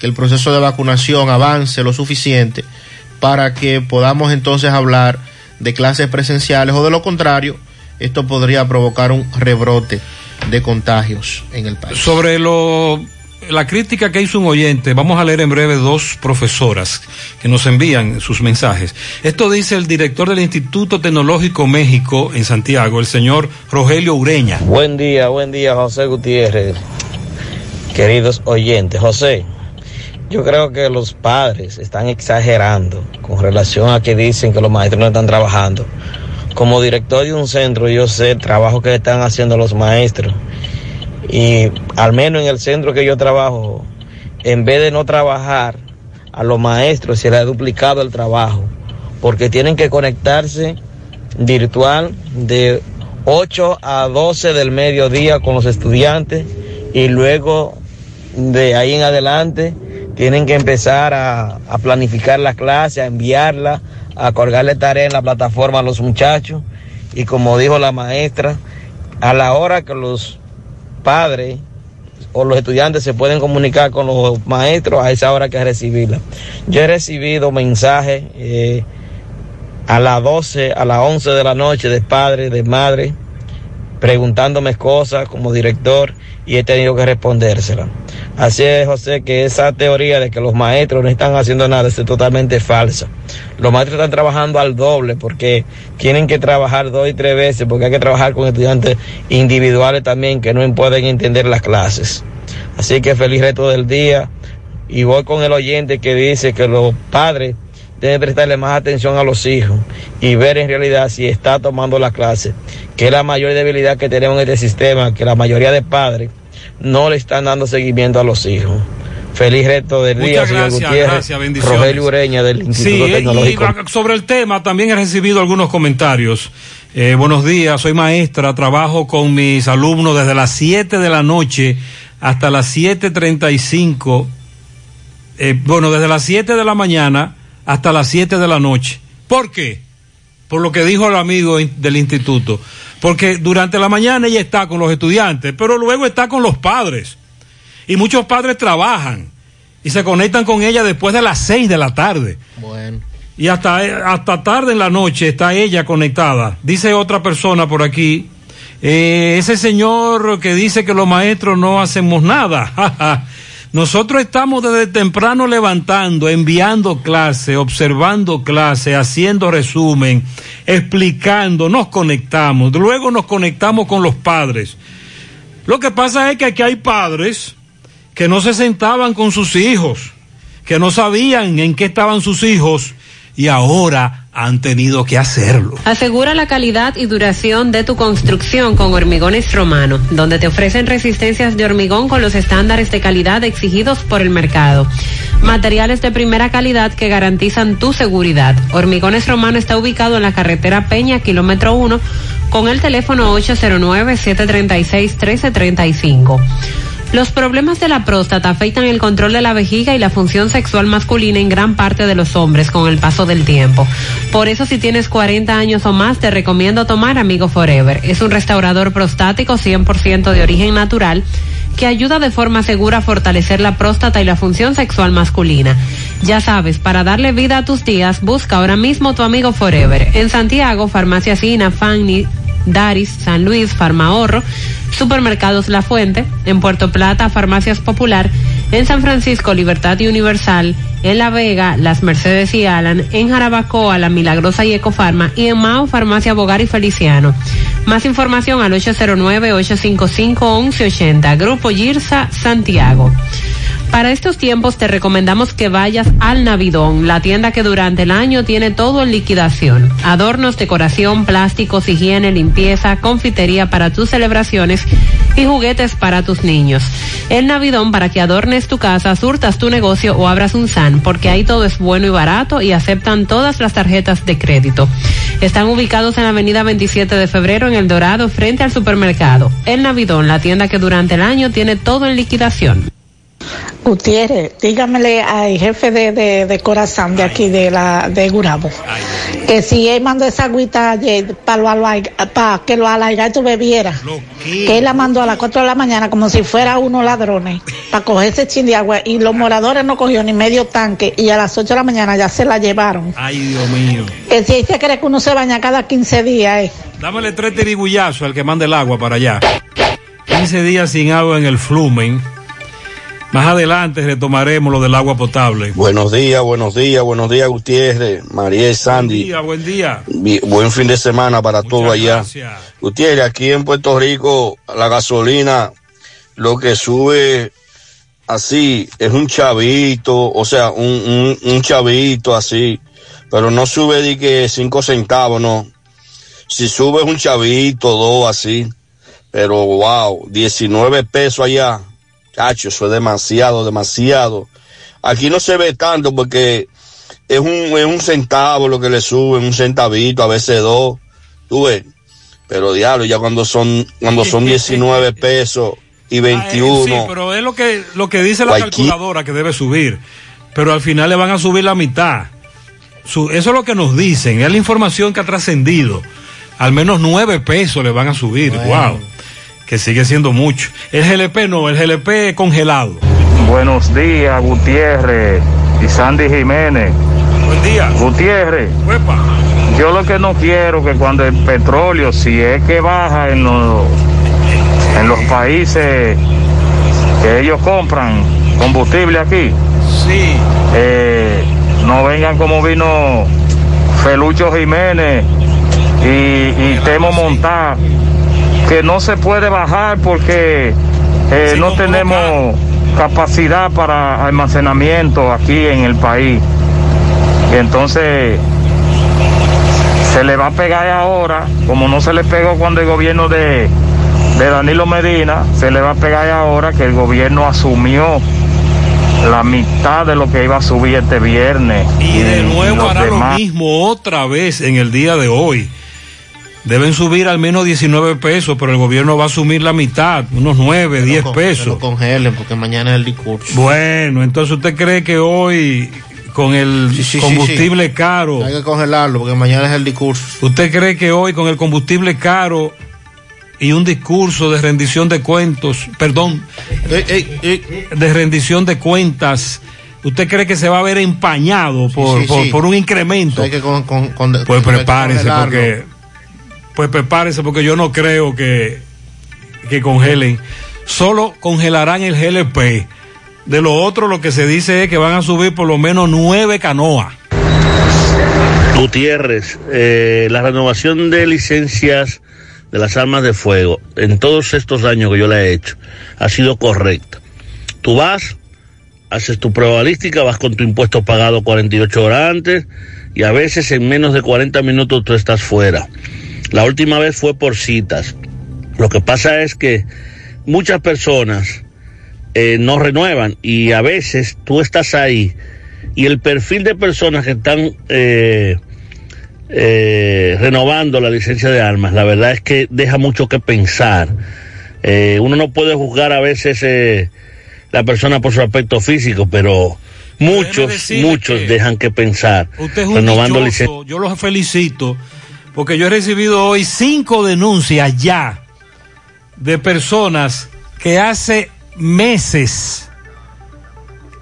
que el proceso de vacunación avance lo suficiente para que podamos entonces hablar de clases presenciales o de lo contrario, esto podría provocar un rebrote de contagios en el país. Sobre lo, la crítica que hizo un oyente, vamos a leer en breve dos profesoras que nos envían sus mensajes. Esto dice el director del Instituto Tecnológico México en Santiago, el señor Rogelio Ureña. Buen día, buen día, José Gutiérrez. Queridos oyentes, José, yo creo que los padres están exagerando con relación a que dicen que los maestros no están trabajando. Como director de un centro, yo sé el trabajo que están haciendo los maestros. Y al menos en el centro que yo trabajo, en vez de no trabajar, a los maestros se les ha duplicado el trabajo, porque tienen que conectarse virtual de 8 a 12 del mediodía con los estudiantes y luego de ahí en adelante tienen que empezar a, planificar la clase, a enviarla, a colgarle tarea en la plataforma a los muchachos y como dijo la maestra, a la hora que los padres o los estudiantes se pueden comunicar con los maestros, a esa hora que recibirla. Yo he recibido mensajes eh, a las 12, a las 11 de la noche de padres, de madres, preguntándome cosas como director y he tenido que respondérsela. Así es, José, que esa teoría de que los maestros no están haciendo nada es totalmente falsa. Los maestros están trabajando al doble porque tienen que trabajar dos y tres veces porque hay que trabajar con estudiantes individuales también que no pueden entender las clases. Así que feliz resto del día y voy con el oyente que dice que los padres deben prestarle más atención a los hijos y ver en realidad si está tomando la clase, que es la mayor debilidad que tenemos en este sistema, que la mayoría de padres no le están dando seguimiento a los hijos. Feliz resto del día, Muchas señor gracias, Gutiérrez. gracias, bendiciones. Rogelio Ureña del Instituto Sí, Tecnológico. y sobre el tema también he recibido algunos comentarios. Eh, buenos días, soy maestra, trabajo con mis alumnos desde las 7 de la noche hasta las 7.35. Eh, bueno, desde las 7 de la mañana hasta las 7 de la noche. ¿Por qué? Por lo que dijo el amigo del instituto. Porque durante la mañana ella está con los estudiantes, pero luego está con los padres. Y muchos padres trabajan y se conectan con ella después de las 6 de la tarde. Bueno. Y hasta, hasta tarde en la noche está ella conectada. Dice otra persona por aquí, eh, ese señor que dice que los maestros no hacemos nada. Nosotros estamos desde temprano levantando, enviando clase, observando clase, haciendo resumen, explicando, nos conectamos, luego nos conectamos con los padres. Lo que pasa es que aquí hay padres que no se sentaban con sus hijos, que no sabían en qué estaban sus hijos y ahora han tenido que hacerlo. Asegura la calidad y duración de tu construcción con Hormigones Romano, donde te ofrecen resistencias de hormigón con los estándares de calidad exigidos por el mercado. Materiales de primera calidad que garantizan tu seguridad. Hormigones Romano está ubicado en la carretera Peña, kilómetro 1, con el teléfono 809-736-1335. Los problemas de la próstata afectan el control de la vejiga y la función sexual masculina en gran parte de los hombres con el paso del tiempo. Por eso si tienes 40 años o más te recomiendo tomar Amigo Forever. Es un restaurador prostático 100% de origen natural que ayuda de forma segura a fortalecer la próstata y la función sexual masculina. Ya sabes, para darle vida a tus días, busca ahora mismo tu Amigo Forever. En Santiago, Farmacia Sina, Fanny, Daris, San Luis, Farmahorro, Supermercados La Fuente, en Puerto Plata, Farmacias Popular, en San Francisco, Libertad y Universal, en La Vega, Las Mercedes y Alan, en Jarabacoa, La Milagrosa y Ecofarma y en Mao, Farmacia Bogar y Feliciano. Más información al 809-855-1180, Grupo Girsa, Santiago. Para estos tiempos te recomendamos que vayas al Navidón, la tienda que durante el año tiene todo en liquidación. Adornos, decoración, plásticos, higiene, limpieza, confitería para tus celebraciones y juguetes para tus niños. El Navidón para que adornes tu casa, surtas tu negocio o abras un SAN, porque ahí todo es bueno y barato y aceptan todas las tarjetas de crédito. Están ubicados en la avenida 27 de febrero en El Dorado, frente al supermercado. El Navidón, la tienda que durante el año tiene todo en liquidación. Gutiérrez, dígamele al jefe de, de, de corazón de aquí de la de Gurabo que si él mandó esa agüita ayer para que lo alaigato bebiera, que él la mandó a las 4 de la mañana como si fuera uno ladrones para coger ese chin de agua y los moradores no cogió ni medio tanque y a las 8 de la mañana ya se la llevaron. Ay, Dios mío. Que si se cree que uno se baña cada 15 días, eh. Dámele tres tirigullazos al que mande el agua para allá. 15 días sin agua en el flumen. Más adelante retomaremos lo del agua potable. Buenos días, buenos días, buenos días, Gutiérrez, María y Sandy. Buen día, buen día. Buen fin de semana para todos allá. gracias. Gutiérrez, aquí en Puerto Rico, la gasolina, lo que sube así es un chavito, o sea, un, un, un chavito así, pero no sube de que cinco centavos, no. Si sube es un chavito, dos así, pero wow, 19 pesos allá. Cacho, eso es demasiado, demasiado. Aquí no se ve tanto porque es un, es un centavo lo que le suben, un centavito, a veces dos. Tú ves. Pero diablo, ya cuando son, cuando son 19 pesos y 21. Ah, Sí, pero es lo que, lo que dice la calculadora que debe subir. Pero al final le van a subir la mitad. Su- eso es lo que nos dicen, es la información que ha trascendido. Al menos nueve pesos le van a subir. Wow. Que sigue siendo mucho. El GLP no, el GLP congelado. Buenos días, Gutiérrez y Sandy Jiménez. Buen día. Gutiérrez. Yo lo que no quiero que cuando el petróleo, si es que baja en los, en los países que ellos compran combustible aquí, sí. no vengan como vino Felucho Jiménez y, y Temo Montar, que no se puede bajar porque eh, no tenemos capacidad para almacenamiento aquí en el país. Y entonces se le va a pegar ahora, como no se le pegó cuando el gobierno de, de Danilo Medina, se le va a pegar ahora que el gobierno asumió la mitad de lo que iba a subir este viernes. Y de nuevo hará lo mismo otra vez en el día de hoy. Deben subir al menos 19 pesos, pero el gobierno va a asumir la mitad, unos 9, 10 Que pesos. lo congelen porque mañana es el discurso. Bueno, entonces usted cree que hoy con el Sí, sí, combustible sí, caro, Hay que congelarlo porque mañana es el discurso. usted cree que hoy con el combustible caro y un discurso de rendición de cuentos, perdón, de rendición de cuentas, ¿usted cree que se va a ver empañado por, por, un incremento? Hay que con, con- con- Pues que congelarlo. porque pues prepárese porque yo no creo que, que congelen. Solo congelarán el GLP De lo otro, lo que se dice es que van a subir por lo menos nueve canoas. Gutiérrez, eh, la renovación de licencias de las armas de fuego en todos estos años que yo la he hecho ha sido correcta. Tú vas, haces tu prueba balística, vas con tu impuesto pagado 48 horas antes y a veces en menos de 40 minutos tú estás fuera. La última vez fue por citas. Lo que pasa es que muchas personas eh, no renuevan y a veces tú estás ahí y el perfil de personas que están eh, eh, renovando la licencia de armas, la verdad es que deja mucho que pensar. Eh, uno no puede juzgar a veces la persona por su aspecto físico, pero muchos, muchos dejan que pensar. Usted es un renovando dichoso, yo los felicito porque yo he recibido hoy cinco denuncias ya de personas que hace meses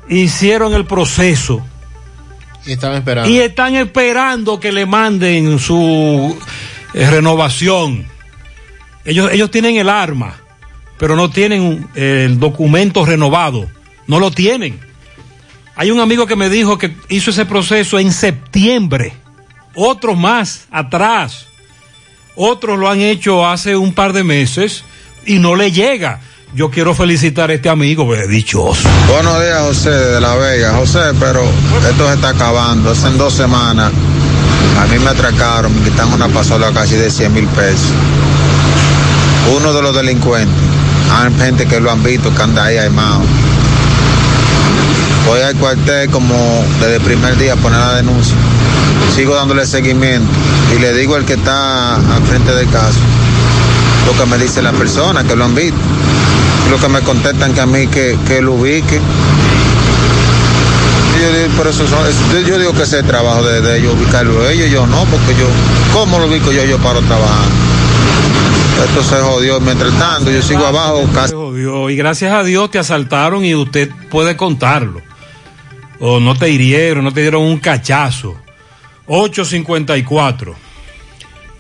hicieron el proceso Y estaban esperando. y están esperando que le manden su eh, renovación. Ellos, ellos tienen el arma, pero no tienen eh, el documento renovado. No lo tienen. Hay un amigo que me dijo que hizo ese proceso en septiembre. Otros más atrás. Otros lo han hecho hace un par de meses y no le llega. Yo quiero felicitar a este amigo, pues, dichoso. Buenos días, José, de La Vega. José, pero esto se está acabando. Hace dos semanas a mí me atracaron, me quitaron una pasola casi de 100 mil pesos. Uno de los delincuentes, hay gente que lo han visto, que anda ahí armado. Voy al cuartel como desde el primer día a poner la denuncia. Sigo dándole seguimiento y le digo al que está al frente del caso lo que me dice la persona que lo han visto. Lo que me contestan que a mí que, que lo ubique. Y yo, digo, por eso son- yo digo que ese es el trabajo de, de ellos, ubicarlo ellos, yo no, porque yo, ¿cómo lo ubico yo? Yo paro trabajando. Esto se jodió. Mientras tanto, yo sigo abajo casi. Se jodió. Y gracias a Dios te asaltaron y usted puede contarlo. O no te hirieron, no te dieron un cachazo. 854.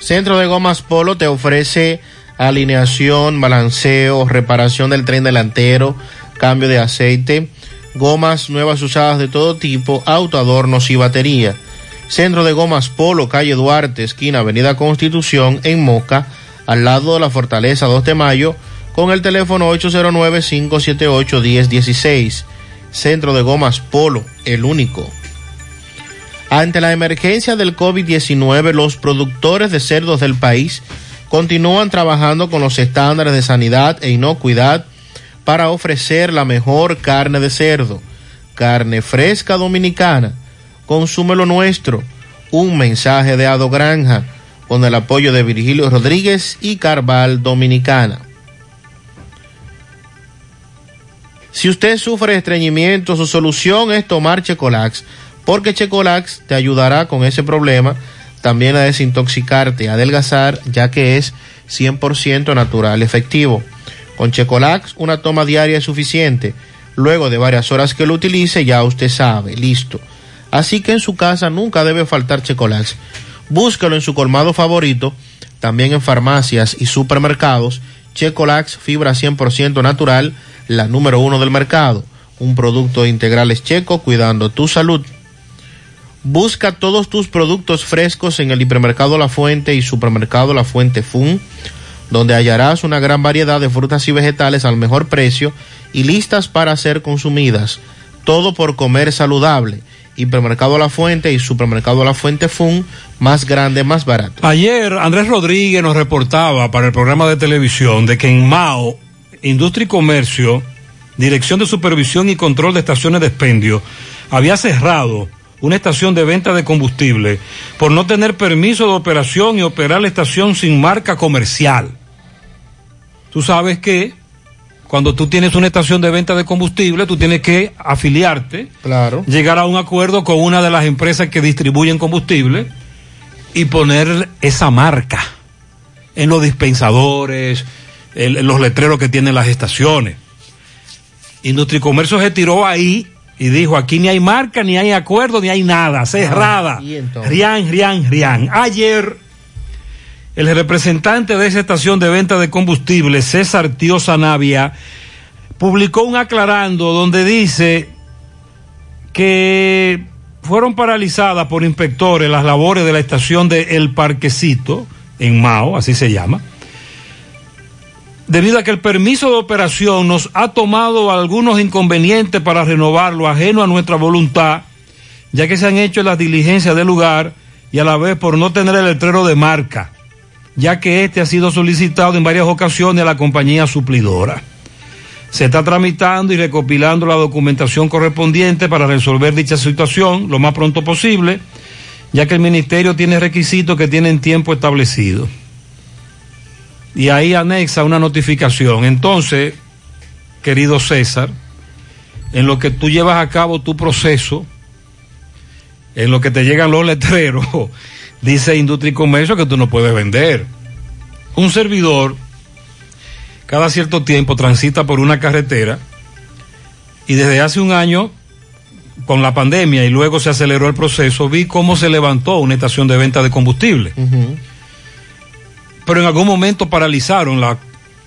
Centro de Gomas Polo te ofrece alineación, balanceo, reparación del tren delantero, cambio de aceite, gomas nuevas usadas de todo tipo, auto, adornos y batería. Centro de Gomas Polo, calle Duarte, esquina Avenida Constitución, en Moca, al lado de la Fortaleza 2 de Mayo, con el teléfono 809-578-1016. Centro de Gomas Polo, el único. Ante la emergencia del COVID-19, los productores de cerdos del país continúan trabajando con los estándares de sanidad e inocuidad para ofrecer la mejor carne de cerdo, carne fresca dominicana. Consume lo nuestro. Un mensaje de Ado Granja con el apoyo de Virgilio Rodríguez y Carval Dominicana. Si usted sufre estreñimiento, su solución es tomar Checolax, porque Checolax te ayudará con ese problema, también a desintoxicarte, a adelgazar, ya que es 100% natural efectivo. Con Checolax, una toma diaria es suficiente. Luego de varias horas que lo utilice, ya usted sabe, listo. Así que en su casa nunca debe faltar Checolax. Búscalo en su colmado favorito, también en farmacias y supermercados. Checolax, fibra 100% natural, la número uno del mercado. Un producto integrales checo cuidando tu salud. Busca todos tus productos frescos en el hipermercado La Fuente y supermercado La Fuente Fun, donde hallarás una gran variedad de frutas y vegetales al mejor precio y listas para ser consumidas. Todo por comer saludable. Hipermercado La Fuente y supermercado La Fuente Fun, más grande, más barato. Ayer Andrés Rodríguez nos reportaba para el programa de televisión de que en Mao, Industria y Comercio, Dirección de Supervisión y Control de Estaciones de Expendio, había cerrado una estación de venta de combustible por no tener permiso de operación y operar la estación sin marca comercial. Tú sabes que cuando tú tienes una estación de venta de combustible, tú tienes que afiliarte, Claro. llegar a un acuerdo con una de las empresas que distribuyen combustible y poner esa marca en los dispensadores, los letreros que tienen las estaciones. Industria y Comercio se tiró ahí y dijo, aquí ni hay marca, ni hay acuerdo, ni hay nada, cerrada. Ah. Rian, rian, rian. Ayer, el representante de esa estación de venta de combustible, César Tío Sanavia, publicó un aclarando donde dice que fueron paralizadas por inspectores las labores de la estación de El Parquecito, en Mao, así se llama, debido a que el permiso de operación nos ha tomado algunos inconvenientes para renovarlo ajeno a nuestra voluntad, ya que se han hecho las diligencias del lugar y a la vez por no tener el letrero de marca, ya que este ha sido solicitado en varias ocasiones a la compañía suplidora. Se está tramitando y recopilando la documentación correspondiente para resolver dicha situación lo más pronto posible, ya que el ministerio tiene requisitos que tienen tiempo establecido. Y ahí anexa una notificación. Entonces, querido César, en lo que tú llevas a cabo tu proceso, en lo que te llegan los letreros, dice Industria y Comercio que tú no puedes vender. Un servidor cada cierto tiempo transita por una carretera y desde hace un año, con la pandemia y luego se aceleró el proceso, vi cómo se levantó una estación de venta de combustible. Pero en algún momento paralizaron la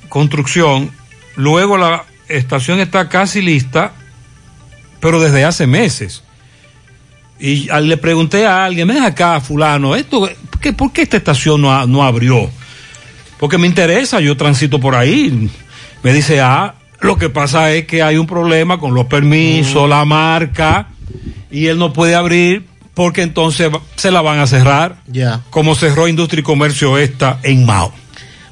construcción, luego la estación está casi lista, pero desde hace meses. Y le pregunté a alguien, ven acá, fulano, esto, ¿qué, ¿por qué esta estación no, no abrió? Porque me interesa, yo transito por ahí. Me dice, ah, lo que pasa es que hay un problema con los permisos, la marca, y él no puede abrir porque entonces se la van a cerrar. Ya. Como cerró Industria y Comercio esta en Mao.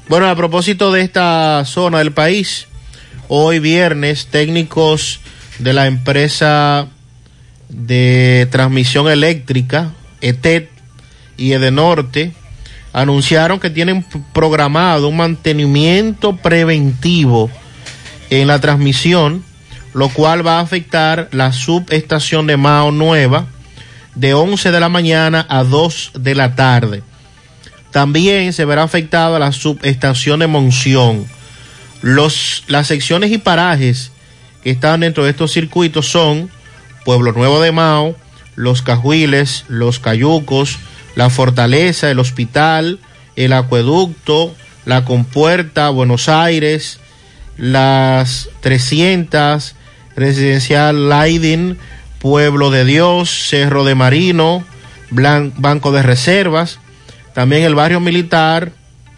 Bueno, a propósito de esta zona del país, hoy viernes técnicos de la empresa de transmisión eléctrica, ETED y Edenorte, anunciaron que tienen programado un mantenimiento preventivo en la transmisión, lo cual va a afectar la subestación de Mao Nueva de 11 de la mañana a 2 de la tarde. También se verá afectada la subestación de Monción. Los, las secciones y parajes que están dentro de estos circuitos son Pueblo Nuevo de Mao, Los Cajuiles, Los Cayucos, La Fortaleza, el Hospital, el Acueducto, La Compuerta, Buenos Aires, las 300, Residencial Laidin, Pueblo de Dios, Cerro de Marino, Banco de Reservas, también el barrio militar,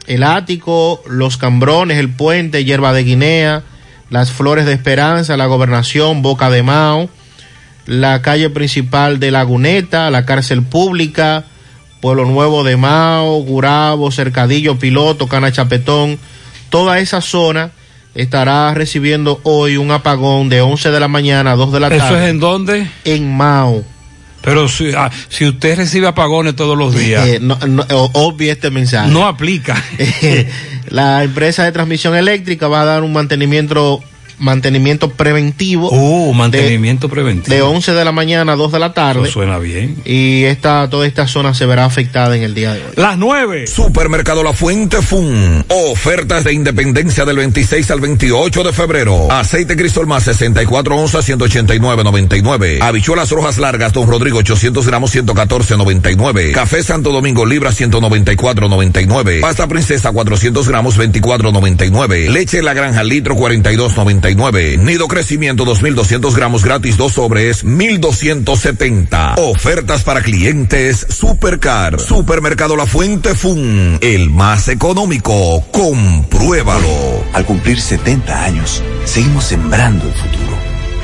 el ático, los cambrones, el puente, hierba de Guinea, las flores de esperanza, la gobernación, Boca de Mao, la calle principal de Laguneta, la cárcel pública, Pueblo Nuevo de Mao, Gurabo, Cercadillo, Piloto, Cana Chapetón, toda esa zona estará recibiendo hoy un apagón de 11 de la mañana a 2 de la tarde. ¿Eso es en dónde? En Mao. Pero si, ah, si usted recibe apagones todos los días, Eh, no, no, o- obvie este mensaje. no aplica. la empresa de transmisión eléctrica va a dar un mantenimiento mantenimiento preventivo. Uh, mantenimiento preventivo. De 11 de la mañana a 2 de la tarde. Eso suena bien. Y esta, toda esta zona se verá afectada en el día de hoy. Las 9. Supermercado La Fuente Fun. Ofertas de independencia del 26 al 28 de febrero. Aceite Crisol más 64 onzas 189.99. Habichuelas rojas largas Don Rodrigo 800 gramos 114.99. Café Santo Domingo libra 194.99. Pasta princesa 400 gramos 24.99. Leche La Granja litro 42.99. Nido Crecimiento 2200 gramos gratis dos sobres 1270. Ofertas para clientes Supercar. Supermercado La Fuente Fun. El más económico. Compruébalo. Al cumplir 70 años, seguimos sembrando el futuro.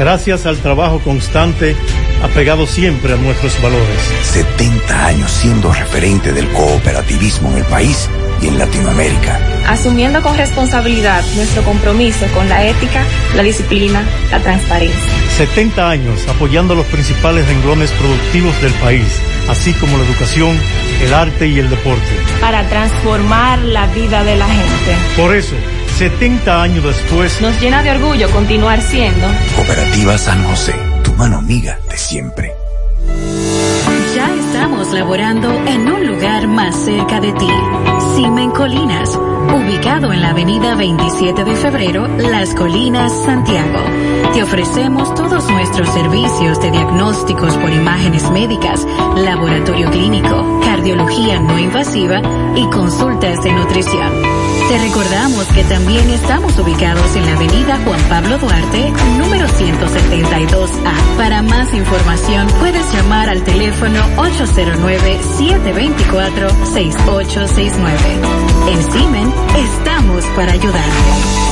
Gracias al trabajo constante, apegado siempre a nuestros valores. 70 años siendo referente del cooperativismo en el país y en Latinoamérica. asumiendo con responsabilidad nuestro compromiso con la ética, la disciplina, la transparencia. 70 años apoyando los principales renglones productivos del país, así como la educación, el arte y el deporte. Para transformar la vida de la gente. Por eso, 70 años después, Nos llena de orgullo continuar siendo Cooperativa San José, tu mano amiga de siempre. Ya estamos laborando en un lugar más cerca de ti. Cimen Colinas, ubicado en la avenida 27 de febrero, Las Colinas, Santiago. Te ofrecemos todos nuestros servicios de diagnósticos por imágenes médicas, laboratorio clínico, cardiología no invasiva y consultas de nutrición. Te recordamos que también estamos ubicados en la avenida Juan Pablo Duarte, número 172A. Para más información puedes llamar al teléfono 809-724-6869. En Simen estamos para ayudarte.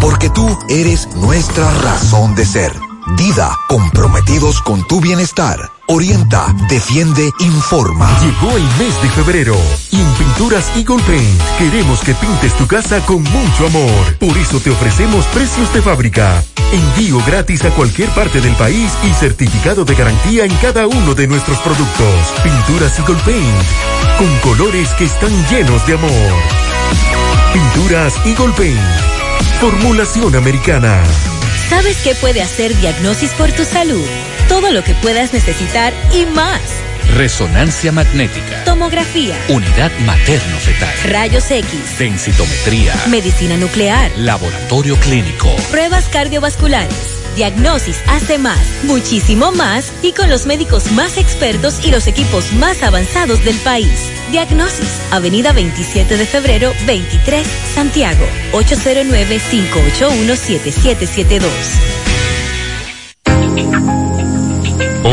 porque tú eres nuestra razón de ser. Dida, comprometidos con tu bienestar. Orienta, defiende, informa. Llegó el mes de febrero y en Pinturas Eagle Paint queremos que pintes tu casa con mucho amor. Por eso te ofrecemos precios de fábrica, envío gratis a cualquier parte del país y certificado de garantía en cada uno de nuestros productos. Pinturas Eagle Paint, con colores que están llenos de amor. Pinturas Eagle Paint, formulación americana. ¿Sabes qué puede hacer Diagnosis por tu salud? Todo lo que puedas necesitar y más. Resonancia magnética. Tomografía. Unidad materno-fetal. Rayos X. Densitometría. Medicina nuclear. Laboratorio clínico. Pruebas cardiovasculares. Diagnosis hace más, muchísimo más y con los médicos más expertos y los equipos más avanzados del país. Diagnosis, Avenida 27 de febrero, 23, Santiago, 809-581-7772.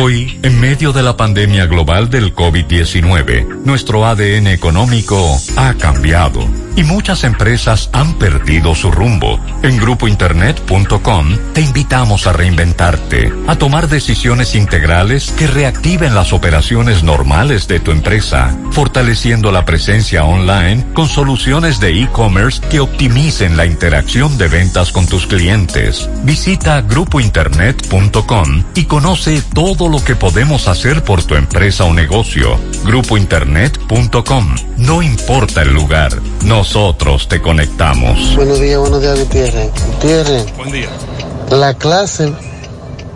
Hoy, en medio de la pandemia global del COVID-19, nuestro ADN económico ha cambiado y muchas empresas han perdido su rumbo. En grupointernet.com te invitamos a reinventarte, a tomar decisiones integrales que reactiven las operaciones normales de tu empresa, fortaleciendo la presencia online con soluciones de e-commerce que optimicen la interacción de ventas con tus clientes. Visita grupointernet.com y conoce todo lo que podemos hacer por tu empresa o negocio. Grupointernet.com. No importa el lugar, nosotros te conectamos. Buenos días, buenos días, Gutiérrez. Gutiérrez. Buen día. La clase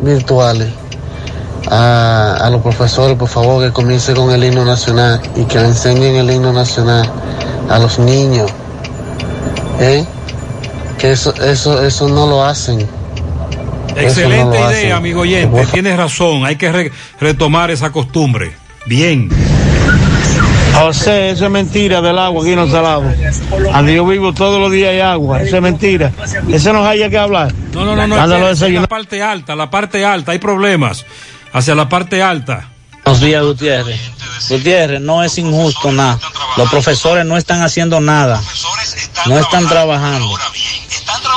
virtuales a, a los profesores, por favor, que comience con el himno nacional y que le enseñen el himno nacional a los niños. ¿Eh? Que eso, eso, eso no lo hacen. Excelente no idea, amigo oyente. Tienes razón, hay que re- retomar esa costumbre. Bien. José, eso es mentira del agua aquí en los salados. Donde yo vivo todos los días hay agua, eso es mentira. Eso no hay que hablar. No, no, no, no. La parte alta, la parte alta, hay problemas. Hacia la parte alta. Buenos días, Gutiérrez. Gutiérrez, no es injusto nada. Los profesores no están haciendo nada. No están trabajando.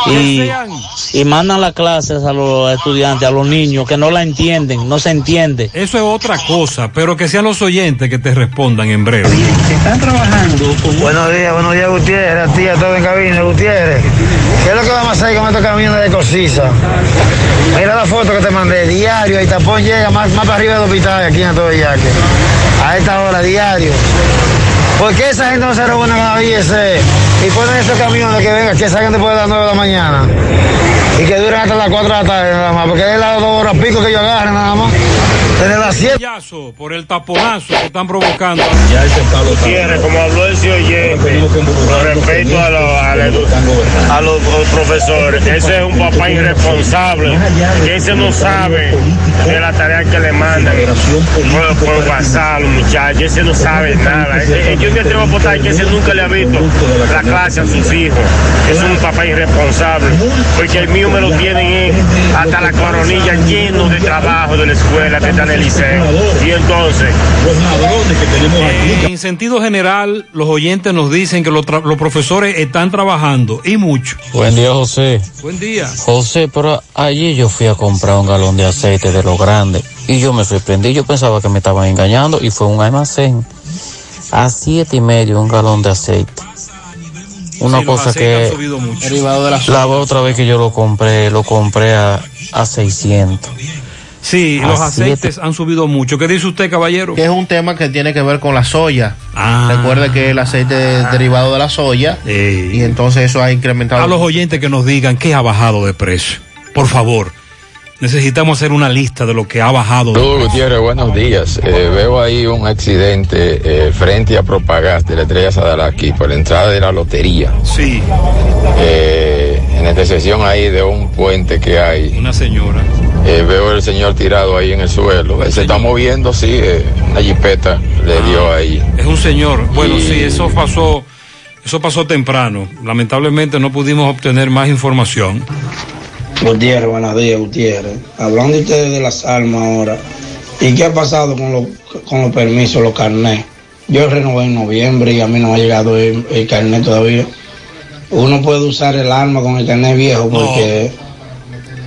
Y, y mandan las clases a los estudiantes, a los niños que no la entienden, no se entiende. Eso es otra cosa, pero que sean los oyentes que te respondan en breve. Están trabajando. Buenos días, buenos días, Gutiérrez, a ti, a todo en cabina, Gutiérrez. ¿Qué es lo que vamos a hacer con estos camiones de cosiza? Mira la foto que te mandé, diario, y tapón llega más, más para arriba del hospital, aquí en todo Yaque. A esta hora, diario. ¿Por qué esa gente no se reúne con la IEC y ponen esos camiones que vengan, que salgan después de las 9 de la mañana? Y que duren hasta las 4 de la tarde nada más, porque es las 2 horas pico que yo agarre nada más. Desde las 7. Payaso, Por el taponazo que están provocando. Gutiérrez, como habló ese oyente, con respecto a, lo- a la- a los, los profesores, ese es un papá irresponsable, que ese no sabe de la tarea que le mandan por, por WhatsApp a los muchachos, ese no sabe nada. Ese- yo me atrevo a apostar que ese nunca le ha visto la clase a sus hijos. Es un papá irresponsable, porque el mío me lo tienen hasta la coronilla lleno de trabajo de la escuela está en el liceo. Y entonces, Eh, en sentido general, los oyentes nos dicen que los, tra- los profesores están trabajando y mucho. Buen día, José. Buen día. José, pero allí yo fui a comprar un galón de aceite de lo grande y yo me sorprendí. Yo pensaba que me estaban engañando y fue un almacén. A siete y medio un galón de aceite. Una Sí, los cosa que mucho. la otra vez que yo lo compré, lo compré a, a 600. Sí, los aceites han subido mucho. ¿Qué dice usted, caballero? Que es un tema que tiene que ver con la soya. Ah. Recuerde que el aceite es derivado de la soya y entonces eso ha incrementado. A los oyentes que nos digan qué ha bajado de precio. Por favor. Necesitamos hacer una lista de lo que ha bajado. precio. Gutiérrez, buenos días. Eh, veo ahí un accidente eh, frente a Propagás de la Estrella Sadalaki por la entrada de la lotería. Sí. Eh, en la intersección ahí de un puente que hay. Una señora. Eh, veo el señor tirado ahí en el suelo. Se está moviendo, sí, eh, una jipeta le dio ahí. Es un señor. Bueno, sí, eso pasó, eso pasó temprano. Lamentablemente no pudimos obtener más información. Gutiérrez, buenos días, Gutiérrez. Hablando ustedes de las armas ahora, ¿y qué ha pasado con, los con los permisos, los carnés? Yo renové en noviembre y a mí no me ha llegado el, el carnet todavía. Uno puede usar el arma con el carnet viejo porque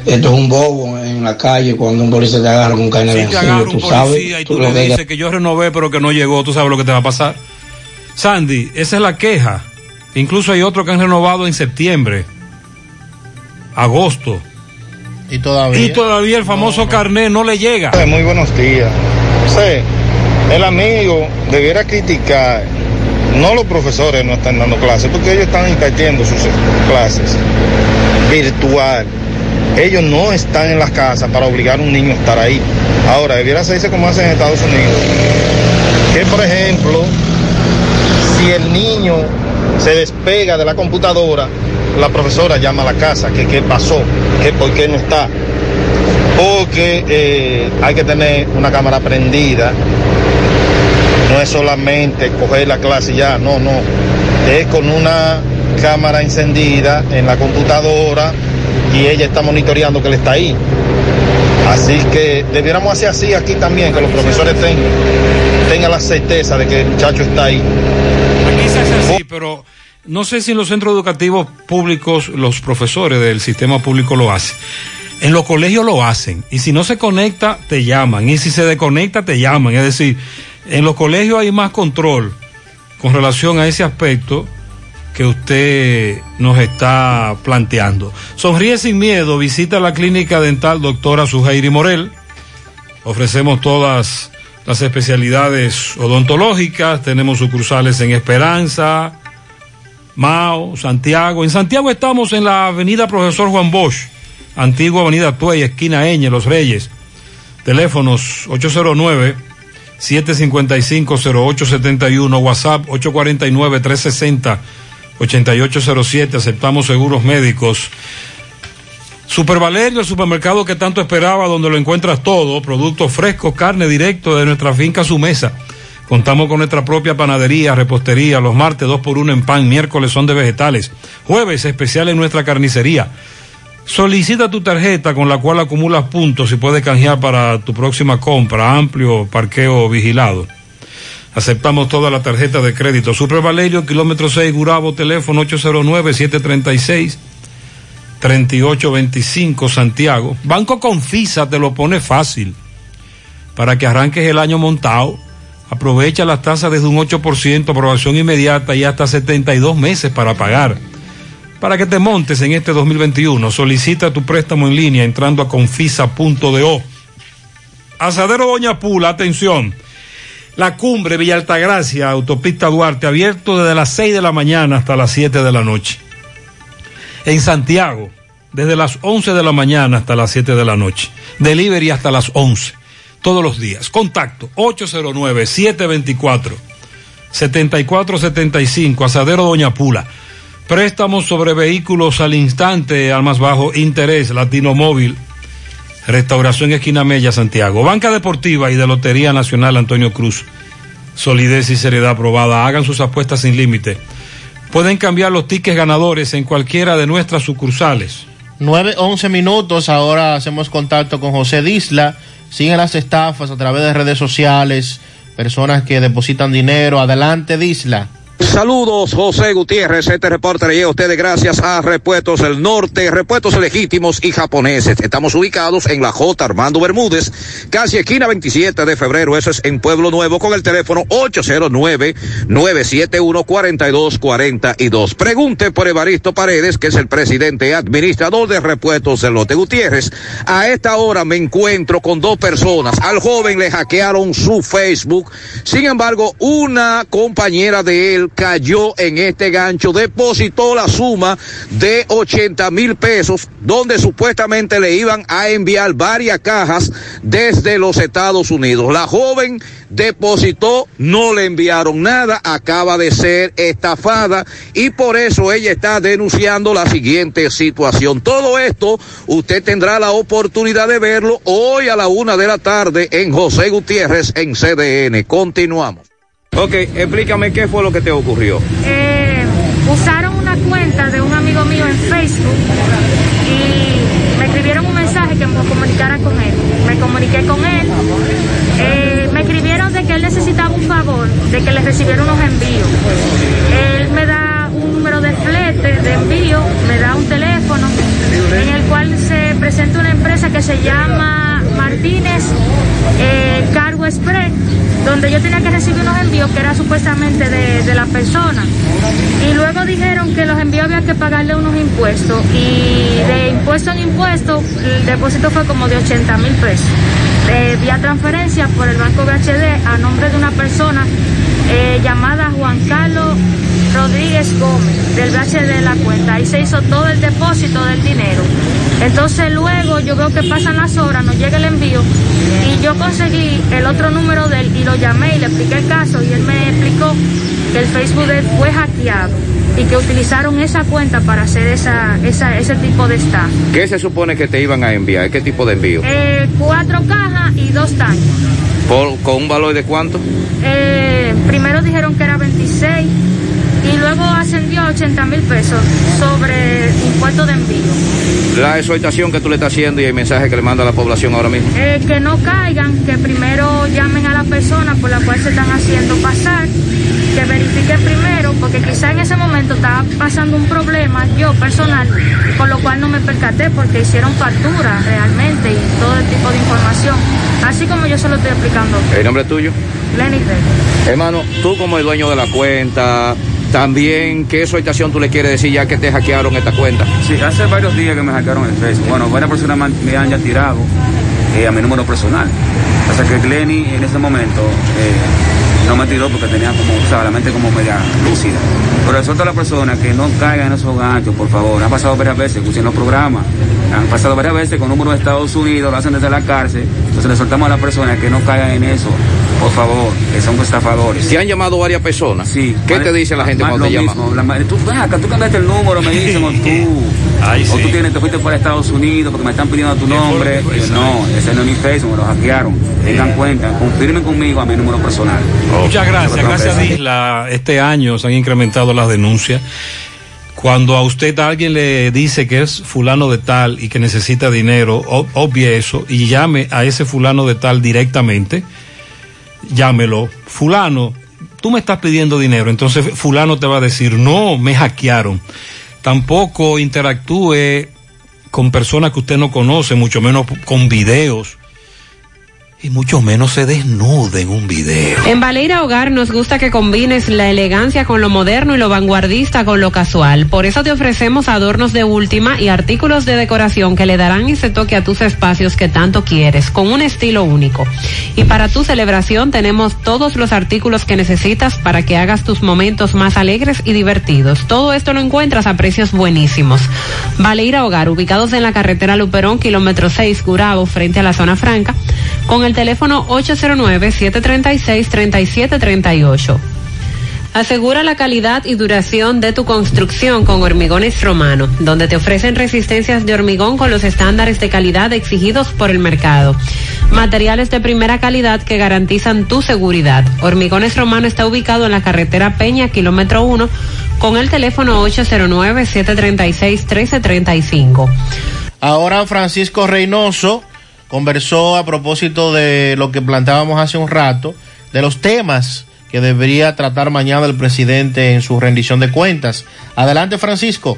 esto es un bobo en la calle cuando un policía te agarra con un carnet Si te agarra un tú policía sabes. y tú le dices que yo renové pero que no llegó, tú sabes lo que te va a pasar. Sandy, esa es la queja. Incluso hay otros que han renovado en septiembre, agosto. Y todavía. Y todavía el famoso carnet no le llega. Muy buenos días. José, el amigo debiera criticar, no los profesores no están dando clases, porque ellos están impartiendo sus clases virtual. Ellos no están en las casas para obligar a un niño a estar ahí. Ahora, debiera hacerse como hacen en Estados Unidos. Que, por ejemplo, si el niño se despega de la computadora, la profesora llama a la casa, qué pasó, que por qué no está. Porque eh, hay que tener una cámara prendida. No es solamente coger la clase y ya, no, no. Es con una cámara encendida en la computadora y ella está monitoreando que él está ahí. Así que debiéramos hacer así aquí también, que los profesores tengan, tengan la certeza de que el muchacho está ahí. Aquí se hace así, pero no sé si en los centros educativos públicos los profesores del sistema público lo hacen. En los colegios lo hacen. Y si no se conecta, te llaman. Y si se desconecta, te llaman. Es decir, en los colegios hay más control con relación a ese aspecto que usted nos está planteando. Sonríe sin miedo, visita la clínica dental doctora Suheiri Morel. Ofrecemos todas las especialidades odontológicas, tenemos sucursales en Esperanza, Mao, Santiago. En Santiago estamos en la avenida Profesor Juan Bosch, antigua avenida Tuey, esquina Eñe, Los Reyes. Teléfonos 809 755-0871, WhatsApp 849-360-8807, aceptamos seguros médicos. Super Valerio, el supermercado que tanto esperaba, donde lo encuentras todo, productos frescos, carne directo de nuestra finca a su mesa. Contamos con nuestra propia panadería, repostería, los martes dos por uno en pan, miércoles son de vegetales, jueves especial en nuestra carnicería. Solicita tu tarjeta con la cual acumulas puntos y puedes canjear para tu próxima compra, amplio parqueo vigilado. Aceptamos toda la tarjeta de crédito. Super Valerio, kilómetro 6, Gurabo, teléfono 809-736-3825, Santiago. Banco Confisa te lo pone fácil para que arranques el año montado. Aprovecha las tasas desde un 8%, aprobación inmediata y hasta 72 meses para pagar. Para que te montes en este 2021, solicita tu préstamo en línea entrando a confisa.do. Asadero Doña Pula, atención. La cumbre Villa Altagracia, autopista Duarte, abierto desde las 6 de la mañana hasta las 7 de la noche. En Santiago, desde las 11 de la mañana hasta las 7 de la noche. Delivery hasta las 11, todos los días. Contacto 809-724-7475, Asadero Doña Pula. Préstamos sobre vehículos al instante, al más bajo interés, Latino Móvil. Restauración Esquina Mella, Santiago. Banca Deportiva y de Lotería Nacional Antonio Cruz. Solidez y seriedad probada. Hagan sus apuestas sin límite. Pueden cambiar los tickets ganadores en cualquiera de nuestras sucursales. 9, 11 minutos. Ahora hacemos contacto con José Disla. Siguen las estafas a través de redes sociales. Personas que depositan dinero. Adelante, Disla. Saludos, José Gutiérrez. Este reporte llega a ustedes gracias a Repuestos del Norte, Repuestos Legítimos y Japoneses. Estamos ubicados en la J. Armando Bermúdez, casi esquina 27 de febrero. Eso es en Pueblo Nuevo con el teléfono 809-971-4242. Pregunte por Evaristo Paredes, que es el presidente administrador de Repuestos del Lote Gutiérrez. A esta hora me encuentro con dos personas. Al joven le hackearon su Facebook. Sin embargo, una compañera de él cayó en este gancho, depositó la suma de 80 mil pesos, donde supuestamente le iban a enviar varias cajas desde los Estados Unidos. La joven depositó, no le enviaron nada, acaba de ser estafada y por eso ella está denunciando la siguiente situación. Todo esto usted tendrá la oportunidad de verlo hoy a la una de la tarde en José Gutiérrez en CDN. Continuamos. Ok, explícame qué fue lo que te ocurrió. Eh, usaron una cuenta de un amigo mío en Facebook y me escribieron un mensaje que me comunicara con él. Me comuniqué con él. Eh, me escribieron de que él necesitaba un favor, de que le recibiera unos envíos. Él me da un número de flete, de envío, me da un teléfono en el cual se presenta una empresa que se llama Martínez eh, Cargo Express, donde yo tenía que recibir unos envíos que era supuestamente de, la persona. Y luego dijeron que los envíos había que pagarle unos impuestos y de impuesto en impuesto el depósito fue como de 80 mil pesos. Eh, vía transferencia por el banco VHD a nombre de una persona eh, llamada Juan Carlos Rodríguez Gómez del VHD de la cuenta. Ahí se hizo todo el depósito del dinero. Entonces luego yo veo que pasan las horas, nos llega el envío y yo conseguí el otro número de él y lo llamé y le expliqué el caso y él me explicó que el Facebook de él fue hackeado y que utilizaron esa cuenta para hacer esa, esa, ese tipo de estafa. ¿Qué se supone que te iban a enviar? ¿Qué tipo de envío? Eh, cuatro cajas y dos tanques. ¿Por, ¿Con un valor de cuánto? Eh, primero dijeron que era 26 y luego ascendió a 80 mil pesos sobre impuesto de envío. La exhortación que tú le estás haciendo y el mensaje que le manda a la población ahora mismo. Eh, que no caigan, que primero llamen a la persona por la cual se están haciendo pasar, que verifiquen primero, porque quizá en ese momento estaba pasando un problema yo personal, con lo cual no me percaté porque hicieron factura realmente y todo el tipo de información, así como yo se lo estoy explicando. ¿El nombre tuyo? Lenny. Hermano, tú como el dueño de la cuenta, también, ¿qué exhortación tú le quieres decir ya que te hackearon esta cuenta? Sí, hace varios días que me hackearon el Facebook. Bueno, varias personas me han, ya tirado eh, a mi número personal. O sea que Glenny en ese momento eh, no me tiró porque tenía como, o sea, la mente como media lúcida. Pero exhorto a las personas que no caigan en esos ganchos, por favor. Han pasado varias veces, escuchen los programas. Han pasado varias veces con números de Estados Unidos, lo hacen desde la cárcel. Entonces le exhortamos a las personas que no caigan en eso. Por favor, que son estafadores. ¿Te han llamado varias personas? Sí. ¿Qué te dice la gente cuando te llama? mismo, la madre, tú, ven acá, tú cambiaste el número, me dicen, o tú, Ay, o tú tienes, te fuiste para Estados Unidos porque me están pidiendo tu nombre. Yo, no, ese no es mi Facebook, me lo hackearon. Tengan cuenta, confirmen conmigo a mi número personal. Muchas gracias. Gracias a Isla, este año se han incrementado las denuncias. Cuando a usted alguien le dice que es fulano de tal y que necesita dinero, obvie eso y llame a ese fulano de tal directamente. Llámelo. Fulano, tú me estás pidiendo dinero. Entonces fulano te va a decir, no, me hackearon. Tampoco interactúe con personas que usted no conoce, mucho menos con videos. Y mucho menos se desnude en un video. En Baleira Hogar nos gusta que combines la elegancia con lo moderno y lo vanguardista con lo casual. Por eso te ofrecemos adornos de última y artículos de decoración que le darán ese toque a tus espacios que tanto quieres, con un estilo único. Y para tu celebración tenemos todos los artículos que necesitas para que hagas tus momentos más alegres y divertidos. Todo esto lo encuentras a precios buenísimos. Baleira Hogar, ubicados en la carretera Luperón, kilómetro 6, Gurabo, frente a la zona franca, con el teléfono 809-736-3738. Asegura la calidad y duración de tu construcción con Hormigones Romano, donde te ofrecen resistencias de hormigón con los estándares de calidad exigidos por el mercado. Materiales de primera calidad que garantizan tu seguridad. Hormigones Romano está ubicado en la carretera Peña, kilómetro 1, con el teléfono 809-736-1335. Ahora Francisco Reynoso conversó a propósito de lo que planteábamos hace un rato, de los temas que debería tratar mañana el presidente en su rendición de cuentas. Adelante, Francisco.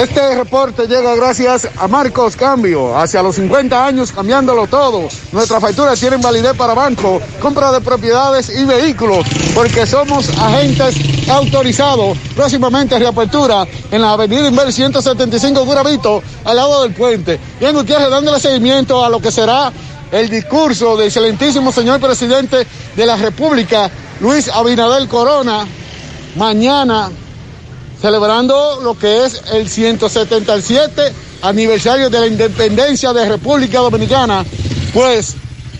Este reporte llega gracias a Marcos Cambio, hacia los 50 años cambiándolo todo. Nuestras facturas tienen validez para banco, compra de propiedades y vehículos, porque somos agentes autorizados. Próximamente reapertura en la avenida Inver 175 Guravito, al lado del puente. Bien, Gutiérrez, dándole seguimiento a lo que será el discurso del excelentísimo señor presidente de la República, Luis Abinader Corona, mañana celebrando lo que es el 177 aniversario de la independencia de República Dominicana, pues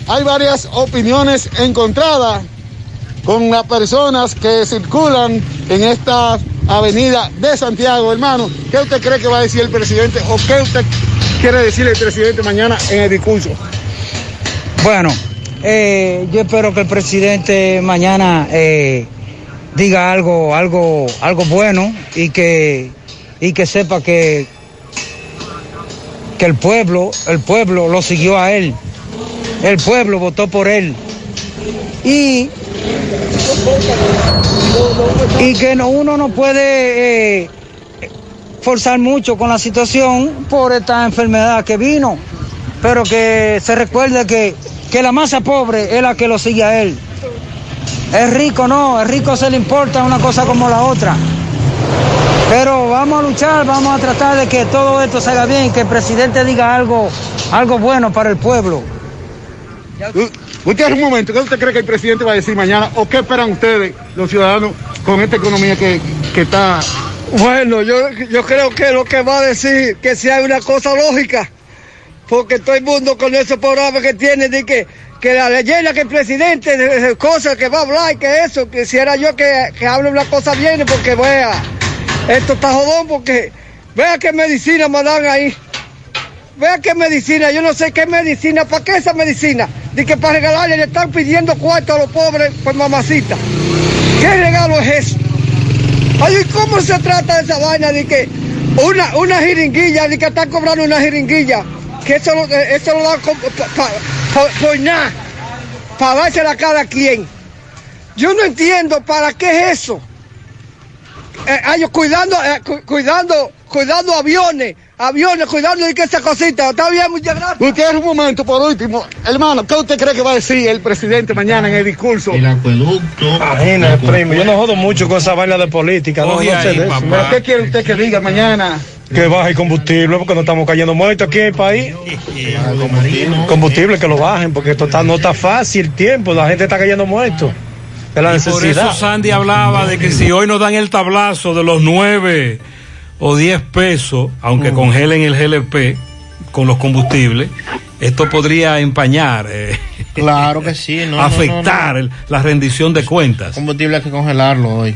hay varias opiniones encontradas con las personas que circulan en esta avenida de Santiago, hermano. ¿Qué usted cree que va a decir el presidente o qué usted quiere decir el presidente mañana en el discurso? Bueno, eh, yo espero que el presidente mañana eh, diga algo, algo, algo bueno y que, y que sepa que, que el pueblo, el pueblo lo siguió a él. El pueblo votó por él. Y, y que no, uno no puede eh, forzar mucho con la situación por esta enfermedad que vino, pero que se recuerde que, que la masa pobre es la que lo sigue a él. Es rico, no, es rico se le importa una cosa como la otra. Pero vamos a luchar, vamos a tratar de que todo esto se haga bien, que el presidente diga algo, algo bueno para el pueblo. Usted un momento, ¿qué usted cree que el presidente va a decir mañana? ¿O qué esperan ustedes, los ciudadanos, con esta economía que, que está... Bueno, yo, yo creo que lo que va a decir, que sea una cosa lógica, porque todo el mundo con esos programas que tiene de que que la leyenda que el presidente, de, cosas que va a hablar, que eso, que si era yo que, que hable una cosa bien, porque vea, esto está jodón, porque vea qué medicina me dan ahí. Vea qué medicina, yo no sé qué medicina, ¿para qué esa medicina? De que para regalarle le están pidiendo cuarto a los pobres por mamacita. ¿Qué regalo es eso? Ay, ¿cómo se trata de esa vaina de que una, una jiringuilla, de que están cobrando una jiringuilla? Que eso, eh, eso lo dan por nada, para dársela a quien. Yo no entiendo para qué es eso. Eh, ellos cuidando, eh, cu- cuidando, cuidando aviones, aviones, cuidando de que esa cosita. Está bien, muchas gracias. Usted un momento, por último, hermano, ¿qué usted cree que va a decir el presidente mañana en el discurso? El acueducto. Imagínate, primo, yo no jodo mucho con esa vaina de política, no, no sé ahí, de eso. papá. ¿Pero qué quiere usted que diga mañana? Que baje el combustible, porque no estamos cayendo muertos aquí en el país. Combustible, que lo bajen, porque esto está, no está fácil el tiempo, la gente está cayendo muerto. Es la Y por necesidad. eso Sandy hablaba de que si hoy nos dan el tablazo de los 9 o 10 pesos, aunque congelen el GLP con los combustibles, esto podría empañar, eh, Claro que sí, no, afectar no, no. el- la rendición de cuentas. Combustible hay que congelarlo hoy.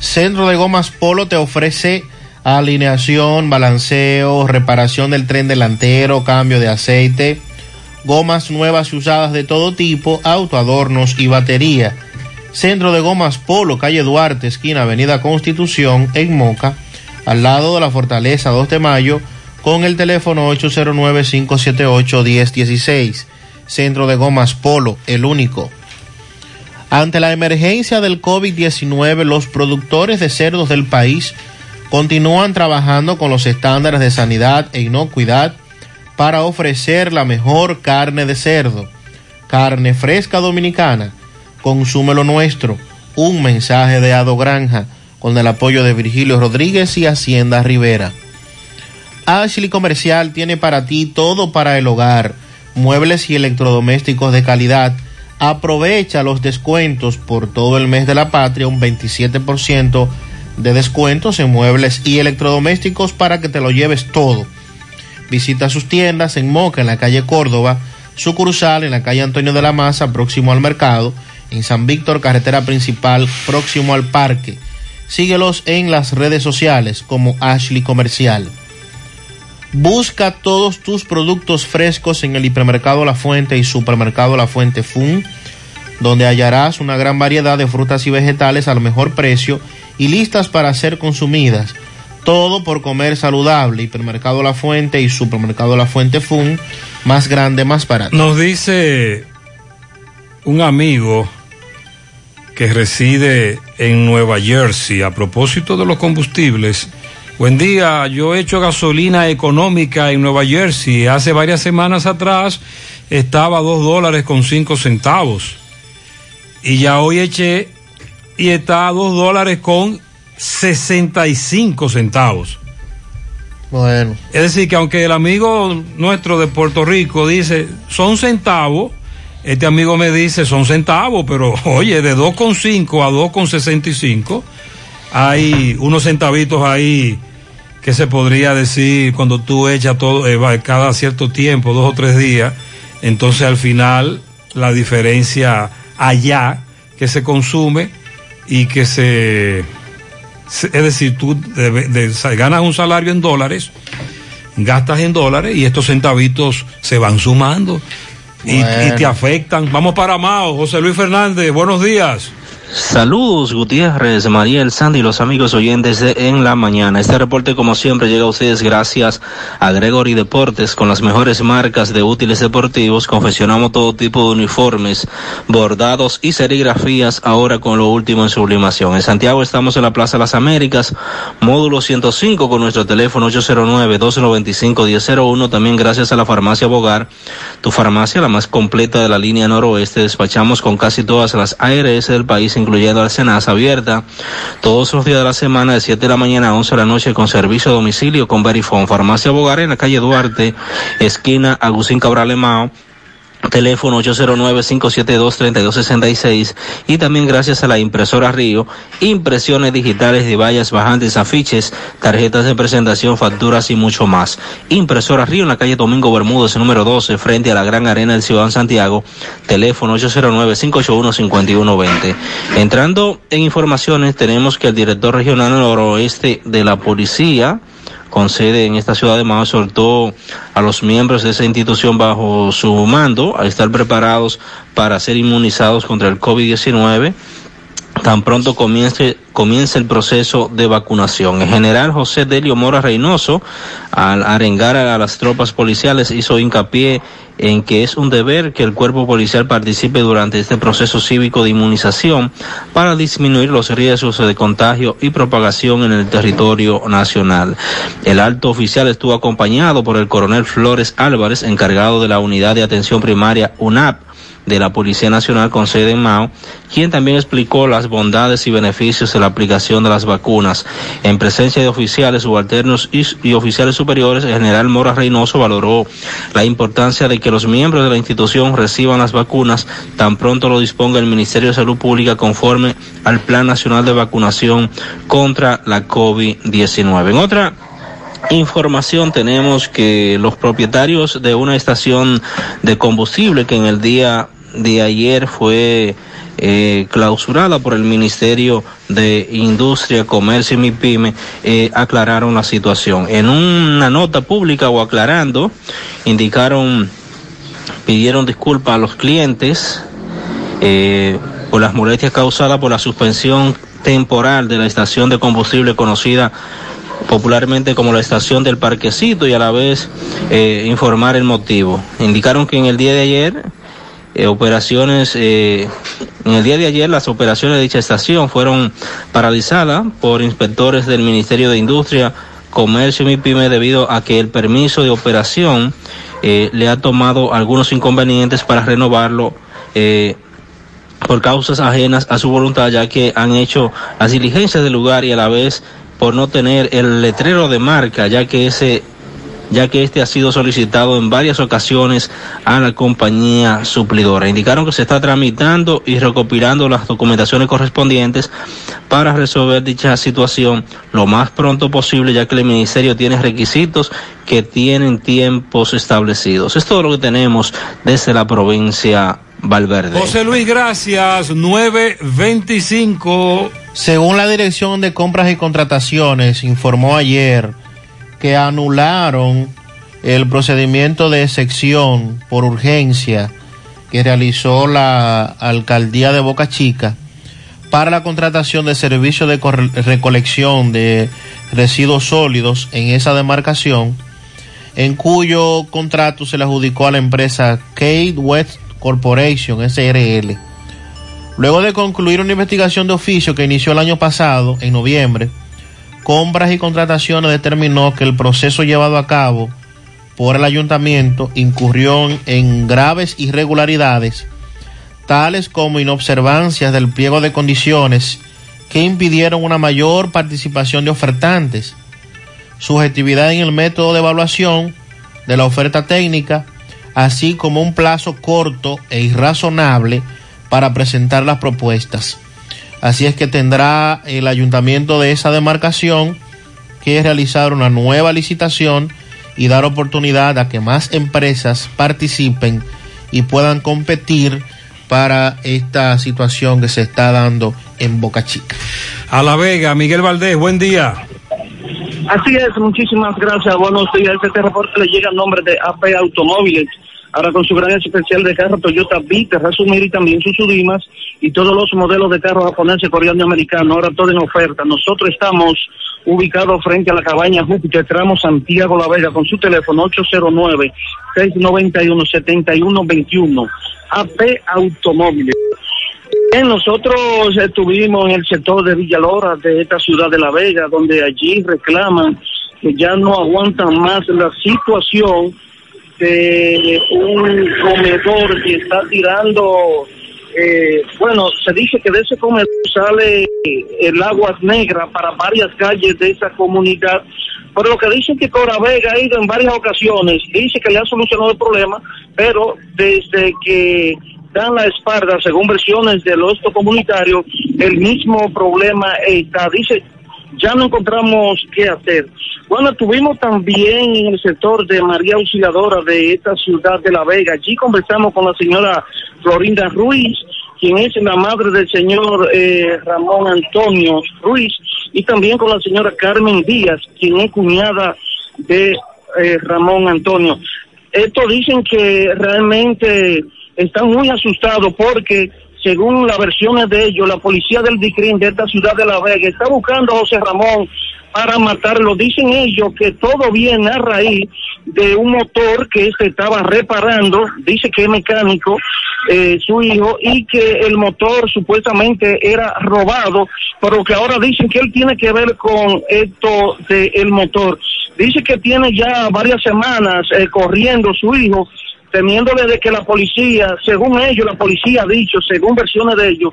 Centro de Gomas Polo te ofrece alineación, balanceo, reparación del tren delantero, cambio de aceite, gomas nuevas y usadas de todo tipo, autoadornos y batería. Centro de Gomas Polo, calle Duarte, esquina Avenida Constitución, en Moca, al lado de la Fortaleza 2 de Mayo, con el teléfono 809-578-1016. Centro de Gomas Polo, el único. Ante la emergencia del COVID-19, los productores de cerdos del país continúan trabajando con los estándares de sanidad e inocuidad para ofrecer la mejor carne de cerdo. Carne fresca dominicana. Consume lo nuestro. Un mensaje de Ado Granja con el apoyo de Virgilio Rodríguez y Hacienda Rivera. Ashley Comercial tiene para ti todo para el hogar, muebles y electrodomésticos de calidad. Aprovecha los descuentos por todo el mes de la patria, un 27% de descuentos en muebles y electrodomésticos para que te lo lleves todo. Visita sus tiendas en Moca, en la calle Córdoba, sucursal en la calle Antonio de la Maza, próximo al mercado, en San Víctor, carretera principal, próximo al parque. Síguelos en las redes sociales como Ashley Comercial. Busca todos tus productos frescos en el hipermercado La Fuente y supermercado La Fuente Fun, donde hallarás una gran variedad de frutas y vegetales al mejor precio y listas para ser consumidas. Todo por comer saludable. Hipermercado La Fuente y supermercado La Fuente Fun, más grande, más barato. Nos dice un amigo que reside en Nueva Jersey. A propósito de los combustibles, buen día, yo he hecho gasolina económica en Nueva Jersey. Hace varias semanas atrás estaba a dos dólares con cinco centavos. Y ya hoy eché y está a dos dólares con 65 centavos. Bueno. Es decir, que aunque el amigo nuestro de Puerto Rico dice son centavos, este amigo me dice son centavos, pero oye, de 2,5 a 2,65 hay unos centavitos ahí que se podría decir cuando tú echas todo eh, cada cierto tiempo, dos o tres días, entonces al final la diferencia allá que se consume y que se es decir, tú ganas un salario en dólares, gastas en dólares y estos centavitos se van sumando y, Bueno. y te afectan. Vamos para Mao, José Luis Fernández, buenos días. Saludos Gutiérrez, María El Sandy y los amigos oyentes de En la Mañana. Este reporte como siempre llega a ustedes gracias a Gregory Deportes con las mejores marcas de útiles deportivos. Confeccionamos todo tipo de uniformes, bordados y serigrafías ahora con lo último en sublimación. En Santiago estamos en la Plaza Las Américas, módulo 105 con nuestro teléfono 809-295-1001. También gracias a la farmacia Bogar, tu farmacia la más completa de la línea noroeste. Despachamos con casi todas las ARS del país, incluyendo la Senasa abierta todos los días de la semana de 7 de la mañana a 11 de la noche con servicio a domicilio con Verifone. Farmacia Bogar en la calle Duarte, esquina Agustín Cabral Emao. Teléfono 809-572-3266 y también gracias a la impresora Río, impresiones digitales de vallas bajantes, afiches, tarjetas de presentación, facturas y mucho más. Impresora Río en la calle Domingo Bermúdez, número 12, frente a la Gran Arena del Ciudad Santiago. Teléfono 809-581-5120. Entrando en informaciones, tenemos que el director regional noroeste de la policía, con sede en esta ciudad de Mao, soltó a los miembros de esa institución bajo su mando a estar preparados para ser inmunizados contra el COVID-19 tan pronto comience, comience el proceso de vacunación. En general, José Delio Mora Reynoso, al arengar a las tropas policiales, hizo hincapié en que es un deber que el cuerpo policial participe durante este proceso cívico de inmunización para disminuir los riesgos de contagio y propagación en el territorio nacional. El alto oficial estuvo acompañado por el coronel Flores Álvarez, encargado de la unidad de atención primaria UNAP de la Policía Nacional con sede en Mao, quien también explicó las bondades y beneficios de la aplicación de las vacunas. En presencia de oficiales, subalternos y, oficiales superiores, el general Mora Reynoso valoró la importancia de que los miembros de la institución reciban las vacunas tan pronto lo disponga el Ministerio de Salud Pública conforme al Plan Nacional de Vacunación contra la COVID-19. En otra información tenemos que los propietarios de una estación de combustible que en el día de ayer fue eh, clausurada por el Ministerio de Industria, Comercio y MIPYME, eh, aclararon la situación. En una nota pública o aclarando, indicaron, pidieron disculpas a los clientes eh, por las molestias causadas por la suspensión temporal de la estación de combustible conocida popularmente como la estación del parquecito y a la vez eh, informar el motivo. Indicaron que en el día de ayer eh, operaciones, eh, en el día de ayer las operaciones de dicha estación fueron paralizadas por inspectores del Ministerio de Industria, Comercio y MIPYME debido a que el permiso de operación eh, le ha tomado algunos inconvenientes para renovarlo. Eh, por causas ajenas a su voluntad, ya que han hecho las diligencias del lugar y a la vez por no tener el letrero de marca, ya que ese ya que este ha sido solicitado en varias ocasiones a la compañía suplidora. Indicaron que se está tramitando y recopilando las documentaciones correspondientes para resolver dicha situación lo más pronto posible, ya que el ministerio tiene requisitos que tienen tiempos establecidos. Es todo lo que tenemos desde la provincia Valverde. José Luis, gracias. 925. Según la Dirección de Compras y Contrataciones, informó ayer que anularon el procedimiento de sección por urgencia que realizó la alcaldía de Boca Chica para la contratación de servicios de recolección de residuos sólidos en esa demarcación, en cuyo contrato se le adjudicó a la empresa Kate West Corporation SRL. Luego de concluir una investigación de oficio que inició el año pasado, en noviembre, Compras y Contrataciones determinó que el proceso llevado a cabo por el ayuntamiento incurrió en graves irregularidades, tales como inobservancias del pliego de condiciones que impidieron una mayor participación de ofertantes, subjetividad en el método de evaluación de la oferta técnica, así como un plazo corto e irrazonable para presentar las propuestas. Así es que tendrá el ayuntamiento de esa demarcación que realizar una nueva licitación y dar oportunidad a que más empresas participen y puedan competir para esta situación que se está dando en Boca Chica. A La Vega, Miguel Valdés, buen día. Así es, muchísimas gracias. Buenos días. Este reporte le llega a nombre de AP Automóviles. Ahora con su gran especial de carro Toyota Vita, Razumir y también sus Sudimas y todos los modelos de carros japoneses, coreano y americano. Ahora todo en oferta. Nosotros estamos ubicados frente a la cabaña Júpiter, tramo Santiago La Vega, con su teléfono 809-691-7121. AP Automóviles. Bien, nosotros estuvimos en el sector de Villalora de esta ciudad de La Vega, donde allí reclaman que ya no aguantan más la situación de un comedor que está tirando, eh, bueno, se dice que de ese comedor sale el agua negra para varias calles de esa comunidad, pero lo que dicen que Cora Vega ha ido en varias ocasiones, dice que le ha solucionado el problema, pero desde que dan la espalda, según versiones del oeste comunitario, el mismo problema está. Dice, ya no encontramos qué hacer. Bueno, estuvimos también en el sector de María Auxiliadora de esta ciudad de La Vega. Allí conversamos con la señora Florinda Ruiz, quien es la madre del señor eh, Ramón Antonio Ruiz, y también con la señora Carmen Díaz, quien es cuñada de eh, Ramón Antonio. Esto dicen que realmente están muy asustados porque según las versiones de ellos, la policía del DICRIN de esta ciudad de La Vega está buscando a José Ramón para matarlo. Dicen ellos que todo viene a raíz de un motor que se estaba reparando, dice que es mecánico, eh, su hijo, y que el motor supuestamente era robado, pero que ahora dicen que él tiene que ver con esto del motor. Dice que tiene ya varias semanas eh, corriendo su hijo temiéndole de que la policía, según ellos, la policía ha dicho, según versiones de ellos,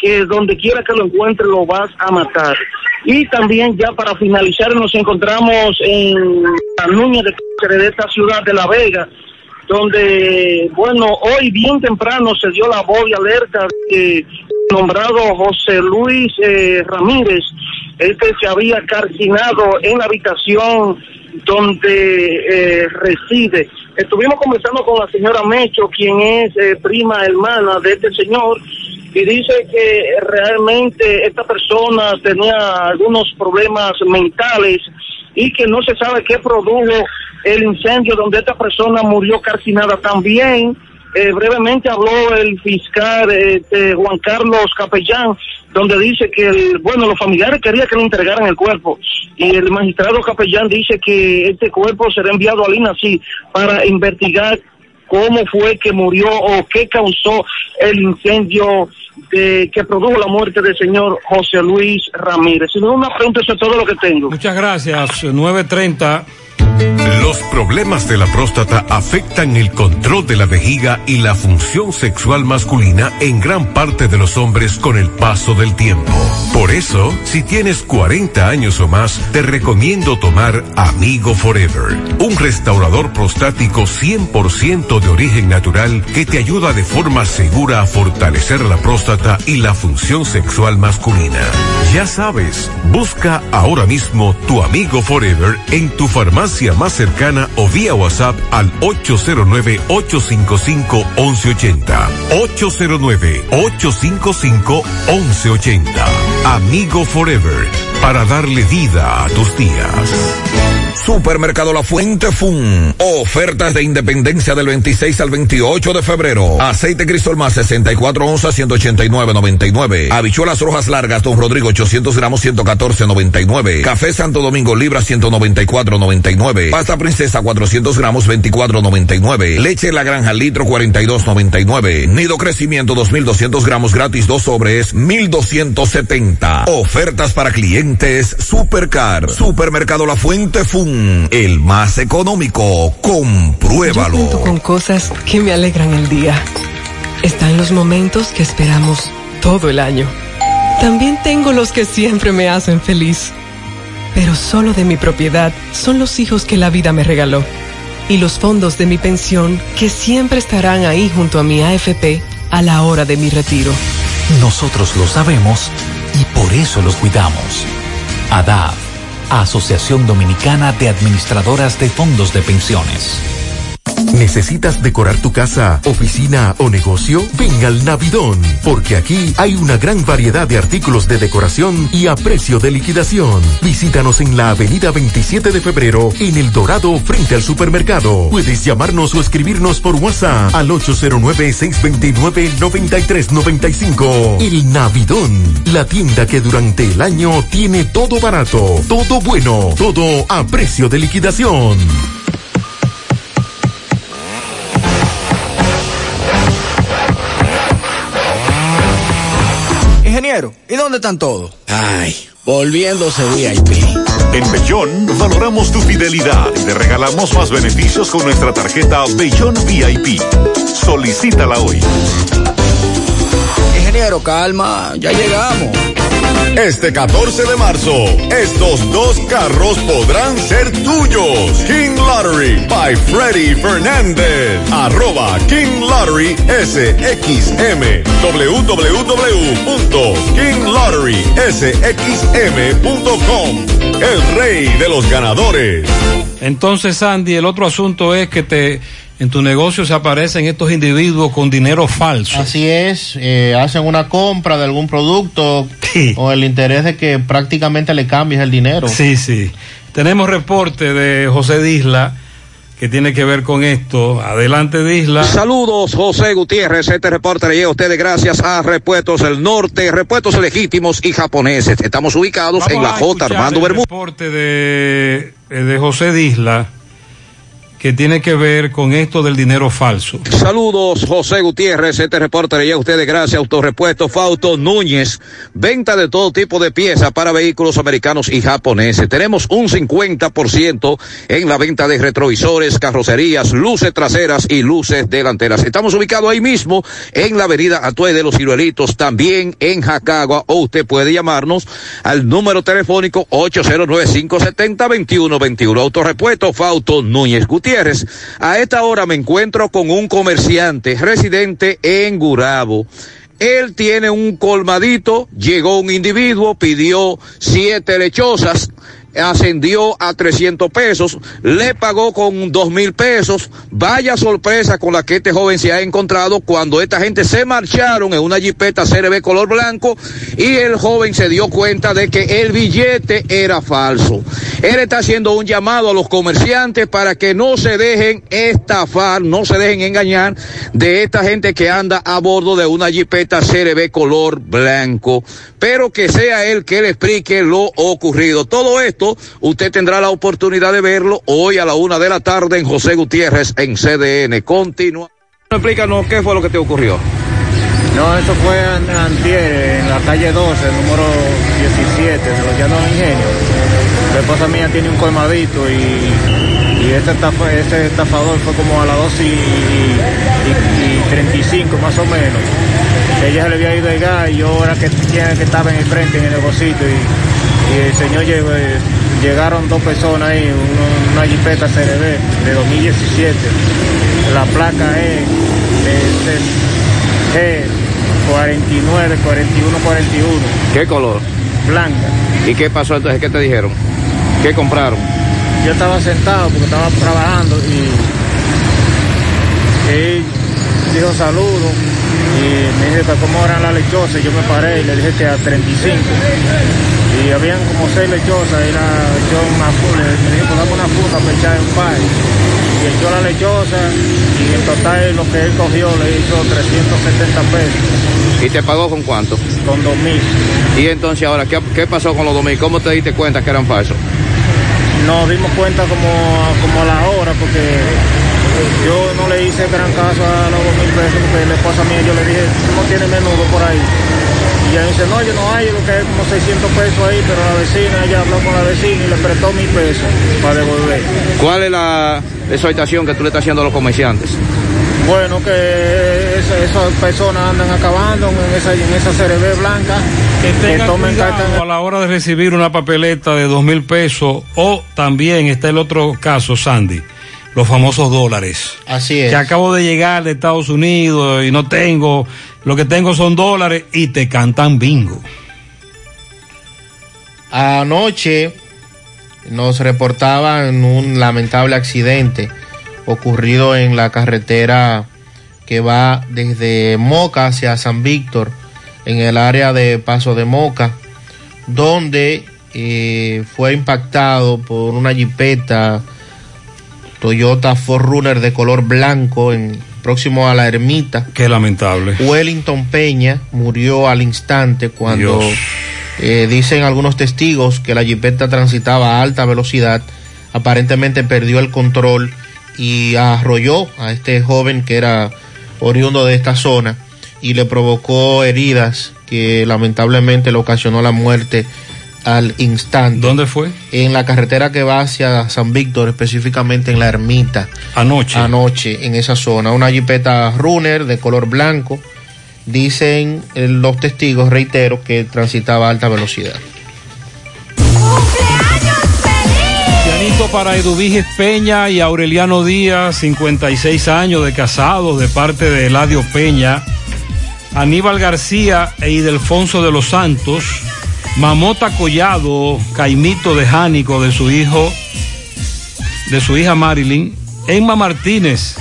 que donde quiera que lo encuentre lo vas a matar. Y también ya para finalizar nos encontramos en la Núñez de, de esta ciudad de La Vega, donde, bueno, hoy bien temprano se dio la voz de alerta que nombrado José Luis eh, Ramírez, este se había carcinado en la habitación donde eh, reside. Estuvimos conversando con la señora Mecho, quien es eh, prima hermana de este señor, y dice que realmente esta persona tenía algunos problemas mentales y que no se sabe qué produjo el incendio donde esta persona murió calcinada también. Eh, brevemente habló el fiscal eh, Juan Carlos Capellán, donde dice que, bueno, los familiares querían que le entregaran el cuerpo y el magistrado Capellán dice que este cuerpo será enviado al INACI para investigar cómo fue que murió o qué causó el incendio que produjo la muerte del señor José Luis Ramírez. Si no una pregunta, eso es todo lo que tengo. Muchas gracias. 930. Los problemas de la próstata afectan el control de la vejiga y la función sexual masculina en gran parte de los hombres con el paso del tiempo. Por eso, si tienes 40 años o más, te recomiendo tomar Amigo Forever, un restaurador prostático 100% de origen natural que te ayuda de forma segura a fortalecer la próstata y la función sexual masculina. Ya sabes, busca ahora mismo tu Amigo Forever en tu farmacia más cercana o vía WhatsApp al 809-855-1180. 809-855-1180. Amigo Forever, para darle vida a tus días. Supermercado La Fuente Fun. Ofertas de independencia del 26 al 28 de febrero. Aceite Crisol más 64 onzas 189.99. Habichuelas rojas largas Don Rodrigo 800 gramos 114.99. Café Santo Domingo libra 194.99. Pasta Princesa 400 gramos 24.99. Leche La Granja litro 42.99. Nido Crecimiento 2200 gramos gratis dos sobres 1270. Ofertas para clientes Supercar. Supermercado La Fuente Fun. El más económico. Compruébalo. Yo con cosas que me alegran el día. Están los momentos que esperamos todo el año. También tengo los que siempre me hacen feliz. Pero solo de mi propiedad son los hijos que la vida me regaló. Y los fondos de mi pensión que siempre estarán ahí junto a mi AFP a la hora de mi retiro. Nosotros lo sabemos y por eso los cuidamos. ADAF, Asociación Dominicana de Administradoras de Fondos de Pensiones. ¿Necesitas decorar tu casa, oficina o negocio? Ven al Navidón, porque aquí hay una gran variedad de artículos de decoración y a precio de liquidación. Visítanos en la avenida 27 de febrero, en El Dorado, frente al supermercado. Puedes llamarnos o escribirnos por WhatsApp al 809-629-9395. El Navidón, la tienda que durante el año tiene todo barato, todo bueno, todo a precio de liquidación. Ingeniero, ¿y dónde están todos? Ay, volviéndose VIP. En Bellón valoramos tu fidelidad y te regalamos más beneficios con nuestra tarjeta Bellón VIP. Solicítala hoy. Ingeniero, calma, ya llegamos. Este 14 de marzo, estos dos carros podrán ser tuyos. King Lottery by Freddy Fernández. Arroba King Lottery SXM. www.kinglotterysxm.com. El rey de los ganadores. Entonces, Sandy, el otro asunto es que te en tu negocio se aparecen estos individuos con dinero falso. Así es, eh, hacen una compra de algún producto con el interés de que prácticamente le cambies el dinero. Sí, sí. Tenemos reporte de José Disla que tiene que ver con esto. Adelante, Disla. Saludos, José Gutiérrez. Este reporte le llega a ustedes gracias a Repuestos del Norte, Repuestos Legítimos y Japoneses. Estamos ubicados Vamos en la J. Armando Bermúdez. reporte de, eh, de José Disla que tiene que ver con esto del dinero falso. Saludos, José Gutiérrez. Este reporte le llega a ustedes gracias Autorepuesto Fausto Núñez. Venta de todo tipo de piezas para vehículos americanos y japoneses. Tenemos un 50% en la venta de retrovisores, carrocerías, luces traseras y luces delanteras. Estamos ubicados ahí mismo en la avenida Atue de los Ciruelitos, también en Jacagua, o usted puede llamarnos al número telefónico 809-570-2121. Autorepuesto Fausto Núñez Gutiérrez. A esta hora me encuentro con un comerciante residente en Gurabo. Él tiene un colmadito, llegó un individuo, pidió siete lechosas, ascendió a 300 pesos, le pagó con dos mil pesos. Vaya sorpresa con la que este joven se ha encontrado cuando esta gente se marcharon en una jipeta CRB color blanco y el joven se dio cuenta de que el billete era falso. Él está haciendo un llamado a los comerciantes para que no se dejen estafar, no se dejen engañar de esta gente que anda a bordo de una jipeta CRB color blanco, pero que sea él que le explique lo ocurrido. Todo esto usted tendrá la oportunidad de verlo hoy a la una de la tarde en José Gutiérrez en CDN. Continúa. Explícanos qué fue lo que te ocurrió. No, eso fue an- antier, en la calle 12, número 17, de los Llanos Ingenios. La esposa mía tiene un colmadito y, y este, estafa- este estafador fue como a las 2 y, y- y 35 más o menos. Ella se le había ido el gas y yo era que, quien que estaba en el frente, en el negocito y, y el señor llegó, eh, llegaron dos personas ahí, uno- una jipeta CRB de 2017. La placa es de, G 49, 41, 41, ¿Qué color? blanca. ¿Y qué pasó entonces? ¿Qué te dijeron? ¿Qué compraron? Yo estaba sentado porque estaba trabajando y él dijo saludo y me dijo cómo eran las lechosas. Yo me paré y le dije que a 35. Y habían como seis lechosas, y la echó una me dijo, dame una funda para echar en pay. Y echó la lechosa y en total lo que él cogió le hizo 370 pesos. ¿Y te pagó con cuánto? Con 2000. Y entonces ahora, ¿qué, qué pasó con los 2000? ¿Cómo te diste cuenta que eran falsos? Nos dimos cuenta como, como a la hora porque yo no le hice gran caso a los 2000 pesos porque la esposa mía yo le dije, "Tú no tienes menudo por ahí. Y ella dice, no, yo no hay, lo que es como 600 pesos ahí, pero la vecina, ella habló con la vecina y le prestó mil pesos para devolver. ¿Cuál es la exhortación que tú le estás haciendo a los comerciantes? Bueno, que esa- esas personas andan acabando en esa, en esa CRB blanca, que, Tenga tomen carta en cuidado a la hora de recibir una papeleta de dos mil pesos o también está el otro caso, Sandy, los famosos dólares. Así es. Que acabo de llegar de Estados Unidos y no tengo, lo que tengo son dólares y te cantan bingo. Anoche nos reportaban un lamentable accidente ocurrido en la carretera que va desde Moca hacia San Víctor, en el área de Paso de Moca, donde eh, fue impactado por una jipeta Toyota 4Runner de color blanco en, próximo a la ermita. Qué lamentable. Wellington Peña murió al instante cuando eh, dicen algunos testigos que la jipeta transitaba a alta velocidad, aparentemente perdió el control y arrolló a este joven que era oriundo de esta zona y le provocó heridas que lamentablemente le ocasionó la muerte al instante. ¿Dónde fue? En la carretera que va hacia San Víctor, específicamente en la ermita. Anoche. Anoche, en esa zona. Una jipeta runner de color blanco. Dicen eh, los testigos, reitero, que transitaba a alta velocidad. Pianito para Eduviges Peña y Aureliano Díaz, 56 años de casados de parte de Eladio Peña, Aníbal García e Idelfonso de los Santos, Mamota Collado, Caimito de Jánico de su hijo, de su hija Marilyn, Emma Martínez,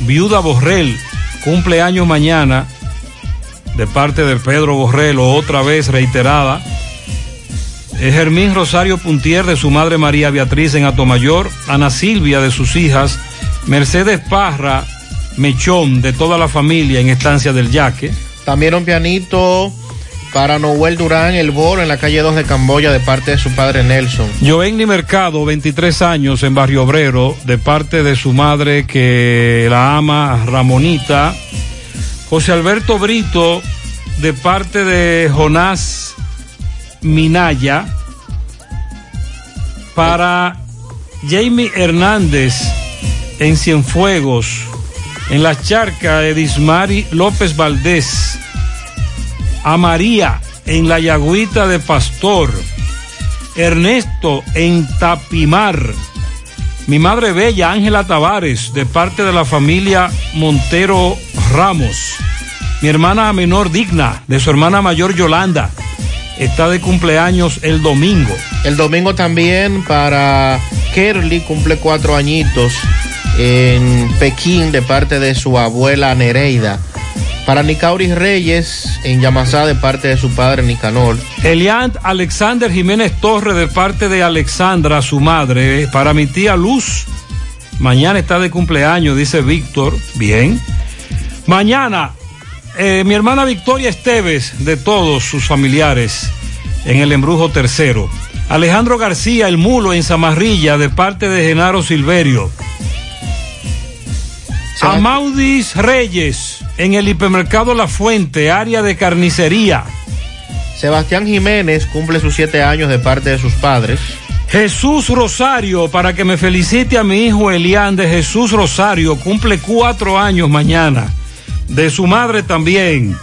Viuda Borrell, cumpleaños mañana, de parte de Pedro Borrell, otra vez reiterada. Germín Rosario Puntier de su madre María Beatriz en Atomayor, Ana Silvia de sus hijas, Mercedes Parra, Mechón de toda la familia en Estancia del Yaque. También un pianito para Noel Durán, el Boro, en la calle 2 de Camboya, de parte de su padre Nelson. Joenny Mercado, 23 años en Barrio Obrero, de parte de su madre que la ama, Ramonita. José Alberto Brito, de parte de Jonás Minaya. Para Jamie Hernández, en Cienfuegos. En la charca, Edismari López Valdés. A María, en la Yagüita de Pastor. Ernesto en Tapimar. Mi madre bella, Ángela Tavares, de parte de la familia Montero Ramos. Mi hermana menor digna, de su hermana mayor Yolanda, está de cumpleaños el domingo. El domingo también para Kerly, cumple cuatro añitos en Pekín, de parte de su abuela Nereida. Para Nicauris Reyes, en Yamasá, de parte de su padre Nicanor. Eliant Alexander Jiménez Torres, de parte de Alexandra, su madre. Para mi tía Luz, mañana está de cumpleaños, dice Víctor. Bien. Mañana, eh, mi hermana Victoria Esteves, de todos sus familiares, en el embrujo tercero. Alejandro García, el mulo en Zamarrilla, de parte de Genaro Silverio. Amaudis Reyes, en el hipermercado La Fuente, área de carnicería. Sebastián Jiménez cumple sus siete años de parte de sus padres. Jesús Rosario, para que me felicite a mi hijo Elián de Jesús Rosario, cumple cuatro años mañana. De su madre también.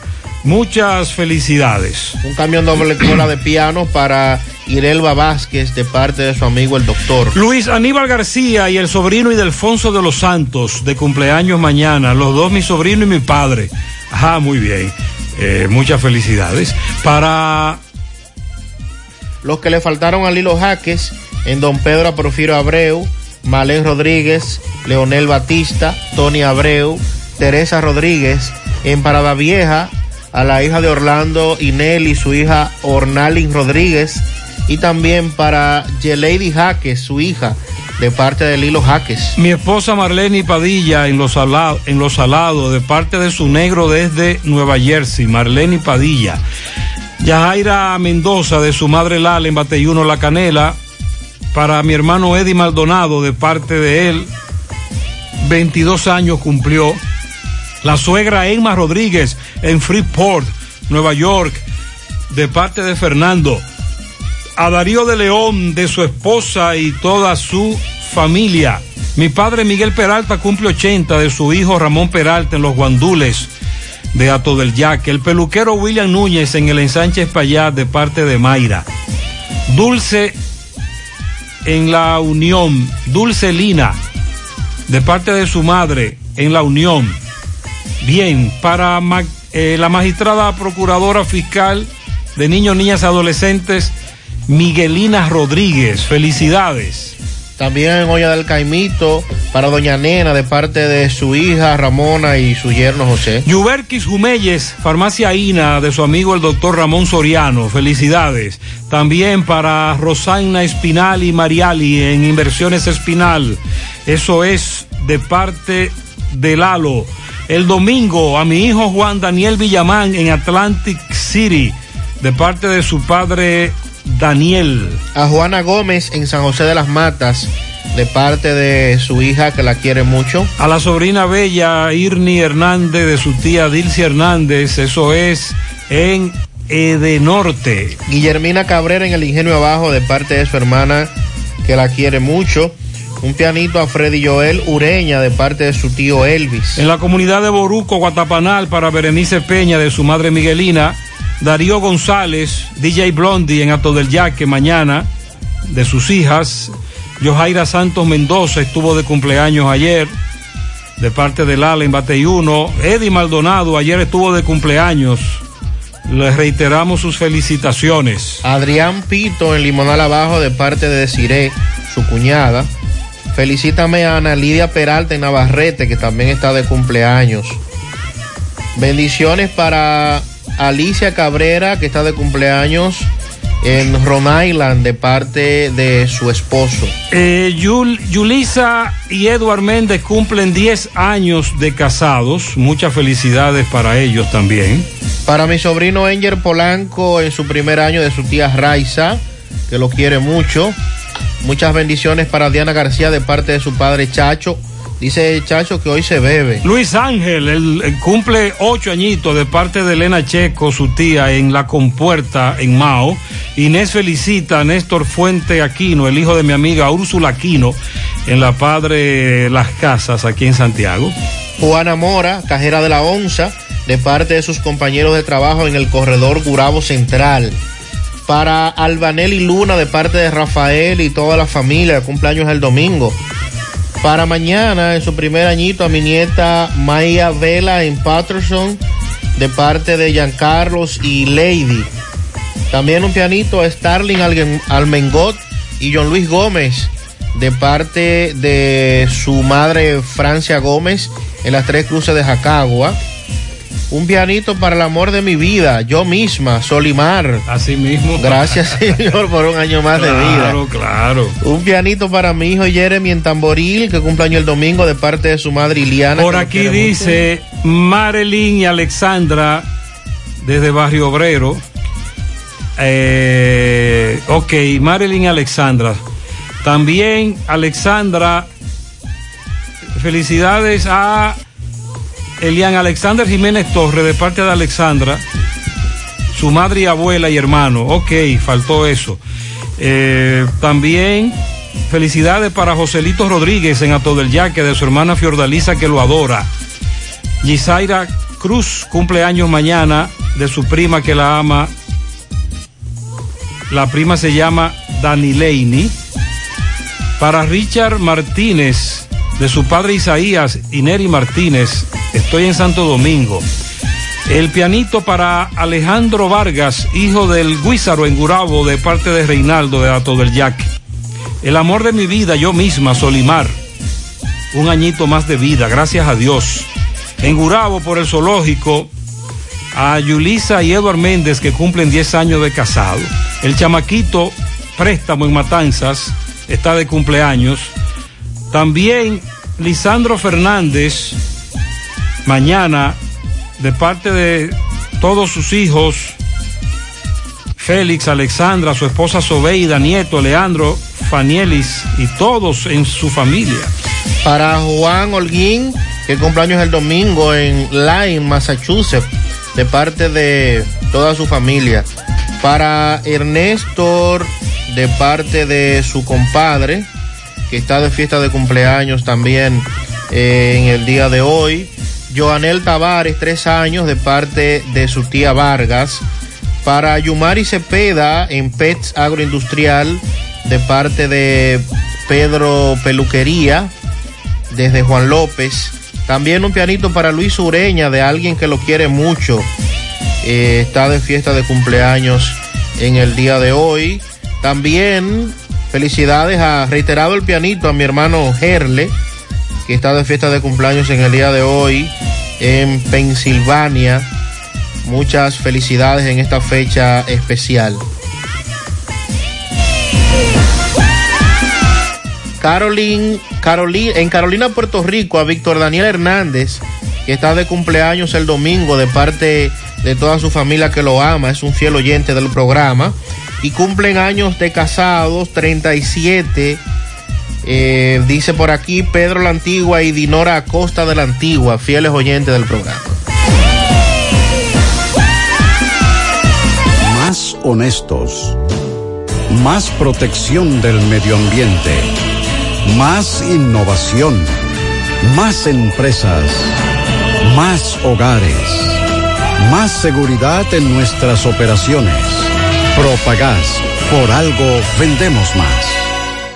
Muchas felicidades. Un camión doble cola de piano para Irelba Vázquez de parte de su amigo el doctor. Luis Aníbal García y el sobrino Idelfonso de los Santos, de cumpleaños mañana. Los dos, mi sobrino y mi padre. Ajá, muy bien. Eh, muchas felicidades. Para Los que le faltaron a Lilo Jaques, en Don Pedro Porfirio Abreu, Malén Rodríguez, Leonel Batista, Tony Abreu, Teresa Rodríguez, en Parada Vieja, a la hija de Orlando y su hija Ornalin Rodríguez y también para Yelady Jaques, su hija, de parte de Lilo Jaques. Mi esposa Marlene Padilla en Los Salados, en Los Salados, de parte de su negro desde Nueva Jersey, Marlene Padilla. Yajaira Mendoza de su madre Lala en Bateyuno La Canela. Para mi hermano Eddie Maldonado, de parte de él, 22 años cumplió. La suegra Emma Rodríguez en Freeport, Nueva York, de parte de Fernando. A Darío de León, de su esposa y toda su familia. Mi padre Miguel Peralta cumple 80 de su hijo Ramón Peralta en los Guandules de Ato del Yaque. El peluquero William Núñez en el ensanche Espaillat de parte de Mayra. Dulce en la Unión. Dulce Lina de parte de su madre en la Unión. Bien, para ma- eh, la magistrada procuradora fiscal de niños, niñas, adolescentes, Miguelina Rodríguez. Felicidades. También en Olla del Caimito para Doña Nena de parte de su hija Ramona y su yerno José. Yuberquis Jumelles, Farmacia INA, de su amigo el doctor Ramón Soriano. Felicidades. También para Rosaina Espinal y Mariali en Inversiones Espinal. Eso es de parte de Lalo. El domingo a mi hijo Juan Daniel Villamán en Atlantic City, de parte de su padre Daniel. A Juana Gómez en San José de las Matas de parte de su hija que la quiere mucho. A la sobrina bella Irni Hernández de su tía Dilcia Hernández, eso es en Edenorte. Guillermina Cabrera en el Ingenio Abajo de parte de su hermana que la quiere mucho. Un pianito a Freddy Joel Ureña de parte de su tío Elvis. En la comunidad de Boruco, Guatapanal, para Berenice Peña de su madre Miguelina. Darío González, DJ Blondie en Ato del Yaque mañana, de sus hijas. Yojaira Santos Mendoza estuvo de cumpleaños ayer, de parte de Lala en Bateyuno. Eddie Maldonado ayer estuvo de cumpleaños. Les reiteramos sus felicitaciones. Adrián Pito en Limonal Abajo de parte de Desiré, su cuñada. Felicítame a Ana Lidia Peralta en Navarrete, que también está de cumpleaños. Bendiciones para Alicia Cabrera, que está de cumpleaños en Rhode Island, de parte de su esposo. Eh, Yul- Yulisa y Edward Méndez cumplen 10 años de casados. Muchas felicidades para ellos también. Para mi sobrino Enger Polanco en su primer año de su tía Raiza, que lo quiere mucho. Muchas bendiciones para Diana García de parte de su padre Chacho. Dice Chacho que hoy se bebe. Luis Ángel, él, él cumple ocho añitos de parte de Elena Checo, su tía, en La Compuerta, en Mao. Inés felicita a Néstor Fuente Aquino, el hijo de mi amiga Úrsula Aquino, en la Padre Las Casas, aquí en Santiago. Juana Mora, cajera de la Onza, de parte de sus compañeros de trabajo en el corredor Gurabo Central. Para Albanelli Luna, de parte de Rafael y toda la familia, cumpleaños el domingo. Para mañana, en su primer añito, a mi nieta Maya Vela en Patterson, de parte de Giancarlos y Lady. También un pianito a Starling Almengot y John Luis Gómez, de parte de su madre Francia Gómez, en las tres cruces de Jacagua. Un pianito para el amor de mi vida, yo misma, Solimar. Así mismo. Gracias, Señor, por un año más de vida. Claro, claro. Un pianito para mi hijo Jeremy en Tamboril, que cumple año el domingo de parte de su madre Iliana. Por aquí dice Marilyn y Alexandra desde Barrio Obrero. Eh, ok, Marilyn y Alexandra. También Alexandra, felicidades a Elian Alexander Jiménez Torres de parte de Alexandra, su madre y abuela y hermano. Ok, faltó eso. Eh, también felicidades para Joselito Rodríguez en Ato del Yaque de su hermana Fiordalisa que lo adora. Gisaira Cruz cumple años mañana de su prima que la ama. La prima se llama Danileini. Para Richard Martínez, de su padre Isaías y Neri Martínez, estoy en Santo Domingo. El pianito para Alejandro Vargas, hijo del Guízaro en Gurabo, de parte de Reinaldo de Ato del Yaque. El amor de mi vida, yo misma, Solimar. Un añito más de vida, gracias a Dios. En Gurabo, por el zoológico, a Yulisa y Edward Méndez que cumplen 10 años de casado. El chamaquito préstamo en Matanzas está de cumpleaños. También Lisandro Fernández, mañana, de parte de todos sus hijos, Félix, Alexandra, su esposa Sobeida, nieto Leandro, Fanielis y todos en su familia. Para Juan Holguín, que cumpleaños el domingo en Lyme, Massachusetts, de parte de toda su familia. Para Ernesto, de parte de su compadre, que está de fiesta de cumpleaños también eh, en el día de hoy. Joanel Tavares, tres años, de parte de su tía Vargas. Para Yumari Cepeda, en Pets Agroindustrial, de parte de Pedro Peluquería, desde Juan López. También un pianito para Luis Ureña, de alguien que lo quiere mucho. Eh, está de fiesta de cumpleaños en el día de hoy. También felicidades a reiterado el pianito a mi hermano Gerle, que está de fiesta de cumpleaños en el día de hoy en Pensilvania. Muchas felicidades en esta fecha especial. Caroline, Carolina, en Carolina, Puerto Rico, a Víctor Daniel Hernández, que está de cumpleaños el domingo de parte de toda su familia que lo ama, es un fiel oyente del programa. Y cumplen años de casados, 37. Eh, dice por aquí Pedro la Antigua y Dinora Acosta de la Antigua, fieles oyentes del programa. Más honestos. Más protección del medio ambiente. Más innovación. Más empresas. Más hogares. Más seguridad en nuestras operaciones. Propagás. Por algo vendemos más.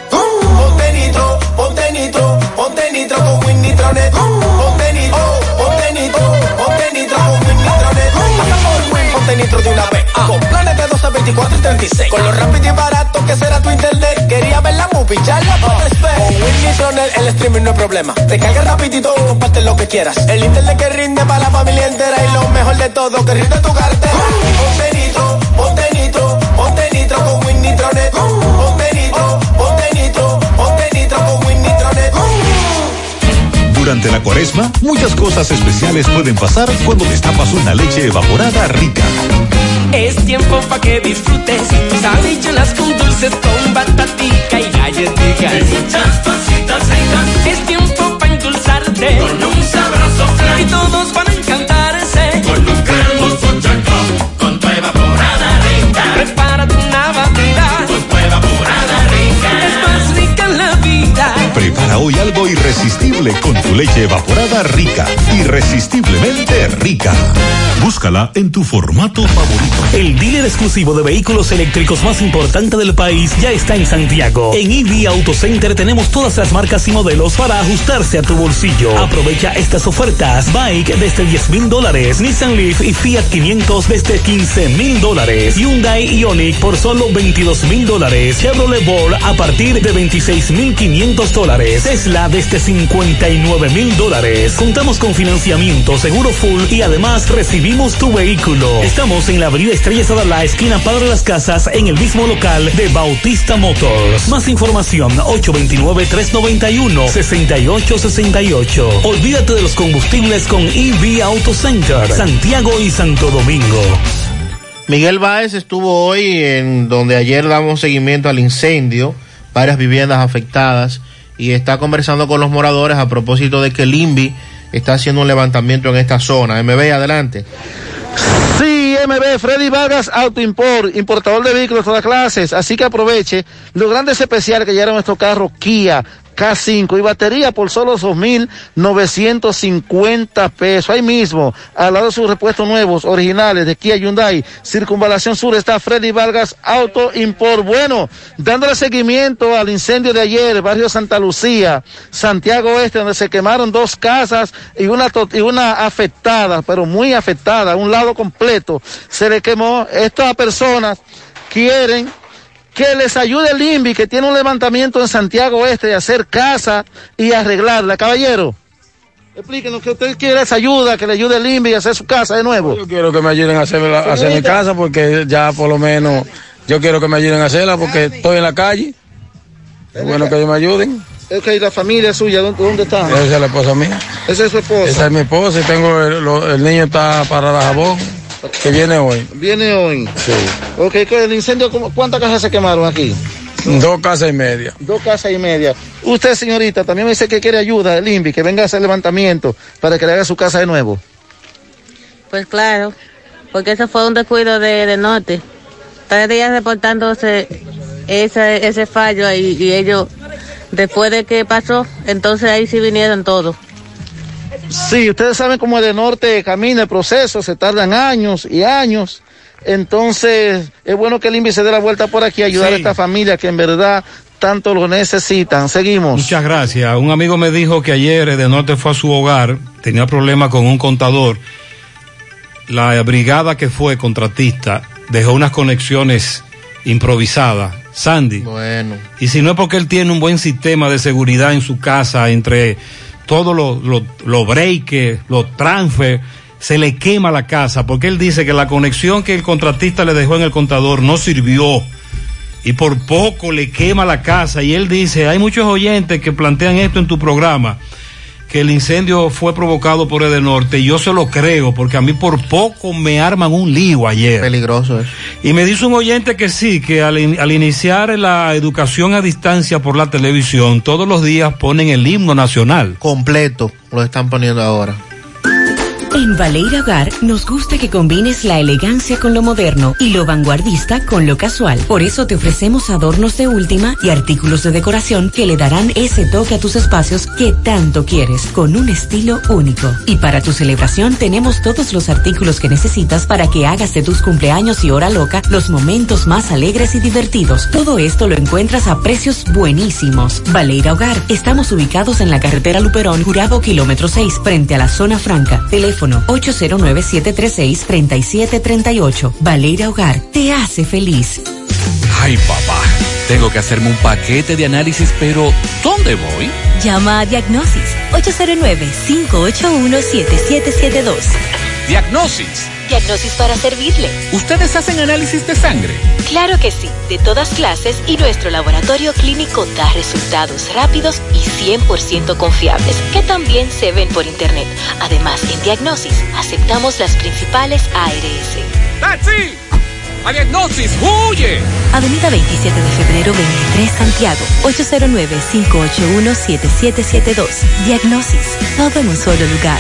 Ponte nitro, ponte nitro, ponte nitro con Win Nitronet. Ponte nitro, ponte nitro, ponte nitro con Win Nitronet. Ponte nitro de una vez. Con planes de 12, 24 y 36. Con lo rápido y barato que será tu internet. Quería ver la movie, ya la. Con Win el streaming no es problema. Te carga rapidito comparte lo que quieras. El internet que rinde para la familia entera. Y lo mejor de todo, que rinde tu cartera. Durante la cuaresma, muchas cosas especiales pueden pasar cuando destapas una leche evaporada rica. Es tiempo pa' que disfrutes tus habichuelas con dulces, con batatica y galletica. Y muchas cositas ricas. Es tiempo pa' endulzarte con un sabroso flan. Y todos van a encantarse con un cremoso chancón, con tu evaporada rica. Prepárate una batida con tu evaporada rica. Es más rica en la vida. Prepara hoy algo con tu leche evaporada rica. Irresistiblemente rica. Búscala en tu formato favorito. El dealer exclusivo de vehículos eléctricos más importante del país ya está en Santiago. En EV Auto Center tenemos todas las marcas y modelos para ajustarse a tu bolsillo. Aprovecha estas ofertas. Bike desde 10 mil dólares. Nissan Leaf y Fiat 500 desde 15 mil dólares. Hyundai Ioniq por solo 22 mil dólares. Chevrolet Bolt a partir de 26 mil 500 dólares. Tesla desde 59 mil dólares. Contamos con financiamiento, seguro full y además recibimos tu vehículo. Estamos en la avenida Estrella Sadala, esquina Padre Las Casas, en el mismo local de Bautista Motors. Más información 829-391-6868. Olvídate de los combustibles con EV Auto Center, Santiago y Santo Domingo. Miguel Báez estuvo hoy en donde ayer damos seguimiento al incendio, varias viviendas afectadas, y está conversando con los moradores a propósito de que el está haciendo un levantamiento en esta zona. MB, adelante. Sí, MB, Freddy Vargas Auto Import, importador de vehículos de todas clases, así que aproveche los grandes especiales que llegaron estos carros Kia, K5 y batería por solo 2.950 pesos. Ahí mismo, al lado de sus repuestos nuevos, originales de Kia Hyundai, Circunvalación Sur, está Freddy Vargas Auto Import. Bueno, dándole seguimiento al incendio de ayer, barrio Santa Lucía, Santiago Este, donde se quemaron dos casas y una, y una afectada, pero muy afectada, un lado completo. Se le quemó. Estas personas quieren que les ayude el INVI, que tiene un levantamiento en Santiago Este de hacer casa y arreglarla. Caballero. Explíquenos que usted quiere esa ayuda, que le ayude el INVI a hacer su casa de nuevo. Yo quiero que me ayuden a hacer, la- a hacer mi casa porque ya por lo menos yo quiero que me ayuden a hacerla porque estoy en la calle. Es bueno que ellos me ayuden. Es que la familia suya, ¿dónde, dónde está? Esa es la esposa mía. Esa es su esposa. Esa es mi esposa y tengo el, lo- el niño está para la jabón que viene hoy. Viene hoy. Sí. Ok, ¿qué- el incendio, ¿cuántas casas se quemaron aquí? Dos casas y media. Dos casas y media. Usted, señorita, también me dice que quiere ayuda del INVI, que venga a hacer levantamiento para que le haga su casa de nuevo. Pues claro, porque eso fue un descuido de, de Norte. Tres días reportándose ese, ese fallo ahí y ellos, después de que pasó, entonces ahí sí vinieron todos. Sí, ustedes saben cómo el de norte camina el proceso, se tardan años y años. Entonces, es bueno que el INVI se dé la vuelta por aquí, ayudar Sí. a esta familia que en verdad tanto lo necesitan. Seguimos. Muchas gracias. Un amigo me dijo que ayer de norte fue a su hogar, tenía problemas con un contador. La brigada que fue contratista dejó unas conexiones improvisadas. Sandy. Bueno. Y si no es porque él tiene un buen sistema de seguridad en su casa, entre todos los los- los breakers, los transfer, se le quema la casa, porque él dice que la conexión que el contratista le dejó en el contador no sirvió y por poco le quema la casa. Y él dice, hay muchos oyentes que plantean esto en tu programa, que el incendio fue provocado por Edenorte, y yo se lo creo, porque a mí por poco me arman un lío ayer. Peligroso eso. Y me dice un oyente que sí, que al, in- al iniciar la educación a distancia por la televisión, todos los días ponen el himno nacional. Completo, lo están poniendo ahora. En Valeira Hogar nos gusta que combines la elegancia con lo moderno y lo vanguardista con lo casual. Por eso te ofrecemos adornos de última y artículos de decoración que le darán ese toque a tus espacios que tanto quieres, con un estilo único. Y para tu celebración tenemos todos los artículos que necesitas para que hagas de tus cumpleaños y hora loca los momentos más alegres y divertidos. Todo esto lo encuentras a precios buenísimos. Valeira Hogar, estamos ubicados en la carretera Luperón, Jurado Kilómetro 6, frente a la zona franca. Teléfono 809-736-3738. Valeira Hogar, te hace feliz. Ay, papá, tengo que hacerme un paquete de análisis, pero ¿dónde voy? Llama a Diagnosis 809-581-7772. Diagnosis. Diagnosis para servirle. ¿Ustedes hacen análisis de sangre? Claro que sí, de todas clases y nuestro laboratorio clínico da resultados rápidos y 100% confiables, que también se ven por internet. Además, en Diagnosis aceptamos las principales ARS. ¡Taxi! ¡A Diagnosis, huye! Avenida 27 de febrero 23 Santiago, 809-581-7772. Diagnosis, todo en un solo lugar.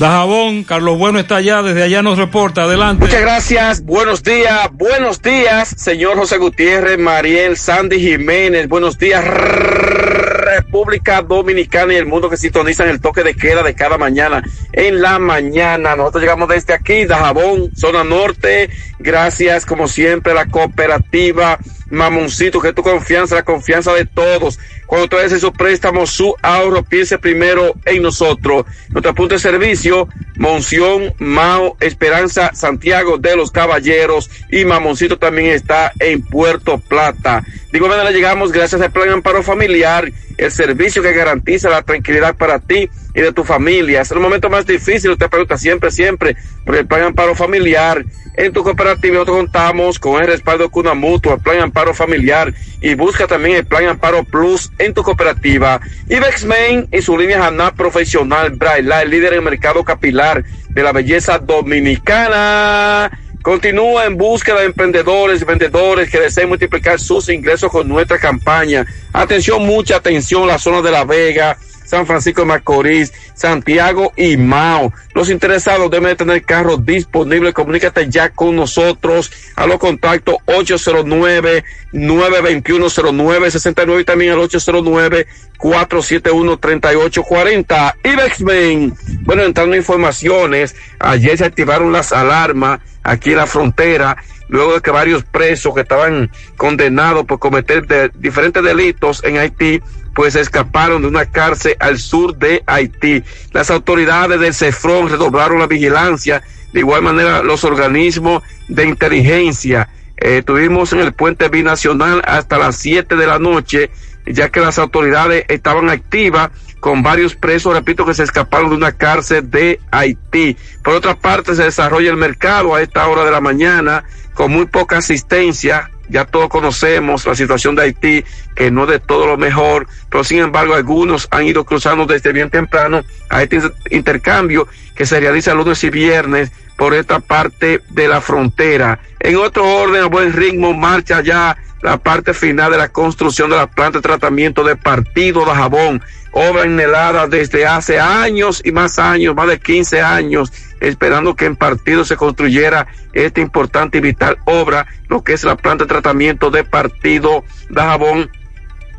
Dajabón, Carlos Bueno está allá, desde allá nos reporta, adelante. Muchas gracias, buenos días, buenos días, señor José Gutiérrez, Mariel, Sandy Jiménez, buenos días, República Dominicana y el mundo que sintonizan el toque de queda de cada mañana en la mañana. Nosotros llegamos desde aquí, Dajabón, zona norte, gracias como siempre a la cooperativa Mamoncito, que tu confianza, la confianza de todos. Cuando tú haces su préstamo, su ahorro, piense primero en nosotros. Nuestro punto de servicio, Monción, Mao, Esperanza, Santiago de los Caballeros y Mamoncito también está en Puerto Plata. Igual manera llegamos gracias al Plan Amparo Familiar, el servicio que garantiza la tranquilidad para ti y de tu familia. Es el momento más difícil, usted pregunta siempre, siempre, por el Plan Amparo Familiar. En tu cooperativa nosotros contamos con el respaldo de Cuna Mutua, el Plan Amparo Familiar y busca también el Plan Amparo Plus en tu cooperativa. Ibex Main y su línea Haná Profesional Braille, el líder en el mercado capilar de la belleza dominicana. Continúa en búsqueda de emprendedores y vendedores que deseen multiplicar sus ingresos con nuestra campaña. Atención, mucha atención, la zona de La Vega, San Francisco de Macorís, Santiago y Mao. Los interesados deben de tener carros disponibles. Comunícate ya con nosotros a los contactos 809-921-0969 y también al 809-471-3840. Ibexmen. Bueno, entrando informaciones, ayer se activaron las alarmas aquí en la frontera luego de que varios presos que estaban condenados por cometer diferentes delitos en Haití, pues escaparon de una cárcel al sur de Haití. Las autoridades del CEFRON redoblaron la vigilancia, de igual manera los organismos de inteligencia. Eh, estuvimos en el puente binacional hasta las 7 de la noche, ya que las autoridades estaban activas con varios presos, repito, que se escaparon de una cárcel de Haití. Por otra parte, se desarrolla el mercado a esta hora de la mañana con muy poca asistencia. Ya todos conocemos la situación de Haití, que no de todo lo mejor, pero sin embargo algunos han ido cruzando desde bien temprano a este intercambio que se realiza lunes y viernes por esta parte de la frontera. En otro orden, a buen ritmo, marcha ya la parte final de la construcción de la planta de tratamiento de partido de jabón, obra anhelada desde hace años y más años, más de 15 años, esperando que en partido se construyera esta importante y vital obra, lo que es la planta de tratamiento de partido de jabón,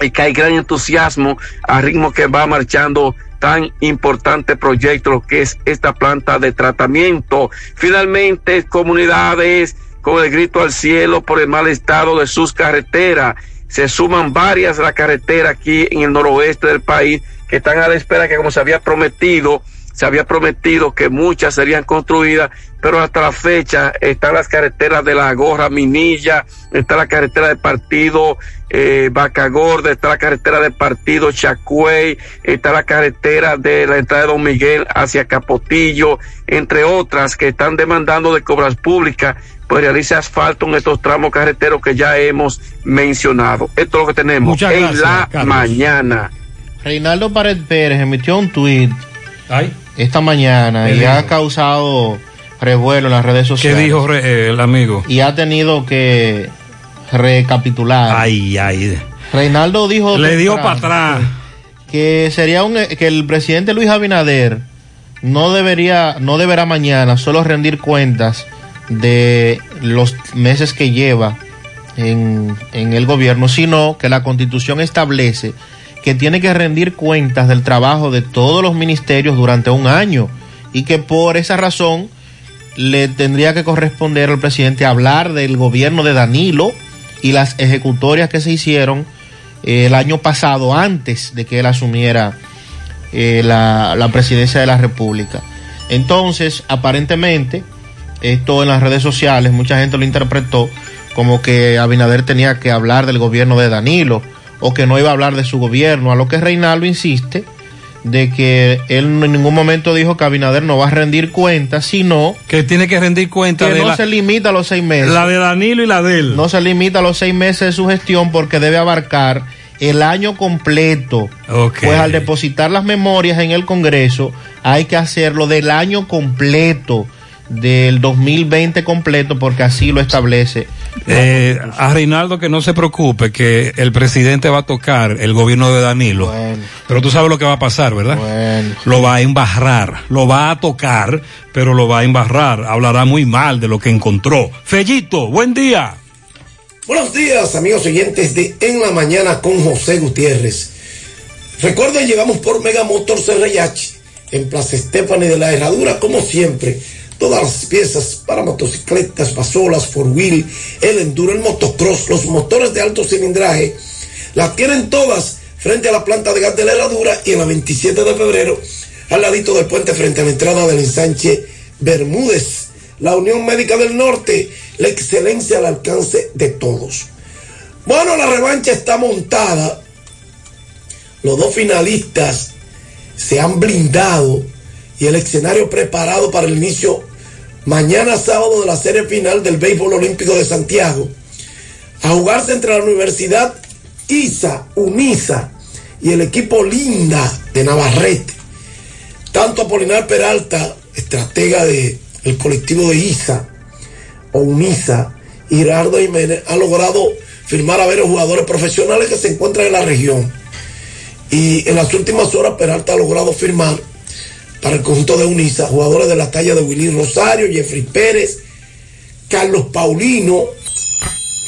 y que hay gran entusiasmo a ritmo que va marchando tan importante proyecto, lo que es esta planta de tratamiento. Finalmente, comunidades con el grito al cielo por el mal estado de sus carreteras. Se suman varias la carretera aquí en el noroeste del país que están a la espera que como se había prometido, se había prometido que muchas serían construidas, pero hasta la fecha están las carreteras de la Gorra Minilla, está la carretera de partido eh, Vaca Gorda, está la carretera de partido Chacuey, está la carretera de la entrada de Don Miguel hacia Capotillo, entre otras que están demandando de cobras públicas, pues realice asfalto en estos tramos carreteros que ya hemos mencionado. Esto es lo que tenemos Muchas en gracias, la Carlos. mañana. Reinaldo Pared Pérez emitió un tuit esta mañana ¿Qué y dijo? ha causado revuelo en las redes ¿Qué sociales. dijo re- eh, el amigo? Y ha tenido que recapitular. Ay, ay. Reinaldo dijo. Le dio para atrás. Que sería un. que el presidente Luis Abinader no debería. no deberá mañana solo rendir cuentas de los meses que lleva en, en el gobierno, sino que la constitución establece que tiene que rendir cuentas del trabajo de todos los ministerios durante un año y que por esa razón le tendría que corresponder al presidente hablar del gobierno de Danilo y las ejecutorias que se hicieron eh, el año pasado antes de que él asumiera eh, la, la presidencia de la República. Entonces, aparentemente, esto en las redes sociales, mucha gente lo interpretó como que Abinader tenía que hablar del gobierno de Danilo o que no iba a hablar de su gobierno, a lo que Reinaldo insiste de que él en ningún momento dijo que Abinader no va a rendir cuentas, sino que tiene que rendir cuentas que de no la- se limita a los seis meses. La de Danilo y la de él. No se limita a los seis meses de su gestión porque debe abarcar el año completo. Pues al depositar las memorias en el Congreso hay que hacerlo del año completo, del 2020 completo, porque así lo establece. Eh, a Reinaldo que no se preocupe, que el presidente va a tocar el gobierno de Danilo. Pero tú sabes lo que va a pasar, ¿verdad? Lo va a embarrar, lo va a tocar, pero lo va a embarrar. Hablará muy mal de lo que encontró. Fellito, buen día. Buenos días, amigos oyentes de En la Mañana con José Gutiérrez. Recuerden, llegamos por Mega Motors RH en Plaza Estefani de la Herradura, como siempre. Todas las piezas para motocicletas, pasolas, four wheel, el enduro, el motocross, los motores de alto cilindraje, las tienen todas frente a la planta de gas de la Herradura y en la 27 de febrero, al ladito del puente frente a la entrada del ensanche Bermúdez. La Unión Médica del Norte, la excelencia al alcance de todos. Bueno, la revancha está montada. Los dos finalistas se han blindado y el escenario preparado para el inicio mañana sábado de la serie final del béisbol olímpico de Santiago. A jugarse entre la Universidad ISA, UNISA y el equipo Linda de Navarrete. Tanto Apolinar Peralta, estratega del colectivo de ISA o UNISA, y Gerardo Jiménez han logrado firmar a varios jugadores profesionales que se encuentran en la región. Y en las últimas horas Peralta ha logrado firmar para el conjunto de UNISA jugadores de la talla de Willy Rosario, Jeffrey Pérez, Carlos Paulino,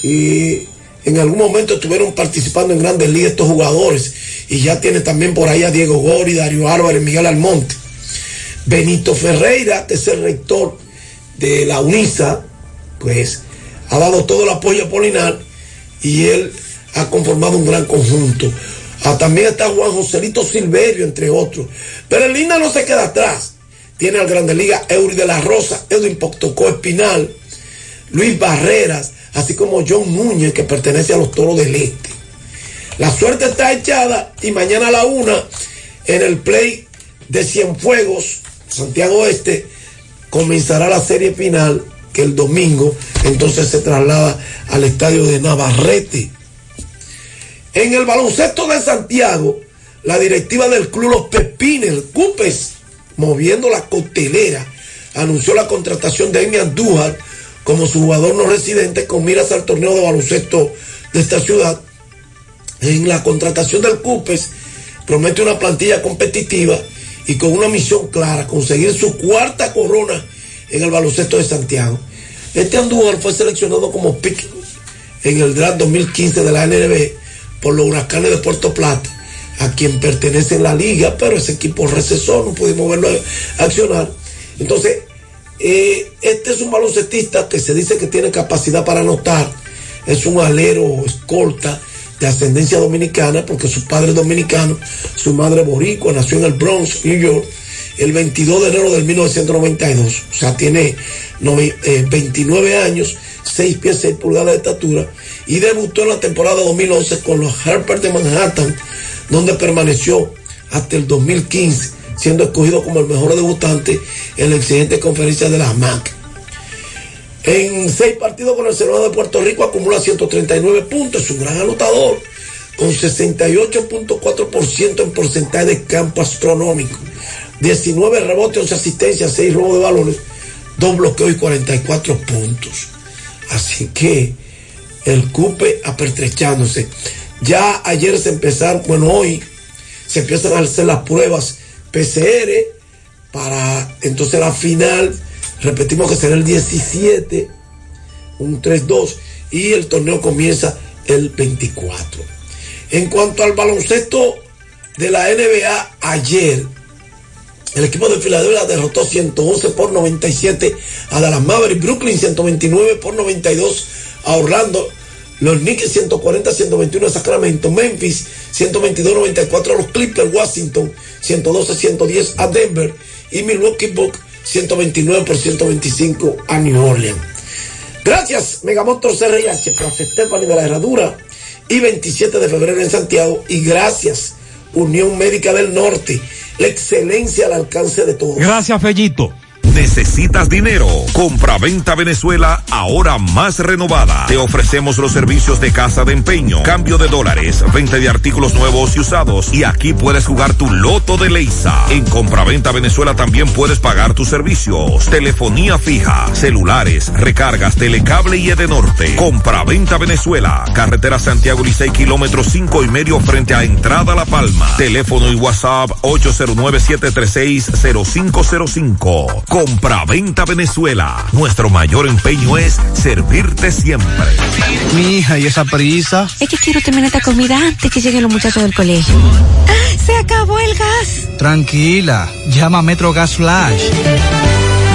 que en algún momento estuvieron participando en grandes ligas estos jugadores. Y ya tiene también por ahí a Diego Gori, Dario Álvarez, Miguel Almonte. Benito Ferreira, que es el rector de la UNISA, pues ha dado todo el apoyo a Polinar y él ha conformado un gran conjunto. Ah, también está Juan Joselito Silverio, entre otros. Pero el Linda no se queda atrás. Tiene al Grande Liga Eury de la Rosa, Edwin Poctocó Espinal, Luis Barreras, así como John Núñez, que pertenece a los Toros del Este. La suerte está echada y mañana a la una En el play de Cienfuegos, Santiago Este, comenzará la serie final que el domingo entonces se traslada al estadio de Navarrete. En el baloncesto de Santiago, la directiva del club Los Pepines, Cupes, moviendo la costelera, anunció la contratación de Amy Andújar como su jugador no residente con miras al torneo de baloncesto de esta ciudad. En la contratación del Cupes promete una plantilla competitiva y con una misión clara, conseguir su cuarta corona en el baloncesto de Santiago. Este Andújar fue seleccionado como pick en el draft 2015 de la NB por los huracanes de Puerto Plata, a quien pertenece la liga, pero ese equipo recesó, no pudimos verlo accionar. Entonces, eh, este es un baloncestista que se dice que tiene capacidad para anotar, es un alero escolta de ascendencia dominicana, porque su padre es dominicano, su madre boricua, nació en el Bronx, New York, el 22 de enero del 1992. O sea, tiene 29 años, 6 pies 6 pulgadas de estatura y debutó en la temporada 2011 con los Harper de Manhattan, donde permaneció hasta el 2015, siendo escogido como el mejor debutante en la excelente conferencia de la MAC. En seis partidos con el Senado de Puerto Rico acumula 139 puntos, es un gran anotador, con 68.4% en porcentaje de campo astronómico, 19 rebotes, 11 asistencias, 6 robos de balones, 2 bloqueos y 44 puntos. Así que el CUPE apertrechándose. Ya ayer se empezaron, bueno, hoy se empiezan a hacer las pruebas PCR para entonces la final, repetimos que será el 17, un 3-2, y el torneo comienza el 24. En cuanto al baloncesto de la NBA, ayer el equipo de Filadelfia derrotó 111 por 97 a Dallas Mavericks, Brooklyn 129 por 92 a Orlando, los Knicks 140-121 a Sacramento, Memphis 122-94 a los Clippers, Washington 112-110 a Denver y Milwaukee Bucks 129 por 125 a New Orleans. Gracias, Megamotor CRH, Plaza Stephanie de la Herradura y 27 de febrero en Santiago. Y gracias, Unión Médica del Norte, la excelencia al alcance de todos. Gracias, Fellito. ¿Necesitas dinero? Compra-venta Venezuela, ahora más renovada. Te ofrecemos los servicios de casa de empeño, cambio de dólares, venta de artículos nuevos y usados. Y aquí puedes jugar tu loto de Leisa. En Compra-venta Venezuela también puedes pagar tus servicios. Telefonía fija, celulares, recargas, telecable y Edenorte. Compra-venta Venezuela. Carretera Santiago Licey, kilómetro cinco y medio frente a Entrada La Palma. Teléfono y WhatsApp 809-736-0505. Compra-venta Venezuela. Nuestro mayor empeño es servirte siempre. Mi hija, ¿y esa prisa? Es que quiero terminar esta comida antes que lleguen los muchachos del colegio. ¡Ah! ¡Se acabó el gas! Tranquila, llama a Metro Gas Flash.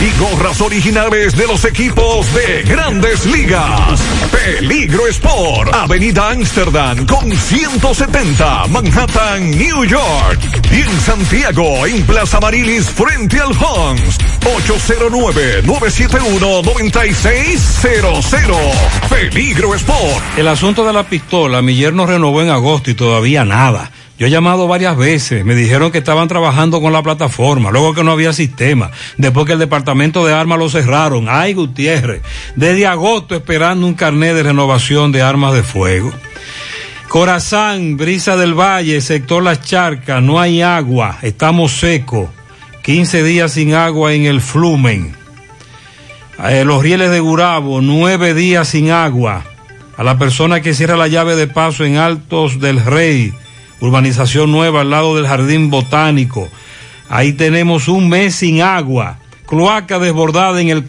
y gorras originales de los equipos de grandes ligas. Peligro Sport, Avenida Amsterdam con 170, Manhattan, New York. Y en Santiago, en Plaza Marilis, frente al Hans, 809-971-9600. Peligro Sport. El asunto de la pistola, mi yerno renovó en agosto y todavía nada. Yo he llamado varias veces, me dijeron que estaban trabajando con la plataforma, luego que no había sistema, después que el departamento de armas lo cerraron. Ay, Gutiérrez, desde agosto esperando un carnet de renovación de armas de fuego. Corazán, Brisa del Valle, sector Las Charcas, no hay agua, estamos secos. 15 días sin agua en el Flumen. Eh, los rieles de Gurabo, nueve días sin agua. A la persona que cierra la llave de paso en Altos del Rey, urbanización nueva al lado del Jardín Botánico. Ahí tenemos un mes sin agua. Cloaca desbordada en el